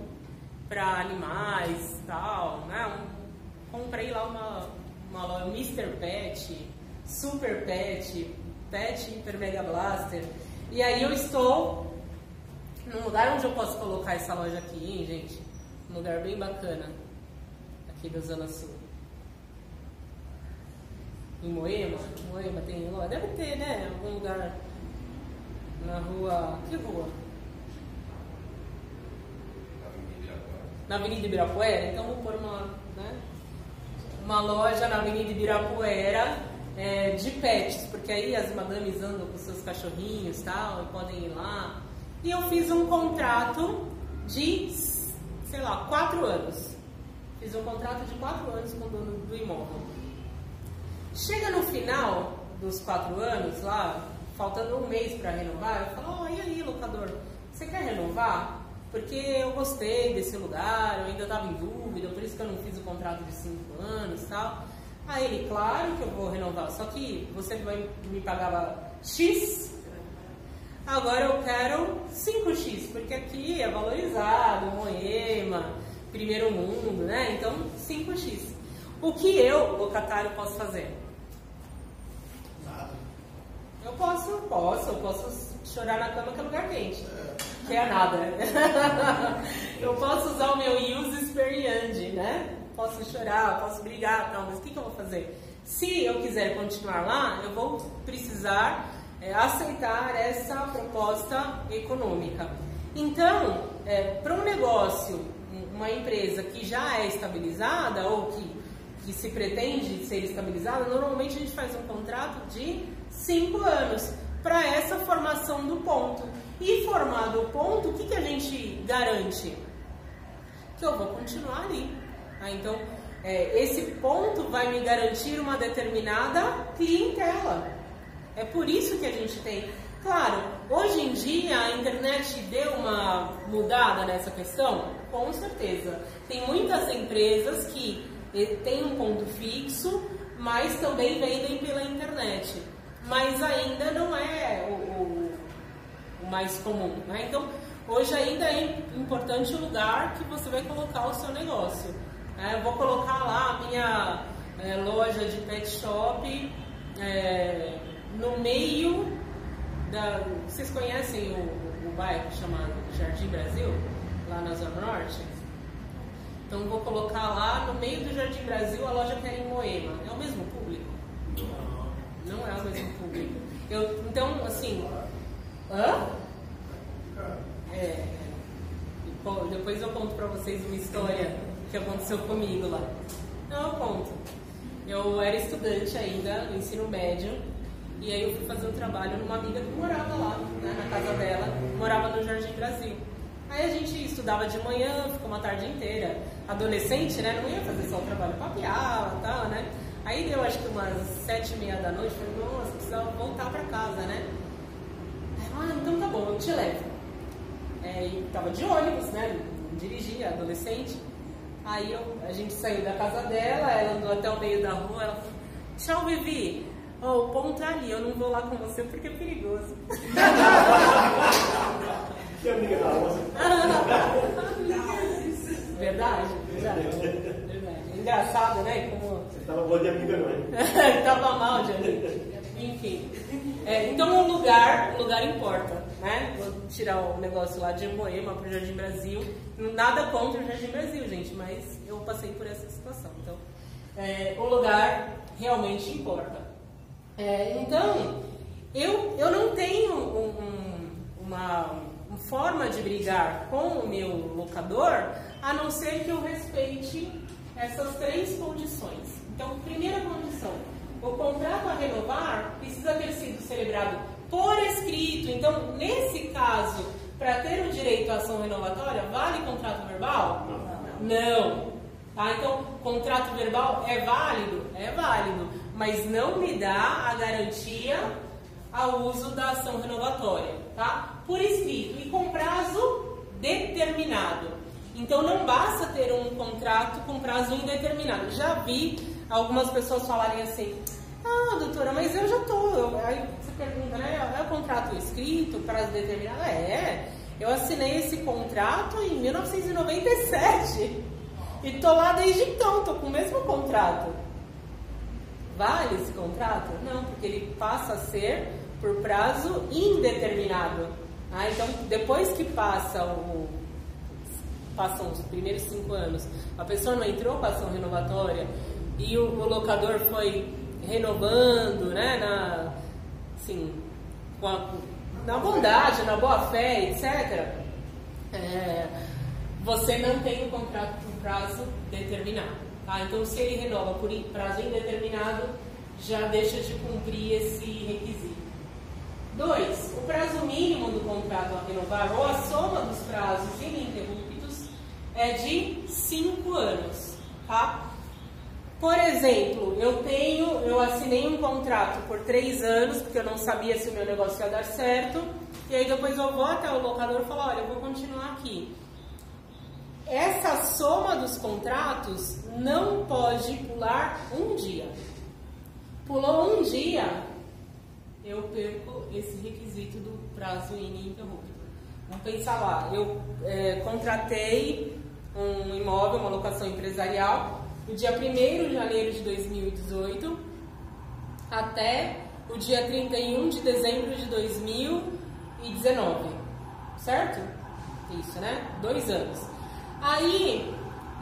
para animais tal, né? Comprei lá uma, uma loja Mr. Pet, Super Pet, Pet Hiper Mega Blaster. E aí eu estou num lugar onde eu posso colocar essa loja aqui, hein, gente? Um lugar bem bacana, aqui da Zona Sul. Em Moema? Moema tem loja? Deve ter, né? Algum lugar na rua. Que rua? Na Avenida Ibirapuera? Então vou pôr uma, né? uma loja na Avenida Ibirapuera é, de pets, porque aí as madames andam com seus cachorrinhos tal, e podem ir lá. E eu fiz um contrato de, sei lá, quatro anos. Fiz um contrato de quatro anos com o dono do imóvel. Chega no final dos quatro anos, lá, faltando um mês para renovar, eu falo, oh, e aí, locador, você quer renovar? Porque eu gostei desse lugar, eu ainda estava em dúvida, por isso que eu não fiz o contrato de cinco anos tal. Aí ele, claro que eu vou renovar, só que você vai me pagar X, agora eu quero 5X, porque aqui é valorizado, Moema, primeiro mundo, né? Então, 5X. O que eu, locatário, posso fazer? Nada. Eu posso, posso, eu posso chorar na cama que é lugar quente. Que é nada. eu posso usar o meu use experience, né? posso chorar, posso brigar, tal, mas o que, que eu vou fazer? Se eu quiser continuar lá, eu vou precisar é, aceitar essa proposta econômica. Então, é, para um negócio, uma empresa que já é estabilizada ou que, que se pretende ser estabilizada, normalmente a gente faz um contrato de cinco anos para essa formação do ponto. E formado o ponto, o que, que a gente garante? Que eu vou continuar ali. Ah, então, é, esse ponto vai me garantir uma determinada clientela. É por isso que a gente tem. Claro, hoje em dia a internet deu uma mudada nessa questão? Com certeza. Tem muitas empresas que eh, têm um ponto fixo, mas também vendem pela internet. Mas ainda não é o, o, o mais comum. Né? Então, hoje ainda é importante o lugar que você vai colocar o seu negócio. É, eu vou colocar lá a minha é, loja de pet shop é, no meio da. Vocês conhecem o, o bairro chamado Jardim Brasil, lá na Zona Norte? Então vou colocar lá no meio do Jardim Brasil a loja que é em Moema. É o mesmo público? Não. Não é o mesmo público. Eu, então, assim. Hã? É. Depois eu conto pra vocês uma história que aconteceu comigo lá. Não, eu conto. Eu era estudante ainda, no ensino médio, e aí eu fui fazer um trabalho numa amiga que morava lá, né, na casa dela, morava no Jardim Brasil. Aí a gente estudava de manhã, ficou uma tarde inteira. Adolescente, né, não ia fazer só o trabalho, papiava e tal, né. Aí deu acho que umas sete e meia da noite, falei, nossa, precisava voltar pra casa, né. Ah, então tá bom, eu te levo. É, e tava de ônibus, né, dirigia, adolescente. Aí eu, a gente saiu da casa dela, ela andou até o meio da rua, ela falou, tchau Vivi, oh, o ponto tá ali, eu não vou lá com você porque é perigoso. Que amiga da moça. verdade, verdade. engraçado, né? Como Você estava boa de amiga, não é? Tava mal de amigo. Enfim. É, então o lugar, o lugar importa, né? Vou tirar o negócio lá de Moema para o Jardim Brasil. Nada contra o Jardim Brasil, gente, mas eu passei por essa situação. Então, é, o lugar realmente importa. É, então, eu, eu não tenho um- um- uma, uma forma de brigar com o meu locador, a não ser que eu respeite essas três condições. Então, primeira condição, o contrato a renovar precisa ter sido celebrado por escrito. Então, nesse caso, para ter o direito à ação renovatória, vale contrato verbal? Não. Tá? Então, contrato verbal é válido? É válido, mas não me dá a garantia ao uso da ação renovatória, tá? Por escrito e com prazo determinado. Então, não basta ter um contrato com prazo indeterminado. Já vi algumas pessoas falarem assim: Ah, doutora, mas eu já tô. Aí você pergunta, né? É o contrato escrito, prazo determinado? É. Eu assinei esse contrato em 1997 e tô lá desde então, tô com o mesmo contrato. Vale esse contrato? Não, porque ele passa a ser por prazo indeterminado. Ah, então, depois que passa o, passam os primeiros cinco anos, a pessoa não entrou com ação renovatória e o, o locador foi renovando, né, na, assim, com a- na bondade, na boa fé, etc. É, você não tem o contrato por prazo determinado. Tá? Então, se ele renova por prazo indeterminado, já deixa de cumprir esse requisito. Dois, o prazo mínimo do contrato a renovar ou a soma dos prazos ininterruptos é de cinco anos. Tá? Por exemplo, eu tenho, eu assinei um contrato por três anos, porque eu não sabia se o meu negócio ia dar certo, e aí depois eu vou até o locador e falo, olha, eu vou continuar aqui. Essa soma dos contratos não pode pular um dia. Pulou um dia, eu perco esse requisito do prazo ininterrupto. Vamos pensar lá, eu eh, contratei um imóvel, uma locação empresarial, no dia 1 de janeiro de 2018 até o dia 31 de dezembro de 2019, certo? Isso, né? Dois anos. Aí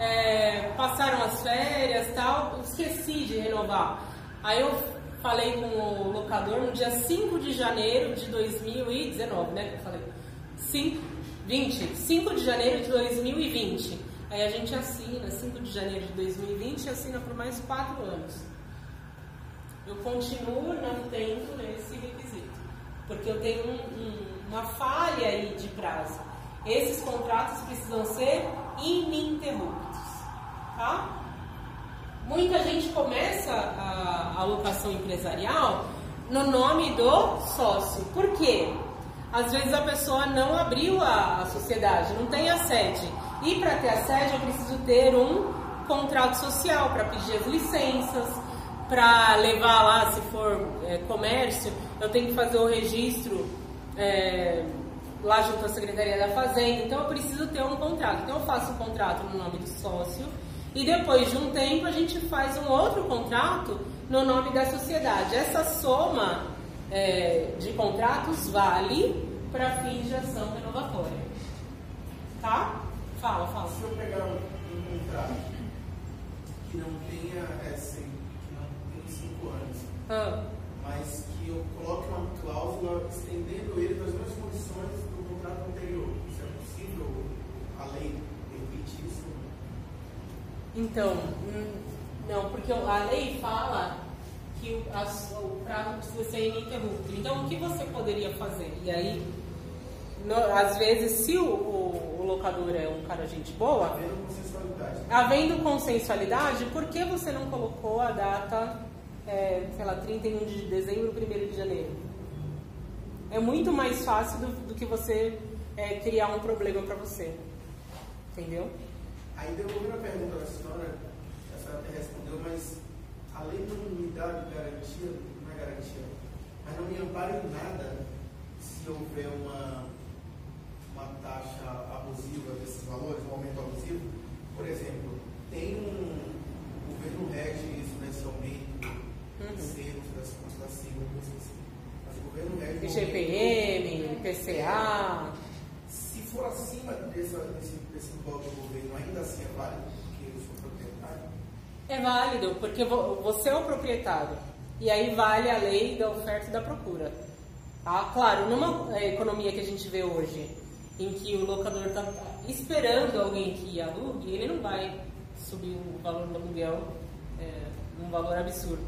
é, passaram as férias tal, esqueci de renovar. Aí eu falei com o locador no dia 5 de janeiro de 2019, né? Eu falei. 5, 20, 5 de janeiro de 2020. Aí a gente assina 5 de janeiro de 2020 e assina por mais 4 anos. Eu continuo não tendo esse requisito, porque eu tenho um- um- uma falha aí de prazo. Esses contratos precisam ser ininterruptos, tá? Muita gente começa a, a locação empresarial no nome do sócio. Por quê? Às vezes a pessoa não abriu a, a sociedade, não tem a sede. E para ter a sede eu preciso ter um contrato social para pedir as licenças, para levar lá, se for é, comércio, eu tenho que fazer o registro é, lá junto à Secretaria da Fazenda. Então eu preciso ter um contrato. Então eu faço um contrato no nome do sócio e depois de um tempo a gente faz um outro contrato no nome da sociedade. Essa soma é, de contratos vale para fins de ação renovatória. Tá? Fala, fala. Se eu pegar um, um contrato que não tenha, é, sem, que não tenha cinco anos, Ah, mas que eu coloque uma cláusula estendendo ele das mesmas condições do contrato anterior, isso é possível? A lei permite isso? Então, hum, não, porque a lei fala que o, a- o prazo precisa ser ininterrupto. Então, o que você poderia fazer? E aí, no- às vezes, se o, o- o locador é um cara gente boa, Havendo consensualidade. havendo consensualidade, por que você não colocou a data, é, sei lá, 31 de dezembro, 1 de janeiro? É muito mais fácil do, do que você é, criar um problema para você. Entendeu? Aí devolvendo a pergunta da senhora, a senhora até respondeu, mas a lei não me dá garantia, não é garantia, mas não me ampara em nada se houver uma, uma taxa abusiva desses valores, um aumento abusivo. Por exemplo, tem um. O governo rege isso, né? Esse aumento uhum. seco das contas da sigla, não sei se. Mas o governo rege. IGPM, PCA. Se for acima dessa, desse bloco do governo, ainda assim é válido, porque eu sou proprietário. É válido, porque vo- você é o proprietário. E aí vale a lei da oferta e da procura. Tá? Claro, numa é, economia que a gente vê hoje, em que o locador está esperando alguém que alugue, ele não vai subir o valor do aluguel é, num valor absurdo.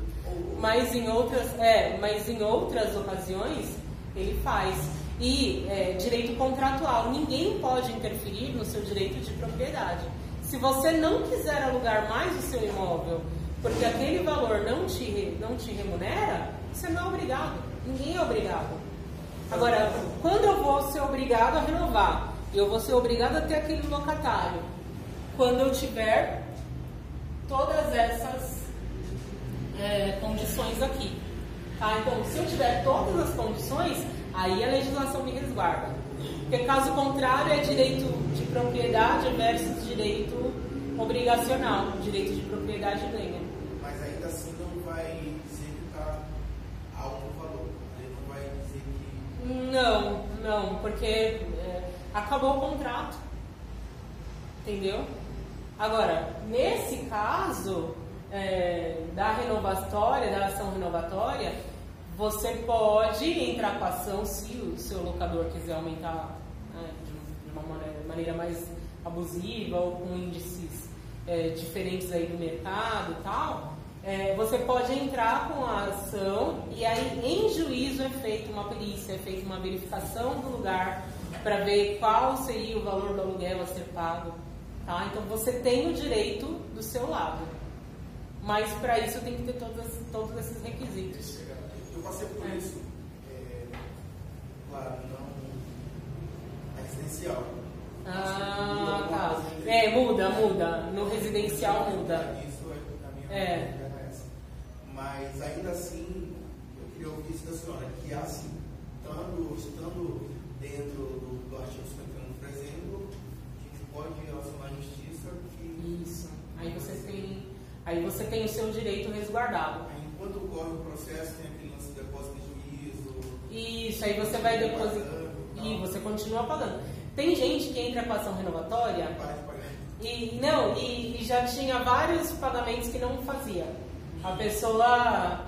Mas em outras, é, mas em outras ocasiões ele faz. E é, direito contratual, ninguém pode interferir no seu direito de propriedade. Se você não quiser alugar mais o seu imóvel porque aquele valor não te, não te remunera, você não é obrigado. Ninguém é obrigado. Agora, quando eu vou ser obrigado a renovar, eu vou ser obrigado a ter aquele locatário. Quando eu tiver todas essas é, condições aqui. Tá? Então, se eu tiver todas as condições, aí a legislação me resguarda. Porque caso contrário é direito de propriedade versus direito obrigacional. Direito de propriedade ganha. Mas ainda assim não vai dizer que está alto o valor. Ele não vai dizer que. Não, não, porque é, acabou o contrato. Entendeu? Agora, nesse caso é, da renovatória, da ação renovatória, você pode entrar com a ação se o seu locador quiser aumentar né, de, uma maneira, mais abusiva ou com índices é, diferentes aí do mercado e tal. É, você pode entrar com a ação e aí em juízo é feita uma perícia, é feita uma verificação do lugar para ver qual seria o valor do aluguel a ser pago. Tá? Então você tem o direito do seu lado. Mas para isso tem que ter todas, todos esses requisitos. Passei por É. isso. É, claro, não residencial. Ah, tá. É, muda, muda. No residencial muda. Isso é, na minha É. essa. Mas ainda assim, eu queria ouvir isso da senhora, que assim, estando, estando dentro do, do artigo 51, por exemplo, a gente pode relacionar a justiça que Isso. Aí você tem, aí você tem o seu direito resguardado. aí, enquanto ocorre o processo, tem Isso, aí você vai depositar. E você continua pagando. Tem gente que entra com ação renovatória e não, e, e já tinha vários pagamentos que não fazia. A pessoa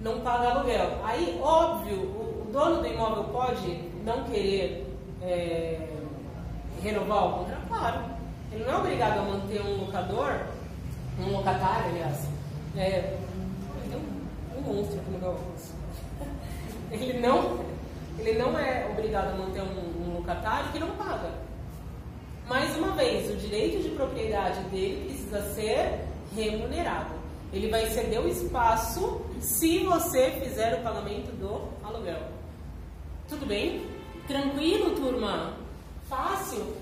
não paga aluguel. Aí, óbvio, o, o dono do imóvel pode não querer é, renovar o contrato, claro. Ele não é obrigado a manter um locador, um locatário, aliás. É, um, monstro no meu óculos. Ele não, ele não é obrigado a manter um, um locatário que não paga. Mais uma vez, o direito de propriedade dele precisa ser remunerado. Ele vai ceder o espaço se você fizer o pagamento do aluguel. Tudo bem? Tranquilo, turma? Fácil?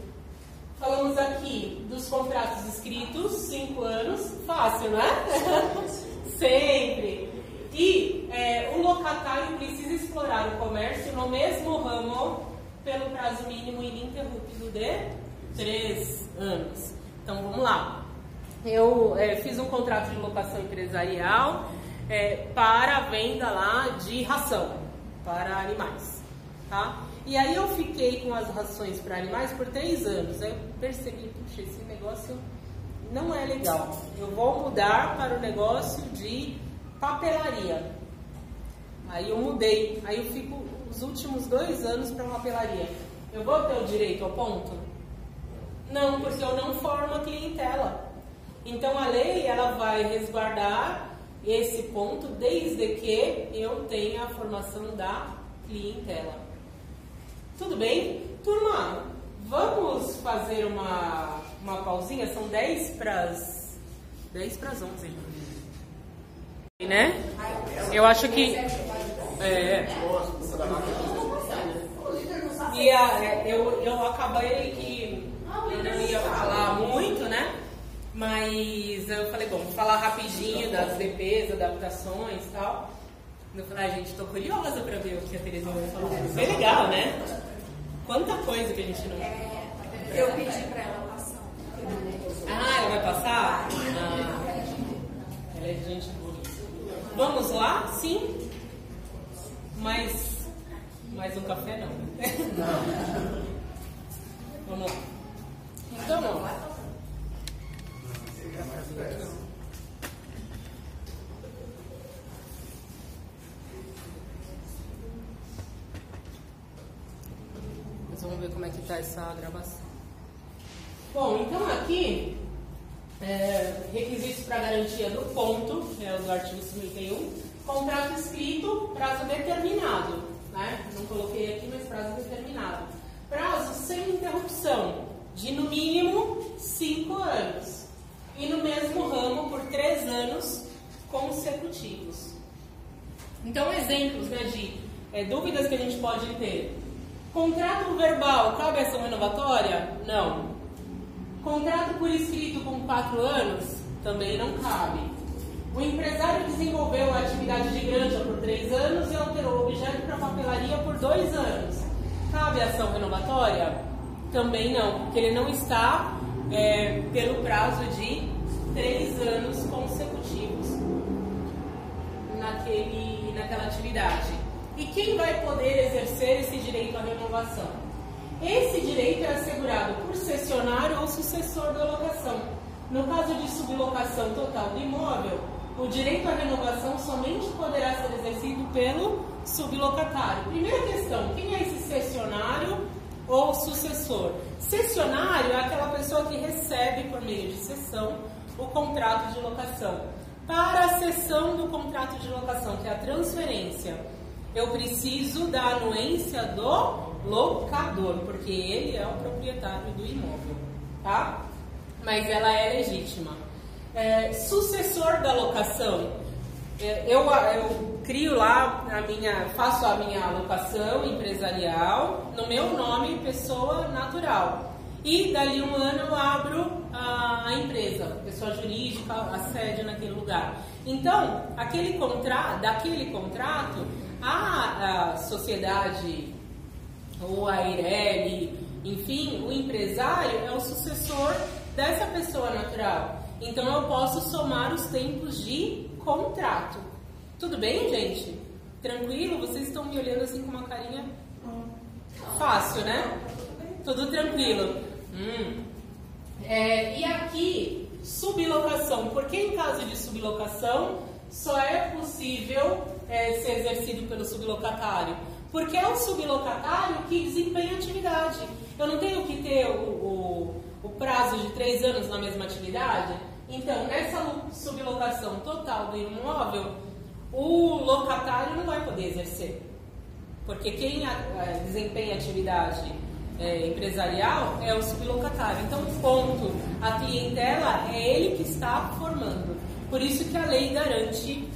Falamos aqui dos contratos escritos, cinco anos. Fácil, não é? Sempre. E é, o locatário precisa explorar o comércio no mesmo ramo pelo prazo mínimo ininterrupto de três anos. Então vamos lá. Eu é, fiz um contrato de locação empresarial é, para a venda lá de ração para animais, tá? E aí eu fiquei com as rações para animais por três anos. Eu percebi, puxa, esse negócio não é legal. Eu vou mudar para o negócio de papelaria. Aí eu mudei. Aí eu fico os últimos dois anos para papelaria. Eu vou ter o direito ao ponto? Não, porque eu não formo clientela. Então a lei ela vai resguardar esse ponto desde que eu tenha a formação da clientela. Tudo bem? Turma, vamos fazer uma, uma pausinha? São 10 para as 10 para as 11. Né? Eu acho que. É. E a, é, eu, eu acabei que eu não ia falar muito, né? Mas eu falei, bom, vou falar rapidinho das DPs, adaptações e tal. Eu falei, ah, gente, tô curiosa pra ver o que a Terezinha vai falar. Foi legal, né? Quanta coisa que a gente não. Eu pedi pra ela passar. Ah, ela vai passar? Ah, ela é gente boa. Vamos lá? Sim? Mas. Mais um café não. Não. Vamos lá. Então, não. Mas vamos ver como é que tá essa gravação. Bom, então aqui é, requisitos para garantia do ponto, é o do artigo 51, contrato escrito, prazo determinado, né? Não coloquei aqui, mas prazo determinado. Prazo sem interrupção, de no mínimo 5 anos. E no mesmo ramo por 3 anos consecutivos. Então, exemplos né, de é, dúvidas que a gente pode ter. Contrato verbal, cabe ação renovatória? Não. Contrato por escrito com 4 anos? Também não cabe. O empresário desenvolveu a atividade de granja por 3 anos e alterou o objeto para papelaria por 2 anos. Cabe ação renovatória? Também não, porque ele não está é, pelo prazo de 3 anos consecutivos naquele, naquela atividade. E quem vai poder exercer esse direito à renovação? Esse direito é assegurado por cessionário ou sucessor da locação. No caso de sublocação total do imóvel, o direito à renovação somente poderá ser exercido pelo sublocatário. Primeira questão: quem é esse cessionário ou sucessor? Cessionário é aquela pessoa que recebe, por meio de cessão, o contrato de locação. Para a cessão do contrato de locação, que é a transferência, eu preciso da anuência do locador, porque ele é o proprietário do imóvel, tá? Mas ela é legítima. É, sucessor da locação, é, eu, eu crio lá a minha, faço a minha alocação empresarial no meu nome, pessoa natural. E dali um ano eu abro a, empresa, pessoa jurídica, a sede naquele lugar. Então, aquele daquele contrato, a, a sociedade ou a Ireli, enfim, o empresário é o sucessor dessa pessoa natural. Então eu posso somar os tempos de contrato. Tudo bem, gente? Tranquilo? Vocês estão me olhando assim com uma carinha fácil, né? Tudo tranquilo. Hum. É, e aqui, sublocação. Porque em caso de sublocação, só é possível é, ser exercido pelo sublocatário? Porque é o sublocatário que desempenha atividade. Eu não tenho que ter o, o, o prazo de três anos na mesma atividade? Então, nessa sublocação total do imóvel, o locatário não vai poder exercer. Porque quem desempenha atividade é, empresarial é o sublocatário. Então, ponto. A clientela é ele que está formando. Por isso que a lei garante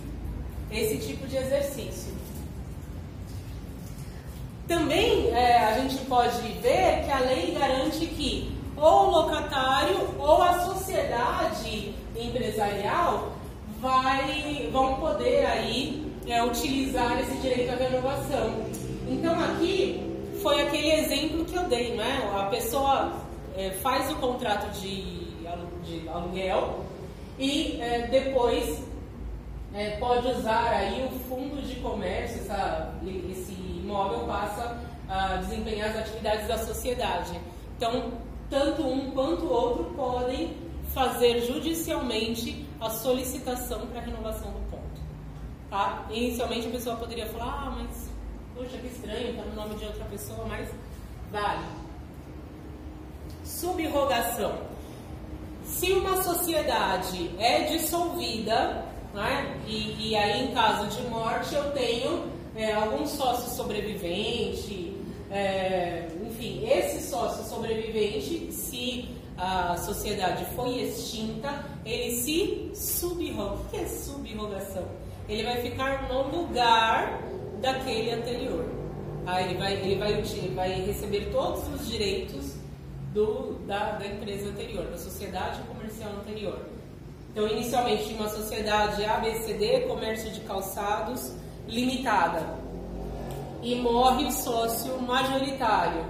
esse tipo de exercício. Também é, a gente pode ver que a lei garante que ou o locatário ou a sociedade empresarial vai, vão poder aí é, utilizar esse direito à renovação. Então aqui foi aquele exemplo que eu dei, né? A pessoa é, faz o contrato de, de aluguel e é, depois é, pode usar aí o fundo de comércio, essa, esse imóvel passa a desempenhar as atividades da sociedade. Então, tanto um quanto o outro podem fazer judicialmente a solicitação para renovação do ponto. Tá? Inicialmente a pessoa poderia falar, ah, mas poxa, que estranho, está no nome de outra pessoa, mas vale. Subrogação. Se uma sociedade é dissolvida, né, e, e aí em caso de morte eu tenho é, algum sócio sobrevivente, é, enfim, esse sócio sobrevivente, se a sociedade foi extinta, ele se subroga. O que é subrogação? Ele vai ficar no lugar daquele anterior. Ah, ele vai, ele vai, ele vai receber todos os direitos do, da, da empresa anterior, da sociedade comercial anterior. Então, inicialmente tinha uma sociedade ABCD, comércio de calçados, limitada. E morre o sócio majoritário.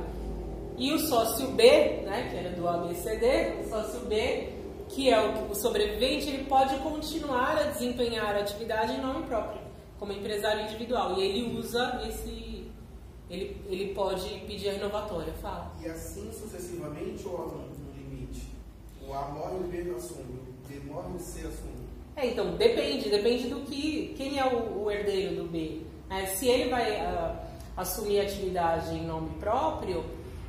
E o sócio B, né, que era do ABCD, o sócio B, que é o, o sobrevivente, ele pode continuar a desempenhar a atividade em nome próprio, como empresário individual. E ele usa esse, ele, ele pode pedir a renovatória. Fala. E assim sucessivamente ou há um, limite? O A morre o B assume, o B morre o C assume. É, então, depende, depende do que. Quem é o, o herdeiro do B? É, se ele vai uh, assumir a atividade em nome próprio,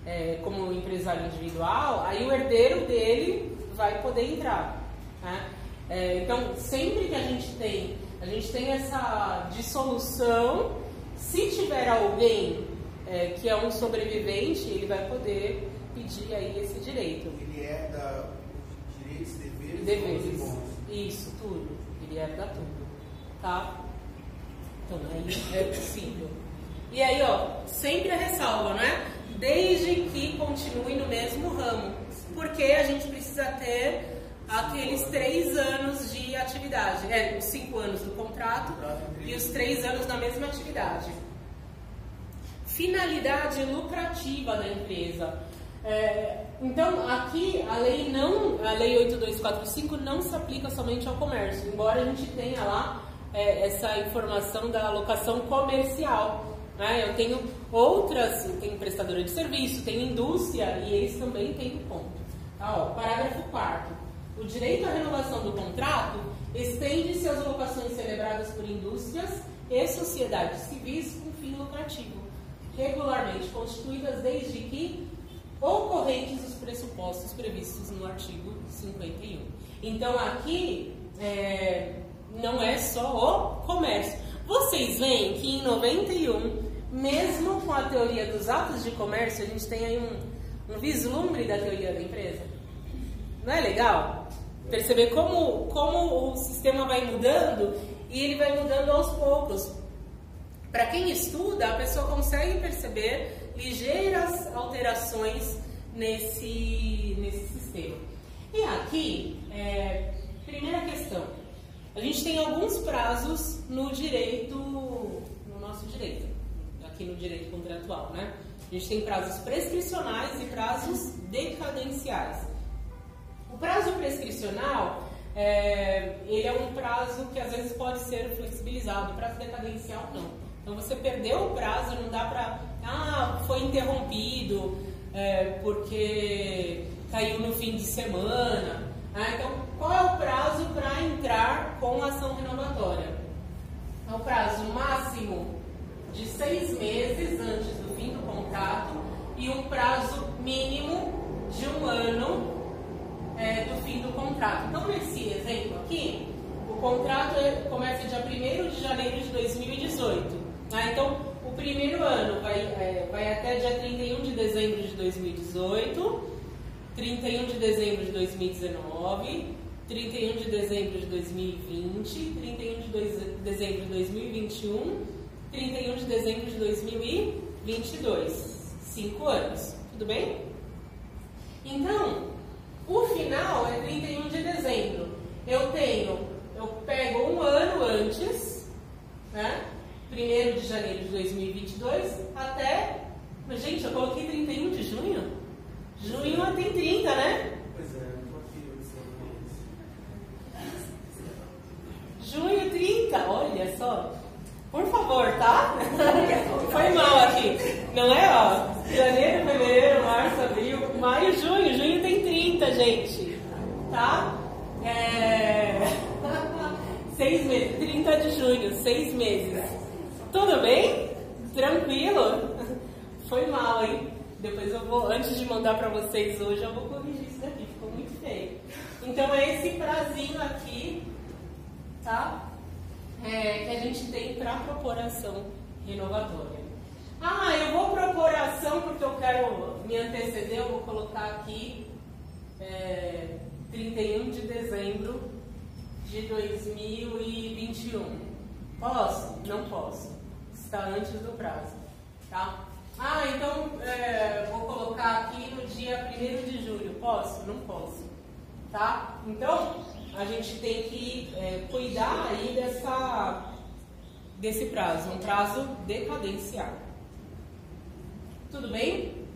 é, como empresário individual, aí o herdeiro dele vai poder entrar. Né? É, então, sempre que a gente tem, a gente tem essa dissolução, se tiver alguém é, que é um sobrevivente, ele vai poder pedir aí esse direito. Ele herda direitos, deveres, deveres. e bons. Isso, tudo. Ele herda tudo. Tá? Então, aí é possível. E aí, ó, sempre a ressalva, né? Desde que continue no mesmo ramo. Porque a gente precisa ter aqueles três anos de atividade. É, os cinco anos do contrato e os três anos na mesma atividade. Finalidade lucrativa da empresa. É, então, aqui a lei não, a lei 8245 não se aplica somente ao comércio, embora a gente tenha lá é, essa informação da alocação comercial. Né? Eu tenho outras, tem prestadora de serviço, tem indústria e eles também têm ponto. Tá, ó, parágrafo 4 o direito à renovação do contrato estende-se às alocações celebradas por indústrias e sociedades civis com fim lucrativo, regularmente constituídas desde que ocorrentes os pressupostos previstos no artigo 51. Então aqui é, não é só o comércio. Vocês veem que em 91, mesmo com a teoria dos atos de comércio, a gente tem aí um, um vislumbre da teoria da empresa. Não é legal? Perceber como, como o sistema vai mudando e ele vai mudando aos poucos. Para quem estuda, a pessoa consegue perceber ligeiras alterações nesse, nesse sistema. E aqui, é, primeira questão. A gente tem alguns prazos no direito, no nosso direito, aqui no direito contratual, né? A gente tem prazos prescricionais e prazos decadenciais. O prazo prescricional, é, ele é um prazo que às vezes pode ser flexibilizado, o prazo decadencial não. Então você perdeu o prazo, não dá para, ah, foi interrompido é, porque caiu no fim de semana. Ah, então, qual é o prazo para entrar com ação renovatória? É o prazo máximo de seis meses antes do fim do contrato e um prazo mínimo de um ano é, do fim do contrato. Então, nesse exemplo aqui, o contrato começa dia 1 de janeiro de 2018. Né? Então, o primeiro ano vai, é, vai até dia 31 de dezembro de 2018, 31 de dezembro de 2019, 31 de dezembro de 2020, 31 de dezembro de 2021, 31 de dezembro de 2022. Cinco anos. Tudo bem? Então, o final é 31 de dezembro. Eu tenho, eu pego um ano antes, né? 1 de janeiro de 2022 até. Gente, eu coloquei 31 de junho? Junho tem 30, né? Pois é, Junho 30, olha só. Por favor, tá? Foi mal aqui. Não é, ó? Janeiro, fevereiro, março, abril, maio, junho. Junho tem 30, gente. Tá? É... seis meses. 30 de junho, seis meses. Tudo bem? Tranquilo? Foi mal, hein? Depois eu vou, antes de mandar pra vocês hoje, eu vou corrigir isso daqui. Ficou muito feio. Então é esse prazinho aqui, tá? é, que a gente tem para propor ação renovatória. Ah, eu vou propor ação porque eu quero me anteceder, eu vou colocar aqui é, 31 de dezembro de 2021. Posso? Não posso. Está antes do prazo. Tá? Ah, então é, vou colocar aqui no dia 1 de julho. Posso? Não posso. Tá? Então, a gente tem que é, cuidar aí dessa, desse prazo, um prazo decadencial. Tudo bem?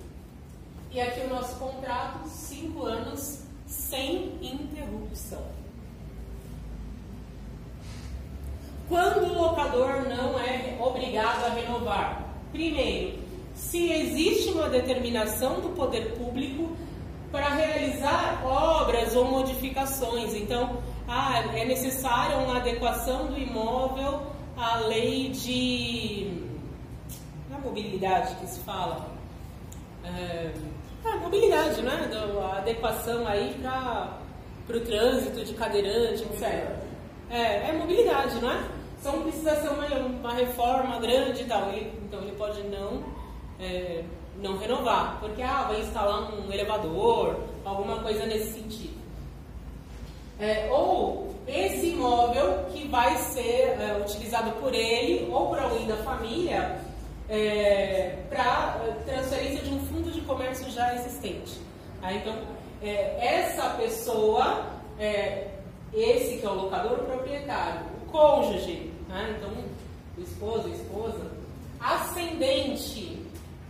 E aqui o nosso contrato, cinco anos sem interrupção. Quando o locador não é obrigado a renovar? Primeiro, se existe uma determinação do poder público para realizar obras ou modificações. Então, ah, é necessária uma adequação do imóvel à lei de. a mobilidade que se fala. É, a mobilidade, né? A adequação aí para o trânsito de cadeirante, etc. É, é mobilidade, não é? Então precisa ser uma, uma reforma grande e tal. Ele, então ele pode não, é, não renovar, porque ah, vai instalar um elevador, alguma coisa nesse sentido. É, ou esse imóvel que vai ser é, utilizado por ele ou por alguém da família é, para é, transferência de um fundo de comércio já existente. Aí, então, é, essa pessoa, esse que é o locador, o proprietário, cônjuge, né? então, o esposo, a esposa, ascendente,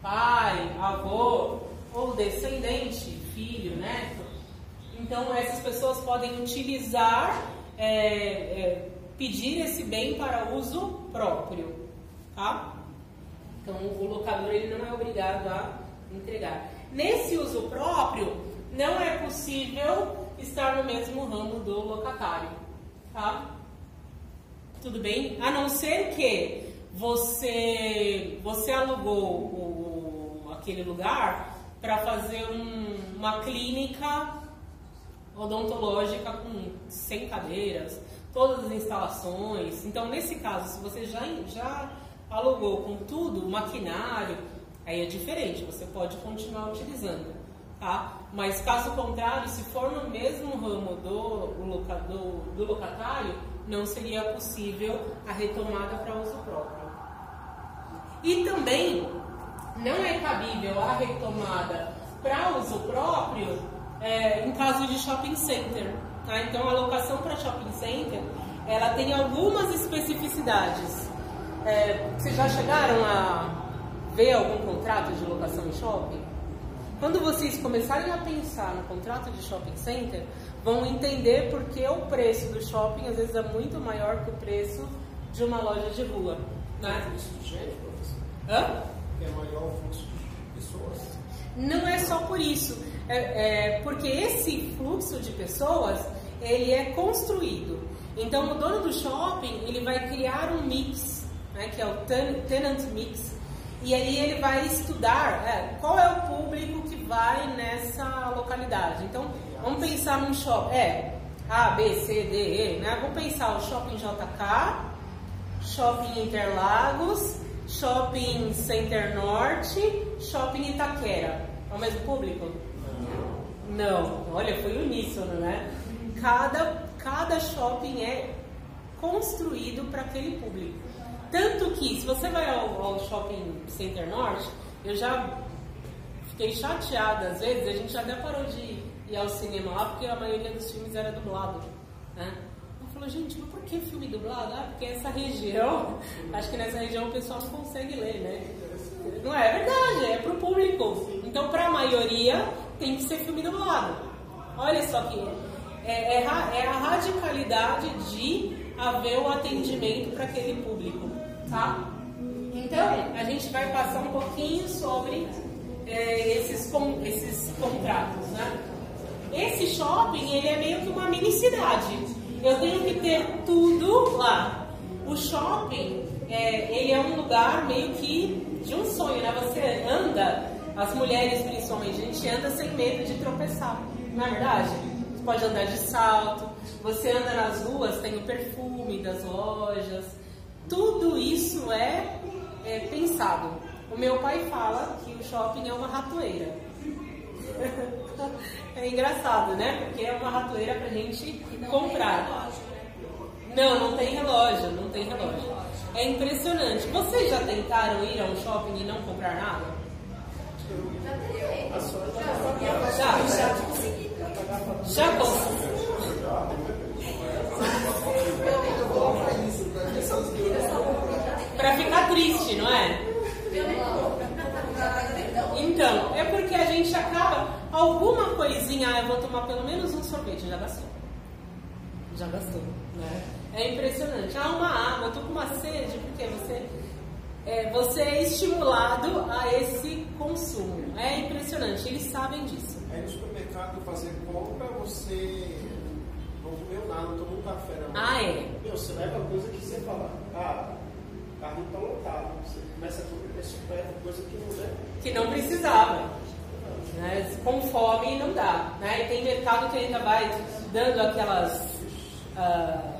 pai, avô, ou descendente, filho, neto. Então, essas pessoas podem utilizar, é, pedir esse bem para uso próprio, tá? Então, o locador ele não é obrigado a entregar. Nesse uso próprio, não é possível estar no mesmo ramo do locatário, tá? Tudo bem? A não ser que você você alugou o, aquele lugar para fazer um, uma clínica odontológica com 100 cadeiras, todas as instalações. Então, nesse caso, se você já, já alugou com tudo, maquinário, aí é diferente, você pode continuar utilizando, tá? Mas caso contrário, se for no mesmo ramo do, do, do locatário, não seria possível a retomada para uso próprio. E também não é cabível a retomada para uso próprio é, em caso de shopping center. Tá? Então a locação para shopping center ela tem algumas especificidades. É, vocês já chegaram a ver algum contrato de locação em shopping? Quando vocês começarem a pensar no contrato de shopping center, vão entender porque o preço do shopping às vezes é muito maior que o preço de uma loja de rua. Né? É fluxo de gente, professor? Hã? É maior o fluxo de pessoas? Não é só por isso. É, é, porque esse fluxo de pessoas, ele é construído. Então, o dono do shopping, ele vai criar um mix né, que é o Tenant Mix, e aí ele vai estudar é, qual é o público que vai nessa localidade. Então, vamos pensar num shopping, é, A, B, C, D, E, né? Vamos pensar o Shopping JK, Shopping Interlagos, Shopping Center Norte, Shopping Itaquera. É o mesmo público? Não. Olha, foi uníssono, né? Cada, cada shopping é construído para aquele público. Tanto que, se você vai ao, ao Shopping Center Norte, eu já fiquei chateada às vezes, a gente até parou de ir ao cinema lá, porque a maioria dos filmes era dublado. Né? Eu falei, gente, mas por que filme dublado? Ah, porque essa região, acho que nessa região o pessoal não consegue ler, né? Não é, é verdade, é pro público. Então, para a maioria, tem que ser filme dublado. Olha só que é, é, é a radicalidade de haver o atendimento para aquele público tá? Então, a gente vai passar um pouquinho sobre é, esses, com, esses contratos, né? Esse shopping, ele é meio que uma mini cidade. Eu tenho que ter tudo lá. O shopping, é, ele é um lugar meio que de um sonho, né? Você anda, as mulheres principalmente, a gente anda sem medo de tropeçar, não é verdade? Você pode andar de salto, você anda nas ruas, tem o perfume das lojas, tudo isso é, é pensado. O meu pai fala que o shopping é uma ratoeira. é engraçado, né? Porque é uma ratoeira pra gente comprar. Não, não tem relógio, não tem relógio. É impressionante. Vocês já tentaram ir a um shopping e não comprar nada? Já, já, já consegui. Para ficar triste, não é? Então, é porque a gente acaba, alguma coisinha, ah, eu vou tomar pelo menos um sorvete, já gastou. Já gastou, né? É impressionante. Ah, uma água, eu tô com uma sede, porque você. é, você é estimulado a esse consumo. É impressionante, eles sabem disso. Aí no supermercado fazer compra, você não comeu nada, não tomou um café na mão. Ah, é? Meu, você leva coisa que você fala, ah, o carro tá lotado. Você começa a comer super coisa que não é. Que não precisava. Né? Com fome não dá. Né? E tem mercado que ainda vai dando aquelas. ah,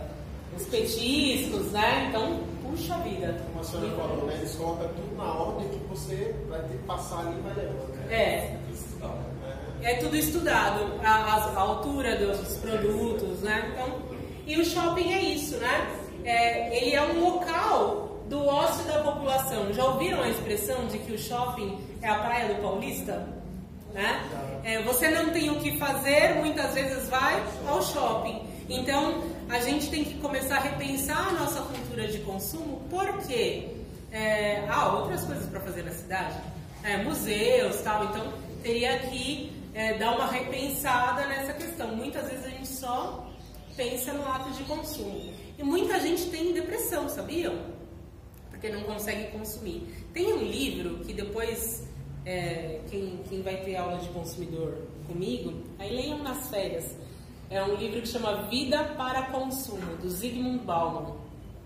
os petiscos, né? Então, puxa vida. Como a senhora falou, né? Eles colocam tudo na ordem que você vai ter que passar ali e vai levando. É. É tudo estudado, a, a- a altura dos produtos, né? Então, e o shopping é isso, né? É, ele é um local do ócio da população. Já ouviram a expressão de que o shopping é a praia do paulista? Né? É, você não tem o que fazer, muitas vezes vai ao shopping. Então, a gente tem que começar a repensar a nossa cultura de consumo, porque é, há outras coisas para fazer na cidade, é, museus tal. Então, teria que é, dar uma repensada nessa questão. Muitas vezes a gente só pensa no ato de consumo. E muita gente tem depressão, sabiam? Porque não consegue consumir. Tem um livro que depois, é, quem, quem vai ter aula de consumidor comigo, aí leiam nas férias. É um livro que chama Vida para Consumo, do Zygmunt Bauman.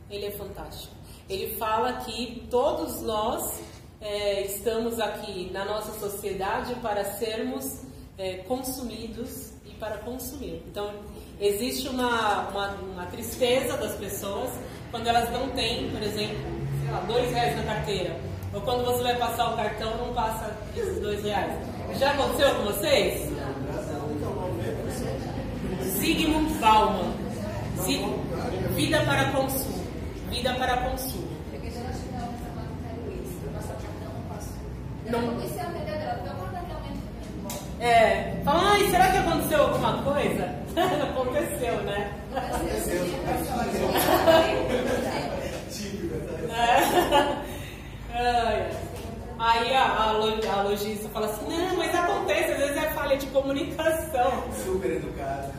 Ele é fantástico. Ele fala que todos nós é, estamos aqui na nossa sociedade para sermos é, consumidos e para consumir. Então, existe uma, uma, uma tristeza das pessoas quando elas não têm, por exemplo, sei lá, dois reais na carteira. Ou quando você vai passar o cartão, não passa esses dois reais. Já aconteceu com vocês? Zygmunt Bauman. Zi- Vida para consumo. Vida para consumo. Matéria isso, passo o eu Não. não então realmente. É, fala, ai, será que aconteceu alguma coisa? aconteceu, né? É. Ai, Aí a, a, lo- a lojista fala assim, não, mas acontece, às vezes é falha de comunicação. Super educado.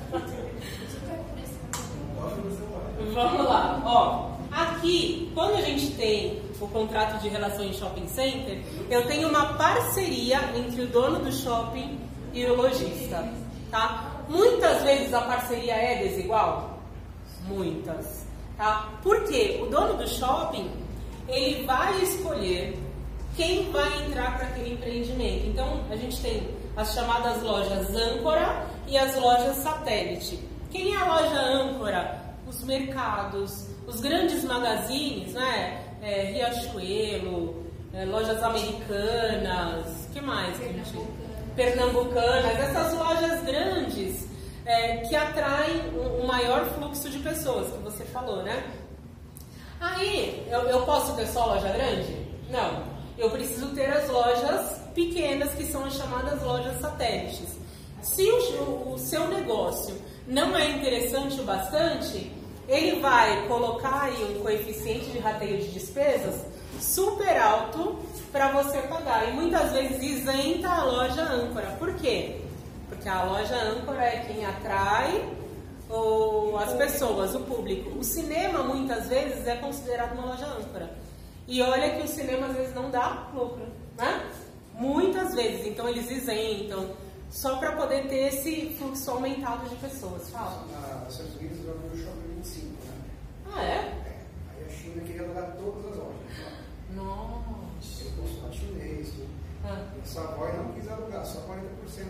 Vamos lá, ó. Aqui, quando a gente tem o contrato de relação em shopping center, eu tenho uma parceria entre o dono do shopping e o lojista, tá? Muitas vezes a parceria é desigual, muitas, tá? Porque o dono do shopping ele vai escolher quem vai entrar para aquele empreendimento. Então, a gente tem as chamadas lojas âncora e as lojas satélite. Quem é a loja âncora? Os mercados, os grandes magazines, né? É, Riachuelo, é, lojas americanas, que mais? Pernambucanas, essas lojas grandes é, que atraem um maior fluxo de pessoas, que você falou, né? Aí, eu, eu posso ter só loja grande? Não. Eu preciso ter as lojas pequenas, que são as chamadas lojas satélites. Se o, o seu negócio não é interessante o bastante, ele vai colocar aí um coeficiente de rateio de despesas super alto para você pagar. E muitas vezes isenta a loja âncora. Por quê? Porque a loja âncora é quem atrai o- as pessoas, o público. O cinema, muitas vezes, é considerado uma loja âncora. E olha que o cinema, às vezes, não dá lucro, né? Muitas vezes. Então, eles isentam, só para poder ter esse fluxo aumentado de pessoas. Fala. Estados Unidos o shopping 25, né? Ah, é? É. Aí a China queria alugar todas as lojas. Nossa. Eu consulado chinês, tudo. Ah, E a Savoy não quis alugar, só 40%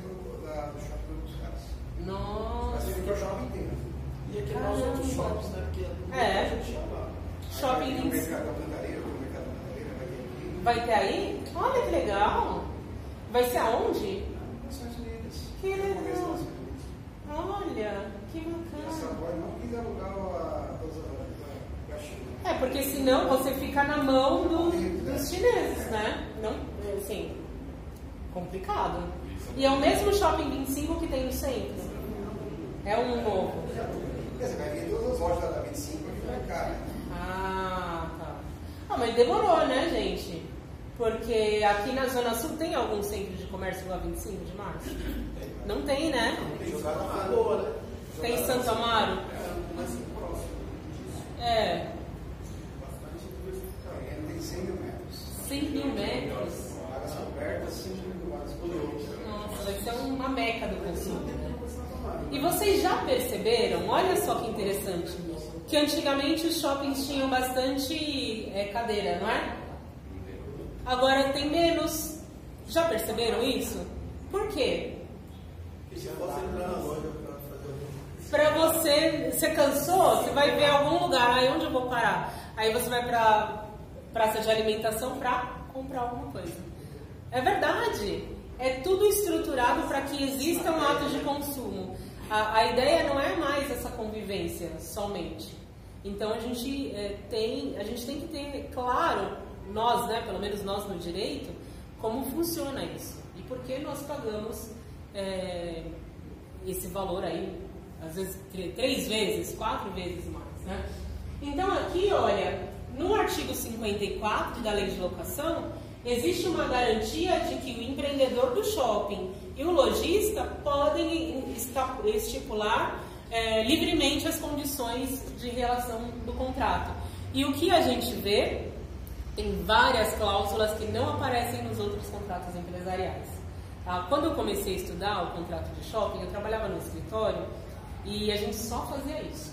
do, da, do shopping dos caras. Mas Nossa. ele ficou o shopping inteiro. Ia quebrar os outros shoppings, né? Porque É. a gente lá. Shopping o 25. mercado da Mandareira, o mercado da Mandareira vai ter aqui. Vai ter aí? Olha que legal. Vai ser aonde? Nos Estados Unidos. Que legal. dos. Olha, que E a bacana. Savoy não quis alugar a, da, da China. É, porque senão você fica na mão do- dos chineses, né? Não, assim, complicado. E é o mesmo shopping 25 que tem no centro. É um novo. Dizer, vai vir todas as lojas da 25 aqui pra cá. né? Ah, tá. Ah, mas demorou, né, gente? Porque aqui na Zona Sul tem algum centro de comércio lá 25 de março? Não tem, né? Tem boa, né? Tem em Santo Amaro? Mas próximo. É. Não, ele tem 100 mil metros. 100 mil metros. Áreas cobertas, 5 mil vagas por ano. Nossa, vai ser uma meca do consumo. E vocês já perceberam, olha só que interessante, que antigamente os shoppings tinham bastante é, cadeira, não é? Agora tem menos. Já perceberam isso? Por quê? Para você, você cansou, você vai ver algum lugar, aí onde eu vou parar? Aí você vai pra praça de alimentação pra comprar alguma coisa. É verdade. É tudo estruturado para que exista um ato de consumo. A, a, ideia não é mais essa convivência somente. Então a gente é, tem, a gente tem que ter claro, nós, né, pelo menos nós no direito, como funciona isso e por que nós pagamos é, esse valor aí, às vezes três vezes, quatro vezes mais, né? Então aqui, olha, no artigo 54 da lei de locação, existe uma garantia de que o empreendedor do shopping e o lojista podem estipular é, livremente as condições de relação do contrato. E o que a gente vê tem várias cláusulas que não aparecem nos outros contratos empresariais. Ah, quando eu comecei a estudar o contrato de shopping, eu trabalhava no escritório e a gente só fazia isso.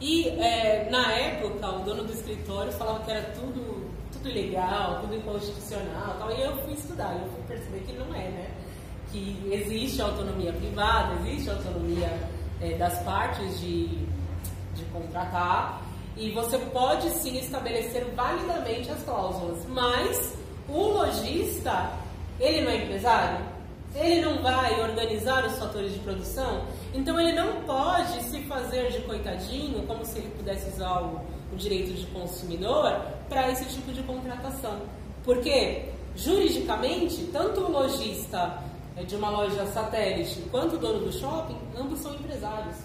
E é, na época, o dono do escritório falava que era tudo, tudo ilegal, tudo inconstitucional tal, e eu fui estudar, eu fui perceber que não é, né? Que existe autonomia privada, existe autonomia é, das partes de, de contratar, e você pode sim estabelecer validamente as cláusulas, mas o lojista, ele não é empresário? Ele não vai organizar os fatores de produção? Então ele não pode se fazer de coitadinho, como se ele pudesse usar o, direito de consumidor para esse tipo de contratação. Porque, juridicamente, tanto o lojista é, de uma loja satélite quanto o dono do shopping, ambos são empresários.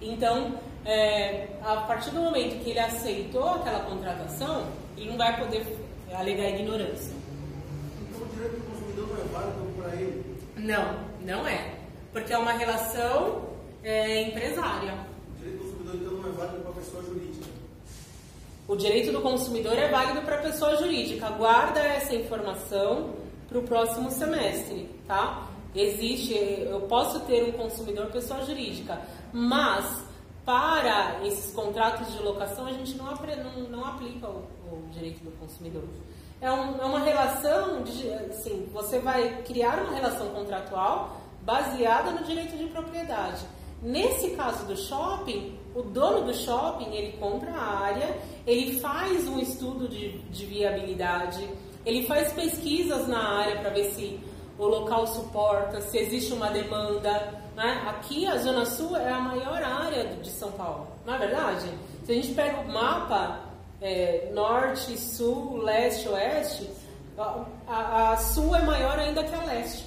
Então, é, a partir do momento que ele aceitou aquela contratação, ele não vai poder alegar ignorância. Então o direito do consumidor não é válido para ele? Não, não é. Porque é uma relação é, empresária. O direito do consumidor então não é válido para a pessoa jurídica? O direito do consumidor é válido para a pessoa jurídica. Guarda essa informação para o próximo semestre, tá? Existe, eu posso ter um consumidor pessoa jurídica, mas para esses contratos de locação a gente não, não, não aplica o, o, direito do consumidor. É, um, é uma relação, de, assim, você vai criar uma relação contratual baseada no direito de propriedade. Nesse caso do shopping, o dono do shopping ele compra a área, ele faz um estudo de, de viabilidade, ele faz pesquisas na área para ver se o local suporta, se existe uma demanda. Né? Aqui a Zona Sul é a maior área de São Paulo, não é verdade? Se a gente pega o mapa é, norte, sul, leste, oeste, a, a, a sul é maior ainda que a leste.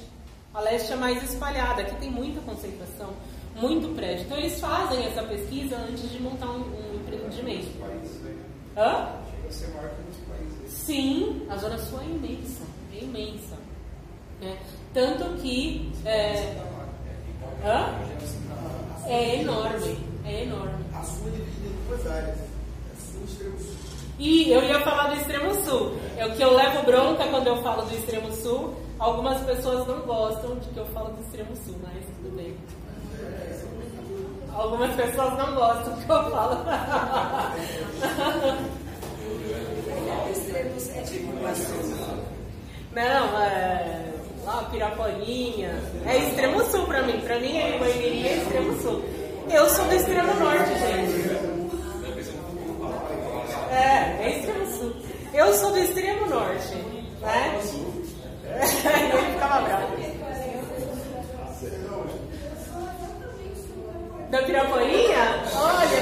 A leste é mais espalhada, aqui tem muita concentração, muito prédio. Então eles fazem essa pesquisa antes de montar um, um empreendimento. Hã? Sim, a Zona Sul é imensa, é imensa. Né? Tanto que. É, hã? é enorme, é enorme. A Sul é dividida em duas áreas. É. E eu ia falar do extremo sul. É o que eu levo bronca quando eu falo do extremo sul. Algumas pessoas não gostam de que eu falo do extremo sul, mas tudo bem. Algumas pessoas não gostam que eu falo. é tipo Não, é. Lá, Pirapolinha. É extremo sul pra mim. Pra mim é é extremo sul. Eu sou do extremo norte, gente. É, é extremo sul. Eu sou do extremo norte, né? Ele ficava bravo. Da Piraporinha? Olha.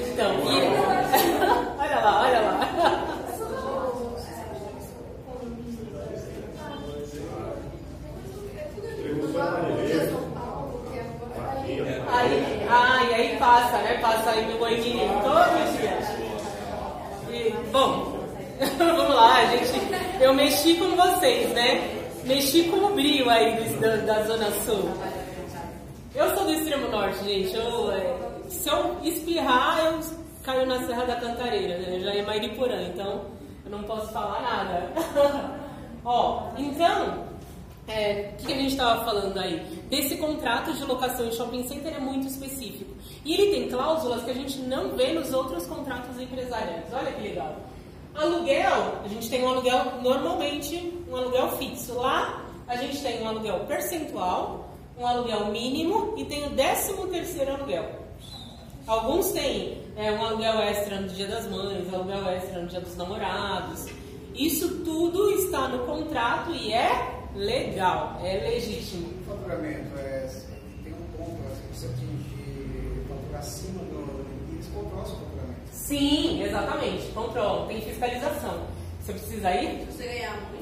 Então, olha lá, olha lá. Aí, ah, e aí passa, né? Passa aí no todos os dias. E, bom, vamos lá, gente. Eu mexi com vocês, né? Mexi com o brilho aí do, da, da Zona Sul. Eu sou do extremo norte, gente. Eu, é, se eu espirrar, eu caiu na Serra da Cantareira, né? Já é Mairiporã, então eu não posso falar nada. Ó, então, é, o que, que a gente estava falando aí? Desse contrato de locação em shopping center é muito específico. E ele tem cláusulas que a gente não vê nos outros contratos empresariais. Olha que legal. Aluguel, a gente tem um aluguel normalmente, um aluguel fixo. Lá a gente tem um aluguel percentual, um aluguel mínimo e tem o décimo terceiro aluguel. Alguns têm é, um aluguel extra no dia das mães, aluguel extra no dia dos namorados. Isso tudo está no contrato e é legal, é legítimo. O faturamento é, tem um ponto, assim, você atingir faturar acima do limite, eles controlam o seu faturamento. Sim, exatamente, controlam, tem fiscalização. Você precisa ir? Se você ganhar muito, se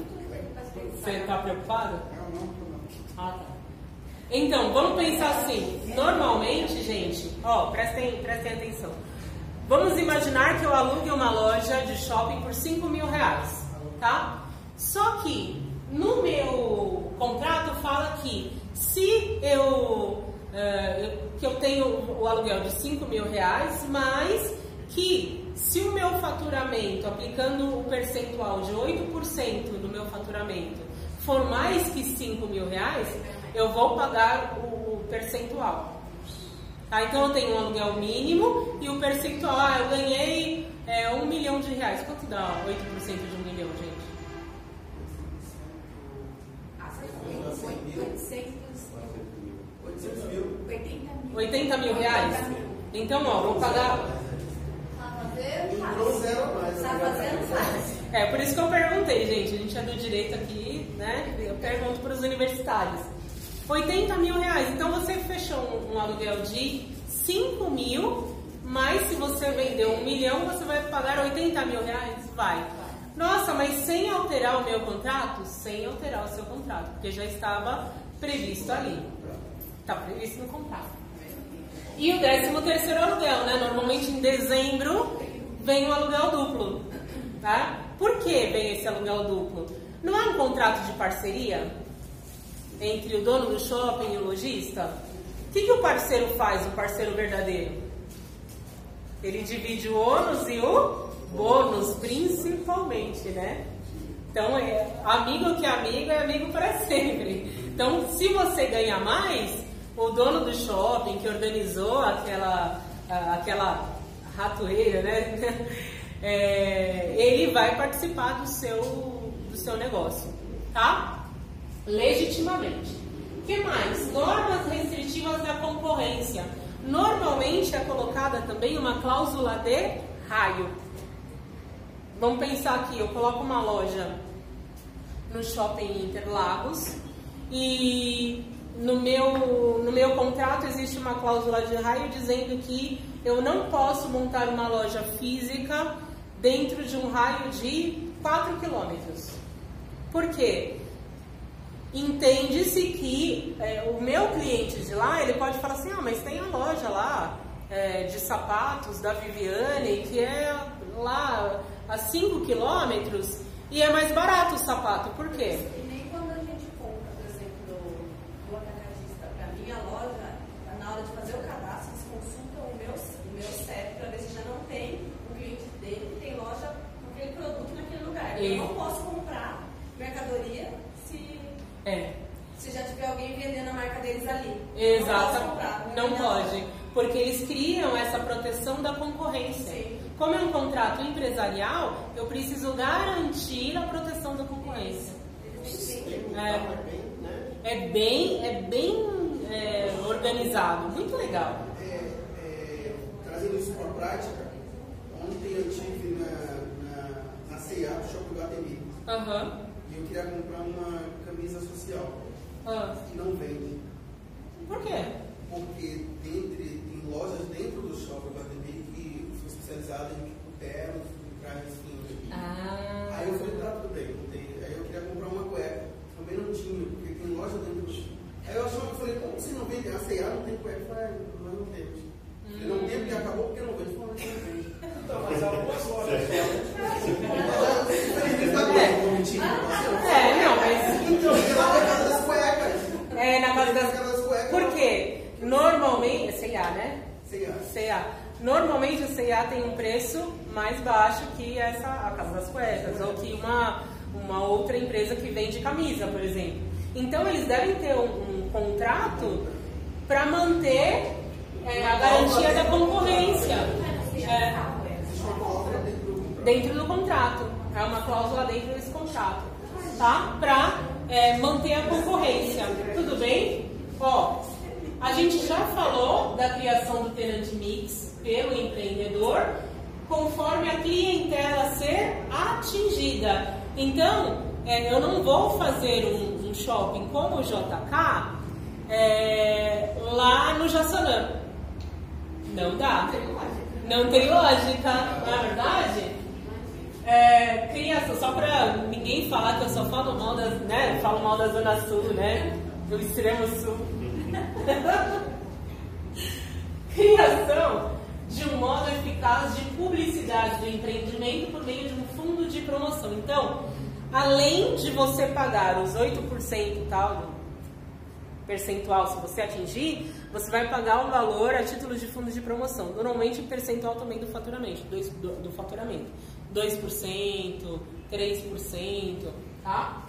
Você está preocupado? Não, não, não. Ah, tá. Então, vamos pensar assim. Normalmente, gente, ó, prestem, prestem atenção. Vamos imaginar que eu alugue uma loja de shopping por 5 mil reais, tá? Só que no meu contrato fala que se eu, eu- que eu tenho o aluguel de 5 mil reais, mas que se o meu faturamento, aplicando o percentual de 8% no meu faturamento, for mais que 5 mil reais, eu vou pagar o, percentual. Tá? Então eu tenho um aluguel mínimo e o percentual, ah, eu ganhei é, um milhão de reais. Quanto dá 8% de um milhão, gente? Ah, você falou 800, 800 mil. 80 mil. 80 mil reais? Então, ó, vou pagar. Zero a mais. Fácil. É, por isso que eu perguntei, gente. A gente é do direito aqui, né? Eu pergunto para os universitários. 80 mil reais. Então você fechou um, um aluguel de 5 mil, mas se você vender um milhão, você vai pagar 80 mil reais? Vai. Nossa, mas sem alterar o meu contrato? Sem alterar o seu contrato, porque já estava previsto ali. Está previsto no contrato. E o décimo terceiro aluguel, né? Normalmente em dezembro vem o aluguel duplo, tá? Por que vem esse aluguel duplo? Não é um contrato de parceria entre o dono do shopping e o lojista? O que, que o parceiro faz, o parceiro verdadeiro? Ele divide o ônus e o bônus, principalmente, né? Então, é, amigo que é amigo é amigo para sempre. Então, se você ganha mais, o dono do shopping que organizou aquela, aquela ratoeira, né? É, ele vai participar do seu, do seu negócio, tá? Legitimamente. O que mais? Normas restritivas da concorrência. Normalmente é colocada também uma cláusula de raio. Vamos pensar aqui, eu coloco uma loja no shopping Interlagos e no meu, no meu contrato existe uma cláusula de raio dizendo que eu não posso montar uma loja física dentro de um raio de 4 quilômetros. Por quê? Entende-se que é, o meu cliente de lá, ele pode falar assim, ah, mas tem a loja lá é, de sapatos da Viviane, que é lá a 5 quilômetros, e é mais barato o sapato. Por quê? E nem quando a gente compra, por exemplo, do atacadista para minha loja, na hora de fazer o cadastro, eles consultam o meu, o meu CEP para ver se já não tem o cliente dele que tem loja com aquele produto naquele lugar. E- Eu não posso comprar mercadoria se, É, se já tiver alguém vendendo a marca deles ali. Exato, Não posso comprar. não Minha pode, loja. Porque eles criam essa proteção da concorrência. Sim. Como é um contrato empresarial, eu preciso garantir a proteção da concorrência. É. carro, é bem, né? É bem, é bem é, organizado, muito legal. É, é, trazendo isso para a prática, ontem eu estive na, na, na C&A do Shopping Guatemi Aham. e eu queria comprar uma camisa social Ah, que não vende, por quê? Porque dentre, tem lojas dentro do Shopping Guatemi que são especializadas em ternos, em trajes finos. Ah, Aí eu falei, tá, tudo bem, não tem. Aí eu queria comprar uma cueca, também não tinha, porque tem loja dentro do Aí eu achava, eu falei, como você não vende? A C&A não tem cueca? Eu falei, ah, nós não temos. Eu não tenho porque acabou porque não vende. Eu falei, não vende. Então, mas algumas lojas só. Infelizmente tá bem, vou mentir. é, não, mas Então, porque lá na casa das cuecas. é na casa Na das... casa das cuecas. Por quê? Normalmente, C&A, né? C&A. CA. Normalmente o C&A tem um preço mais baixo que essa a Casa das Cuecas ou que uma, uma outra empresa que vende camisa, por exemplo. Então eles devem ter um, um contrato para manter é, a garantia da concorrência. É, dentro do contrato. É uma cláusula dentro desse contrato. Tá? Para é, manter a concorrência. Tudo bem? Ó, a gente já falou da criação do tenant mix pelo empreendedor, conforme a clientela ser atingida. Então, é, eu não vou fazer um, um shopping como o JK é, lá no Jaçanã. Não dá. Não tem lógica, não é verdade? É, criança, só pra ninguém falar que eu só falo mal da, né? Falo mal da Zona Sul, né? Do extremo sul. Criação de um modo eficaz de publicidade do empreendimento por meio de um fundo de promoção. Então, além de você pagar os 8% tal, percentual, se você atingir, você vai pagar o valor a título de fundo de promoção. Normalmente, percentual também do faturamento, do, do, faturamento. 2%, 3%, tá?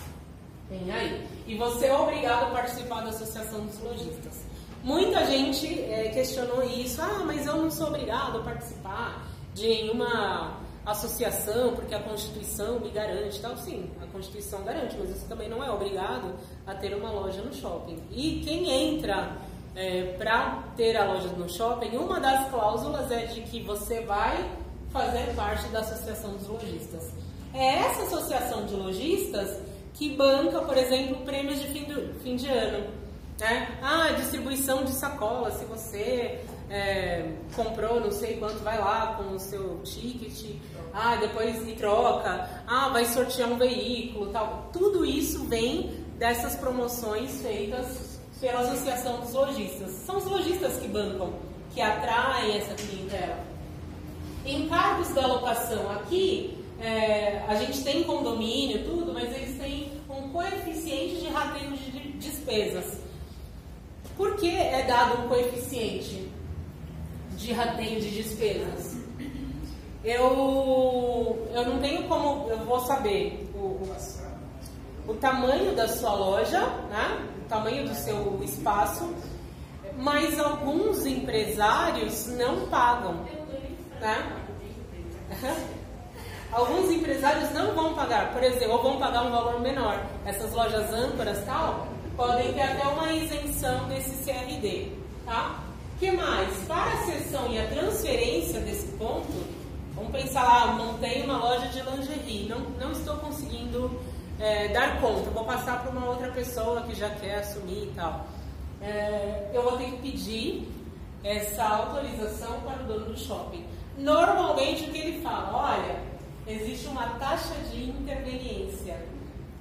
Tem aí. E você é obrigado a participar da Associação dos Lojistas. Muita gente é, questionou isso. Ah, mas eu não sou obrigado a participar de nenhuma associação porque a Constituição me garante tal. Sim, a Constituição garante, mas você também não é obrigado a ter uma loja no shopping. E quem entra é, para ter a loja no shopping, uma das cláusulas é de que você vai fazer parte da Associação dos Lojistas. É essa associação de lojistas que banca, por exemplo, prêmios de fim, do, fim de ano. Né? Ah, distribuição de sacola, se você é, comprou não sei quanto, vai lá com o seu ticket, ah, depois me troca, ah, vai sortear um veículo, tal. Tudo isso vem dessas promoções feitas pela Associação dos Lojistas. São os lojistas que bancam, que atraem essa clientela. Encargos da locação aqui, é, a gente tem condomínio, tudo, mas eles têm um coeficiente de rateio de despesas. Por que é dado um coeficiente de rateio de despesas? Eu, eu não tenho como, eu vou saber o, o tamanho da sua loja, né? o tamanho do seu espaço, mas alguns empresários não pagam. Né? Alguns empresários não vão pagar, por exemplo, ou vão pagar um valor menor. Essas lojas âncoras tal podem ter até uma isenção desse CRD, tá? que mais? Para a cessão e a transferência desse ponto, vamos pensar lá, montei uma loja de lingerie, não, não estou conseguindo é, dar conta, vou passar para uma outra pessoa que já quer assumir e tal. É, eu vou ter que pedir essa autorização para o dono do shopping. Normalmente o que ele fala, olha, existe uma taxa de interveniência,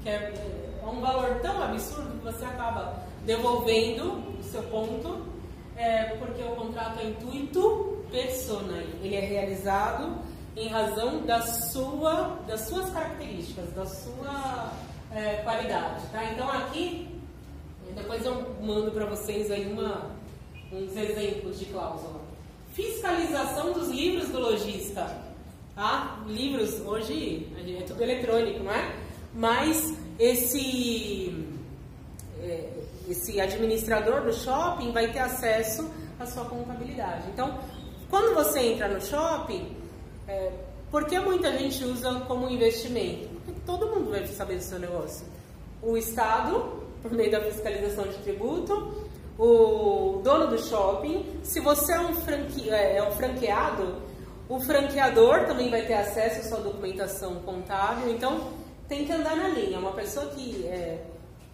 que é, é um valor tão absurdo que você acaba devolvendo o seu ponto, é, porque o contrato é intuito persona, ele é realizado em razão da sua, das suas características, da sua é, qualidade. Tá? Então aqui, depois eu mando para vocês aí uma, uns exemplos de cláusula. Fiscalização dos livros do lojista. Tá? Livros, hoje é tudo eletrônico, não é? Mas esse, é, esse administrador do shopping vai ter acesso à sua contabilidade. Então, quando você entra no shopping, é, por que muita gente usa como investimento? Porque todo mundo vai saber do seu negócio. O Estado, por meio da fiscalização de tributo, o dono do shopping, se você é um, franque, é, é um franqueado, o franqueador também vai ter acesso à sua documentação contábil, então tem que andar na linha. Uma pessoa que é,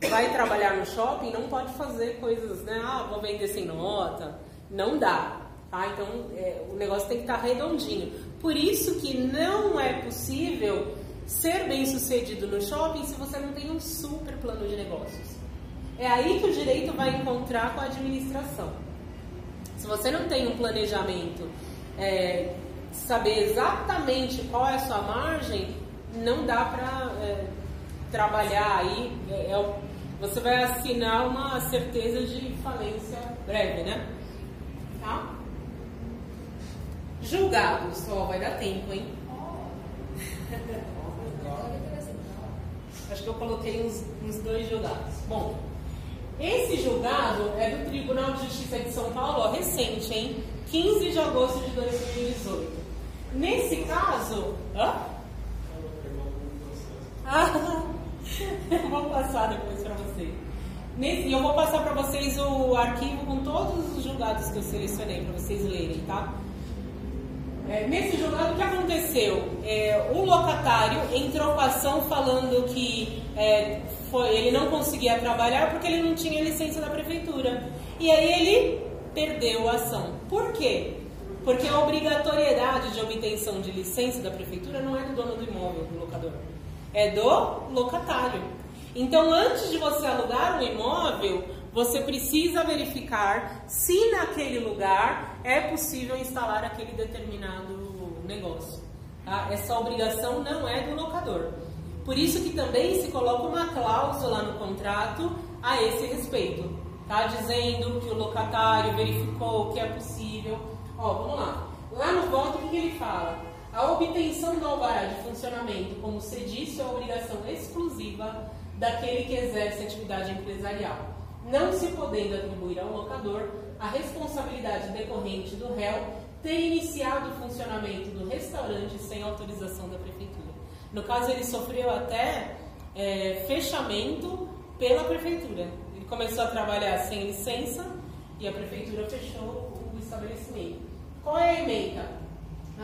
vai trabalhar no shopping não pode fazer coisas, né? Ah, vou vender sem nota. Não dá. Tá? Então é, o negócio tem que estar redondinho. Por isso que não é possível ser bem sucedido no shopping se você não tem um super plano de negócios. É aí que o direito vai encontrar com a administração. Se você não tem um planejamento, é, saber exatamente qual é a sua margem, não dá para é, trabalhar aí. É, é, você vai assinar uma certeza de falência breve, né? Tá? Julgados, ó, vai dar tempo, hein? Acho que eu coloquei uns, uns dois julgados. Bom, esse julgado é do Tribunal de Justiça de São Paulo, ó, recente, hein? 15 de agosto de 2018. Nesse caso. Hã? Ah, eu vou passar depois para vocês. Nesse, eu vou passar para vocês o arquivo com todos os julgados que eu selecionei para vocês lerem, tá? É, nesse julgado, o que aconteceu? É, o locatário entrou com a ação falando que é, foi, ele não conseguia trabalhar porque ele não tinha licença da prefeitura. E aí ele perdeu a ação. Por quê? Porque a obrigatoriedade de obtenção de licença da prefeitura não é do dono do imóvel, do locador, é do locatário. Então, antes de você alugar um imóvel, você precisa verificar se naquele lugar é possível instalar aquele determinado negócio. Tá? Essa obrigação não é do locador. Por isso que também se coloca uma cláusula no contrato a esse respeito, tá? Dizendo que o locatário verificou que é possível. Ó, vamos lá. Lá no voto, o que ele fala? A obtenção do alvará de funcionamento como sedício é obrigação exclusiva daquele que exerce atividade empresarial, não se podendo atribuir ao locador a responsabilidade decorrente do réu ter iniciado o funcionamento do restaurante sem autorização da prefeitura. No caso, ele sofreu até é, fechamento pela prefeitura. Ele começou a trabalhar sem licença e a prefeitura fechou o estabelecimento. Qual é a emenda?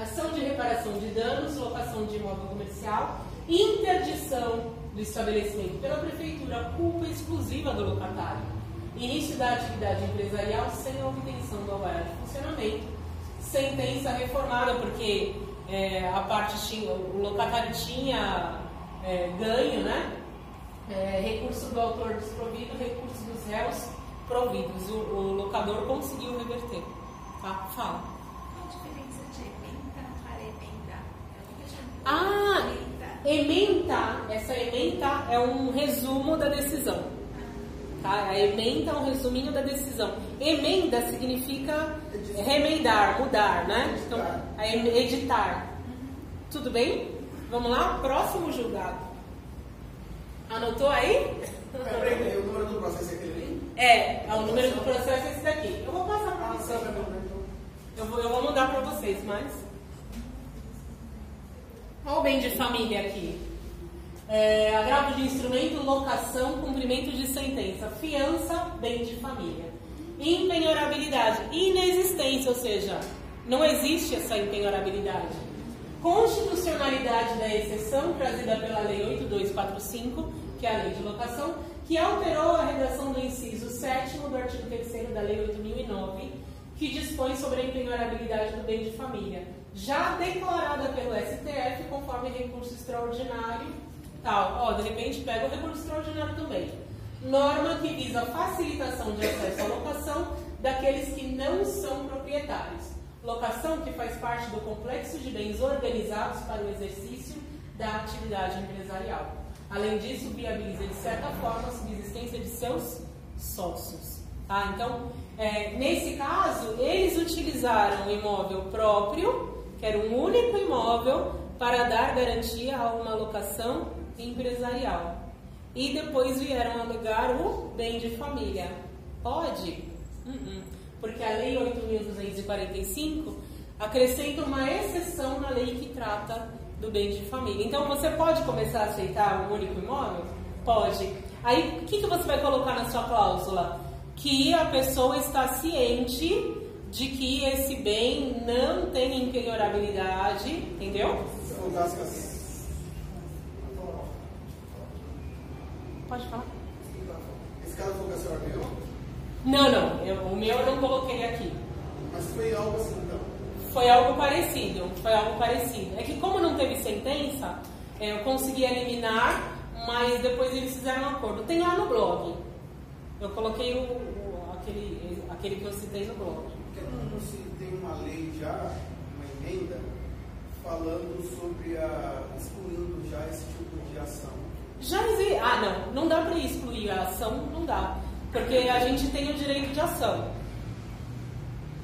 Ação de reparação de danos, locação de imóvel comercial, interdição do estabelecimento pela prefeitura, culpa exclusiva do locatário. Início da atividade empresarial sem obtenção do alvará de funcionamento. Sentença reformada, porque é, a parte tinha, o locatário tinha é, ganho, né? É, recurso do autor desprovido, recurso dos réus providos. O, o locador conseguiu reverter. Tá? Fala. Qual a diferença de emenda para emenda? Eu nunca tinha Ah, Emenda. Ementa, essa ementa é um resumo da decisão. Tá? A ementa é um resuminho da decisão. Emenda significa remendar, mudar, né? Então, editar. Tudo bem? Vamos lá? Próximo julgado. Anotou aí? Peraí, o número do processo é aquele ali? É, o número do processo é esse daqui. Eu vou passar para Ah, vocês. Eu vou, eu vou mudar para vocês, mas. Bem de família aqui. É, agravo de instrumento, locação, cumprimento de sentença, fiança, bem de família. Impenhorabilidade, inexistência, ou seja, não existe essa impenhorabilidade. Constitucionalidade da exceção trazida pela Lei 8245, que é a lei de locação, que alterou a redação do inciso 7 do artigo 3 da Lei 8009, que dispõe sobre a impenhorabilidade do bem de família, já declarada pelo STF conforme recurso extraordinário, tal. Ó, de repente pega o recurso extraordinário também. Norma que visa facilitação de acesso à locação daqueles que não são proprietários. Locação que faz parte do complexo de bens organizados para o exercício da atividade empresarial. Além disso, viabiliza de certa forma a subsistência de seus sócios. Tá? Então, é, nesse caso, eles utilizaram o imóvel próprio, que era um único imóvel, para dar garantia a uma locação empresarial. E depois vieram alegar o bem de família. Pode? Uh-uh. Porque a Lei 8.245 acrescenta uma exceção na lei que trata do bem de família. Então, você pode começar a aceitar um único imóvel? Pode. Aí, o que, que você vai colocar na sua cláusula? Que a pessoa está ciente de que esse bem não tem impenhorabilidade, entendeu? Assim. Pode falar. Esse caso foi o que a senhora ganhou? Não, não. eu- o meu eu não coloquei aqui. Mas foi algo assim, então. Foi algo parecido, foi algo parecido. É que como não teve sentença, é, eu consegui eliminar, mas depois eles fizeram um acordo. Tem lá no blog. Eu coloquei o, o- aquele, aquele que eu citei no blog. Por que não, não se tem lei já, uma emenda, falando sobre a. excluindo já esse tipo de ação? Já existe. Ah, não, não dá para excluir a ação, não dá. Porque a gente tem o direito de ação.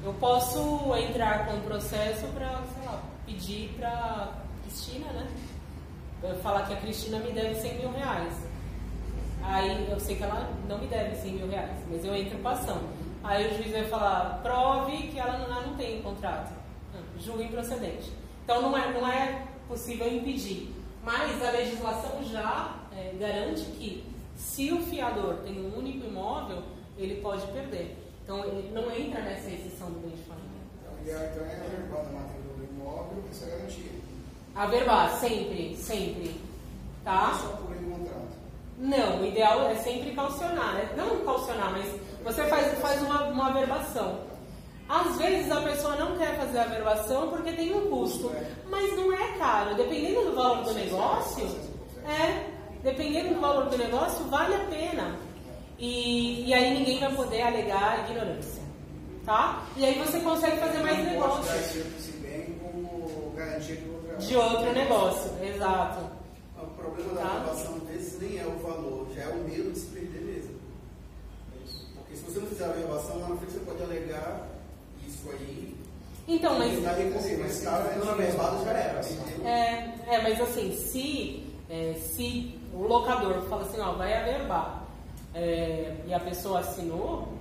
Eu posso entrar com um processo para, sei lá, pedir para Cristina, né? Eu falar que a Cristina me deve 100 mil reais. Aí eu sei que ela não me deve 100 mil reais, mas eu entro com a ação. Aí o juiz vai falar, prove que ela não, não tem contrato. Julgo improcedente. Então não é, não é possível impedir. Mas a legislação já é, garante que se o fiador tem um único imóvel, ele pode perder. Então ele não entra nessa exceção do bem de família. Então, então é averbar na matrícula do imóvel essa garantia. Averbar, sempre, sempre. Tá? Só por contrato. Não, o ideal é sempre calcionar, né? Não calcionar, mas você faz, faz uma, uma averbação. Às vezes a pessoa não quer fazer a averbação porque tem um custo, mas não é caro. Dependendo do valor do negócio, é, dependendo do valor do negócio, vale a pena. E, e aí ninguém vai poder alegar ignorância. Tá? E aí você consegue fazer mais negócio. de outro negócio, exato. O problema da Tá. aprovação desses nem é o valor, já é o medo de se perder mesmo. Porque se você não fizer a averbação, lá na frente você pode alegar isso aí. Então, mas vai recorrer, mas se caso não averbado, já era. entendeu? É, é, mas assim, se, é, se o locador fala assim, ó, vai averbar, é, e a pessoa assinou,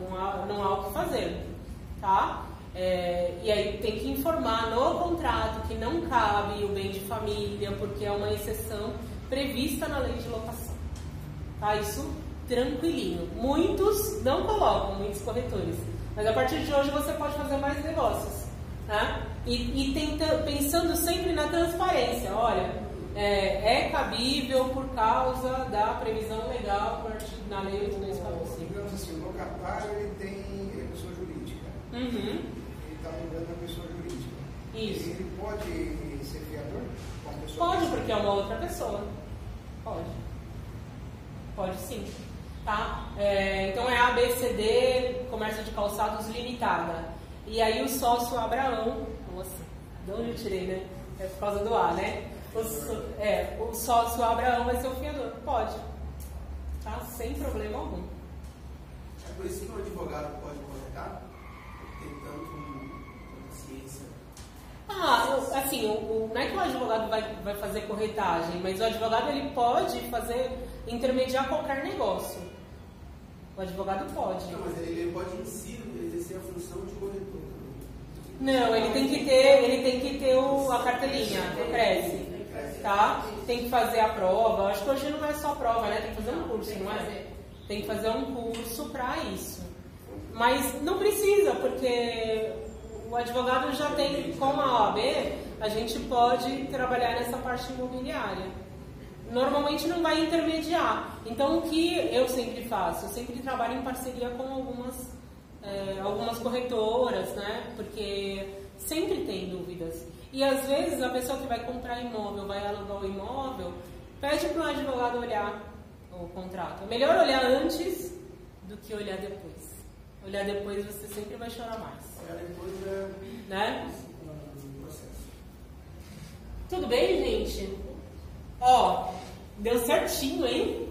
não há, não há o que fazer, tá? É, e aí tem que informar no contrato que não cabe o bem de família, porque é uma exceção prevista na lei de locação. Tá? Isso tranquilinho. Muitos não colocam, muitos corretores. Mas a partir de hoje você pode fazer mais negócios. Tá? E, e tenta- pensando sempre na transparência. Olha, é, é cabível por causa da previsão legal na lei 8245. Digamos assim, o locatário ele tem é pessoa jurídica. Uhum, Ele está mudando a pessoa jurídica. isso. Ele pode ser fiador? pessoa Pode, física? porque é uma outra pessoa. Pode. Pode sim. Tá? É, então é ABCD, Comércio de Calçados Limitada. E aí o sócio Abraão, nossa, de onde eu tirei, né? É por causa do A, né? O, é, o sócio Abraão vai ser o fiador. Pode. Tá? Sem problema algum. É por isso que o advogado pode corretar, tem tanto ciência. Ah, assim, o, o- não é que o advogado vai, vai fazer corretagem, mas o advogado ele pode fazer, intermediar qualquer negócio. O advogado pode. Não, mas ele, pode em si exercer a função de corretor também. Não, ele tem que ter, ele tem que ter o, a cartelinha, o Cresce, tá? Tem que fazer a prova. Acho que hoje não é só prova, né? Tem que fazer um curso, não é? Tem que fazer um curso para isso. Mas não precisa, porque o advogado já tem, com a OAB, a gente pode trabalhar nessa parte imobiliária. Normalmente não vai intermediar. Então o que eu sempre faço? Eu sempre trabalho em parceria com algumas, eh, algumas corretoras, né? Porque sempre tem dúvidas. E às vezes a pessoa que vai comprar imóvel, vai alugar o imóvel, pede para o advogado olhar o contrato. É melhor olhar antes do que olhar depois. Olhar depois você sempre vai chorar mais. Olhar depois é Né? um. Tudo bem, gente? Ó, deu certinho, hein?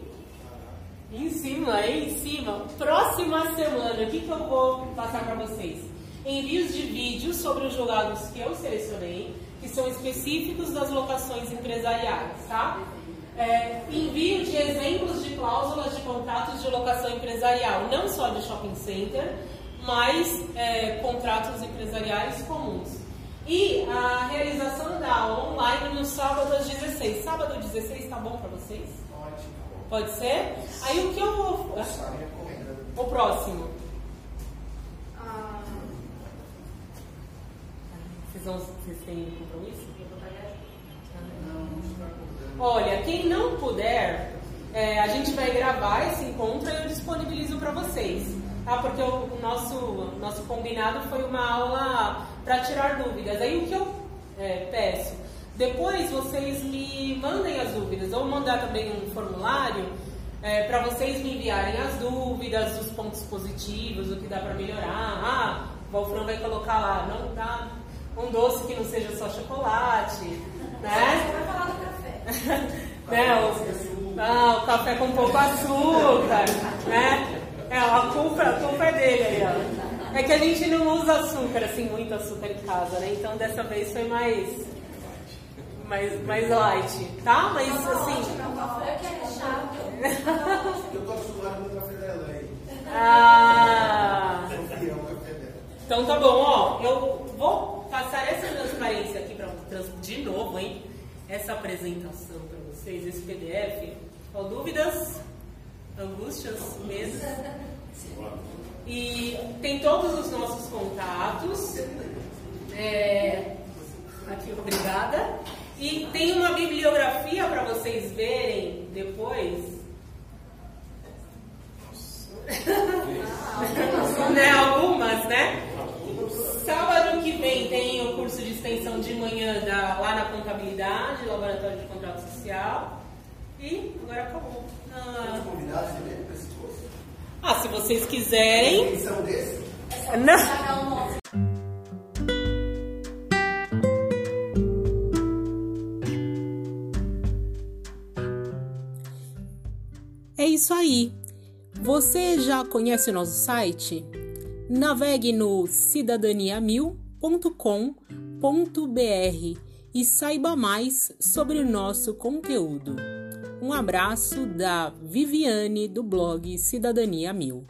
Em cima, hein? Em cima. Próxima semana, o que, que eu vou passar para vocês? Envios de vídeos sobre os julgados que eu selecionei, que são específicos das locações empresariais, tá? É, envio de exemplos de cláusulas de contratos de locação empresarial, não só de shopping center, mas é, contratos empresariais comuns. E a realização da aula online no sábado às 16. Sábado às 16 tá bom para vocês? Ótimo. Pode ser? Aí o que eu vou. O próximo. Ah, Vocês, vão, vocês têm compromisso? Não, não está acordando. Olha, quem não puder, é, a gente vai gravar esse encontro e eu disponibilizo para vocês. Tá? Porque o, o nosso, nosso combinado foi uma aula para tirar dúvidas. Aí o que eu é, peço? Depois vocês me mandem as dúvidas, ou mandar também um formulário para vocês me enviarem as dúvidas, os pontos positivos, o que dá para melhorar. Ah, o Wolfram vai colocar lá, não dá um doce que não seja só chocolate, né? Você vai falar do café. né? O, ah, o café com pouco açúcar, né? É, a culpa, a culpa é dele aí, ó. É que a gente não usa açúcar, assim, muito açúcar em casa, né? Então dessa vez foi mais. mais, mais light, tá? Mas assim. Café que é chato. Eu tô acostumado com o café dela aí. Ah! Dela. Então tá bom, ó. Eu vou passar essa transparência aqui pra de novo, hein? Essa apresentação pra vocês, esse PDF. Ó, dúvidas? Angústias? Medos? E tem todos os nossos contatos. É, aqui, obrigada. E tem uma bibliografia para vocês verem depois. né? Algumas, né? Sábado que vem tem o curso de extensão de manhã da- lá na contabilidade, laboratório de contrato social. E agora acabou. Ah, Convidados curso? Ah, se vocês quiserem. Não. É isso aí. Você já conhece o nosso site? Navegue no cidadaniamil.com.br e saiba mais sobre o nosso conteúdo. Um abraço da Viviane do blog Cidadania Mil.